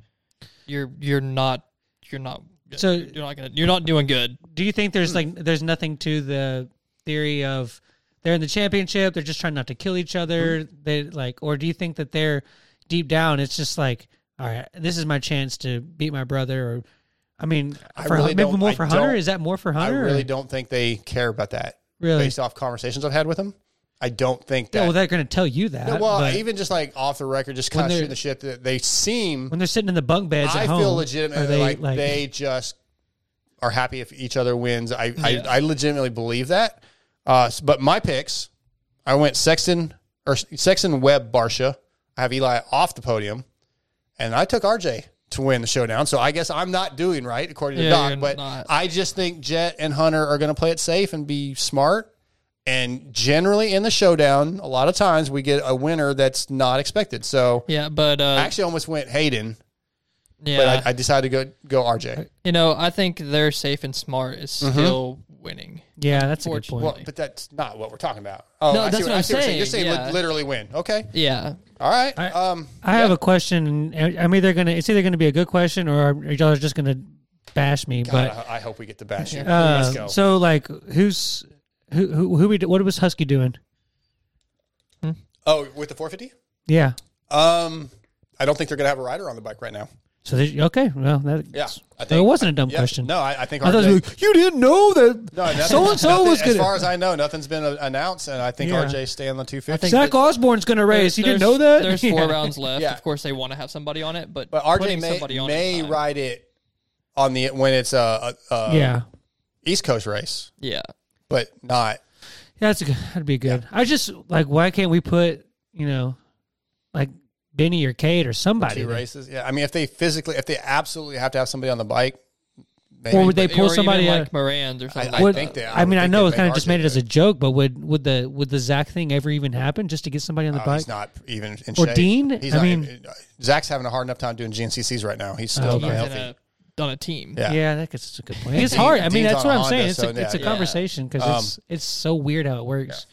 you're you're not you're not So- you're not gonna you're not doing good. Do you think Hmm. there's like there's nothing to the theory of they're in the championship, they're just trying not to kill each other, Hmm. they like or do you think that they're deep down it's just like all right, this is my chance to beat my brother or I mean, I for, really maybe more I for Hunter. Is that more for Hunter? I really or- don't think they care about that. Really? Based off conversations I've had with them, I don't think that. Yeah, well, they're going to tell you that. Yeah, well, even just like off the record, just kind of shooting the shit that they seem. when they're sitting in the bunk beds I at home, feel are legitimately they, like, they just are happy if each other wins. I Yeah. I, I legitimately believe that. Uh, but my picks, I went Sexton or Sexton Webb Barcia. I have Eli off the podium, and I took RJ to win the showdown. So I guess I'm not doing right according to Yeah, Doc. But not. I just think Jett and Hunter are going to play it safe and be smart. And generally in the showdown, a lot of times we get a winner that's not expected. So Yeah, but uh, I actually almost went Hayden, yeah, but I, I decided to go go RJ. you know, I think they're safe and smart is Mm-hmm. still winning. yeah, that's a good Unfortunately. point. Well, but that's not what we're talking about. Oh, No, I see that's what I I'm see you're saying, You're saying yeah. li- literally win. Okay. Yeah, All right. I- um, I have a question. I'm either gonna it's either gonna be a good question or y'all are just gonna bash me. God, but I, I hope we get to bash. you. uh, Let's go. so like, who's who? Who? who we? What was Husky doing? oh, with the 450? Yeah. Um, I don't think they're gonna have a rider on the bike right now. So they, okay, well, that, Yeah, I think it wasn't a dumb yeah, question. No, I, I think I thought RJ it like, you didn't know that so and so nothing- was As gonna. far as I know, nothing's been uh, announced, and I think Yeah. RJ stay on the 250. Zach Osborne's gonna race. You didn't know that? There's four Yeah. rounds left. Yeah. Of course, they want to have somebody on it, but but RJ may, on may is ride it on the when it's a, a, a Yeah. East Coast race, Yeah, but not. Yeah, that's a good. That'd be good. I just like, why can't we put you know, like Benny or Kate or somebody? two there? races. Yeah, I mean, if they physically, if they absolutely have to have somebody on the bike, maybe, Or would they but- pull or somebody? even uh, like Moranz or something. I would- think they- I I would mean, I think know they'd it kind of just RJ made it as a joke, but would would the would the Zach thing ever even happen just to get somebody on the Oh, bike? he's not even in Or shape. Dean? He's I not, mean- Zach's having a hard enough time doing GNCCs right now. He's still Okay. not He's healthy. in a, on a team. Yeah. Yeah, that gets a good point. It's hard. I mean, Dean's that's on what I'm saying. It's so a it's a conversation because Um, it's it's so weird how it works.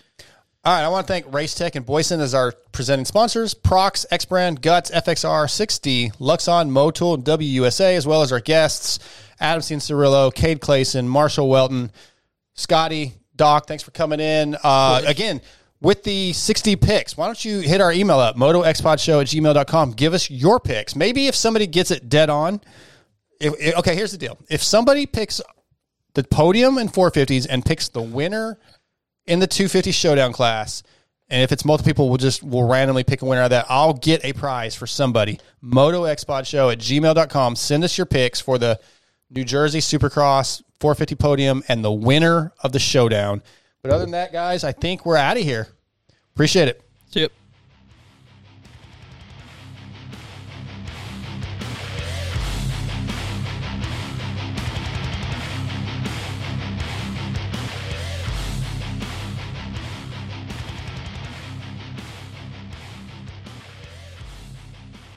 All right, I want to thank Race Tech and Boyesen as our presenting sponsors. Prox, X Brand, Guts, FXR, 6D, Luxon, Motul, and WUSA, as well as our guests, Adam Cianciarulo, Cade Clason, Marshal Weltin, Scotty, Doc, thanks for coming in. Uh, again, with the 60 picks, why don't you hit our email up, motoxpodshow at gmail.com. Give us your picks. Maybe if somebody gets it dead on, if, if- okay, here's the deal. If somebody picks the podium in 450s and picks the winner in the 250 showdown class, and if it's multiple people, we'll just we'll randomly pick a winner out of that. I'll get a prize for somebody. MotoXpod at gmail.com. Send us your picks for the New Jersey Supercross 450 podium and the winner of the showdown. But other than that, guys, I think we're out of here. Appreciate it. See ya.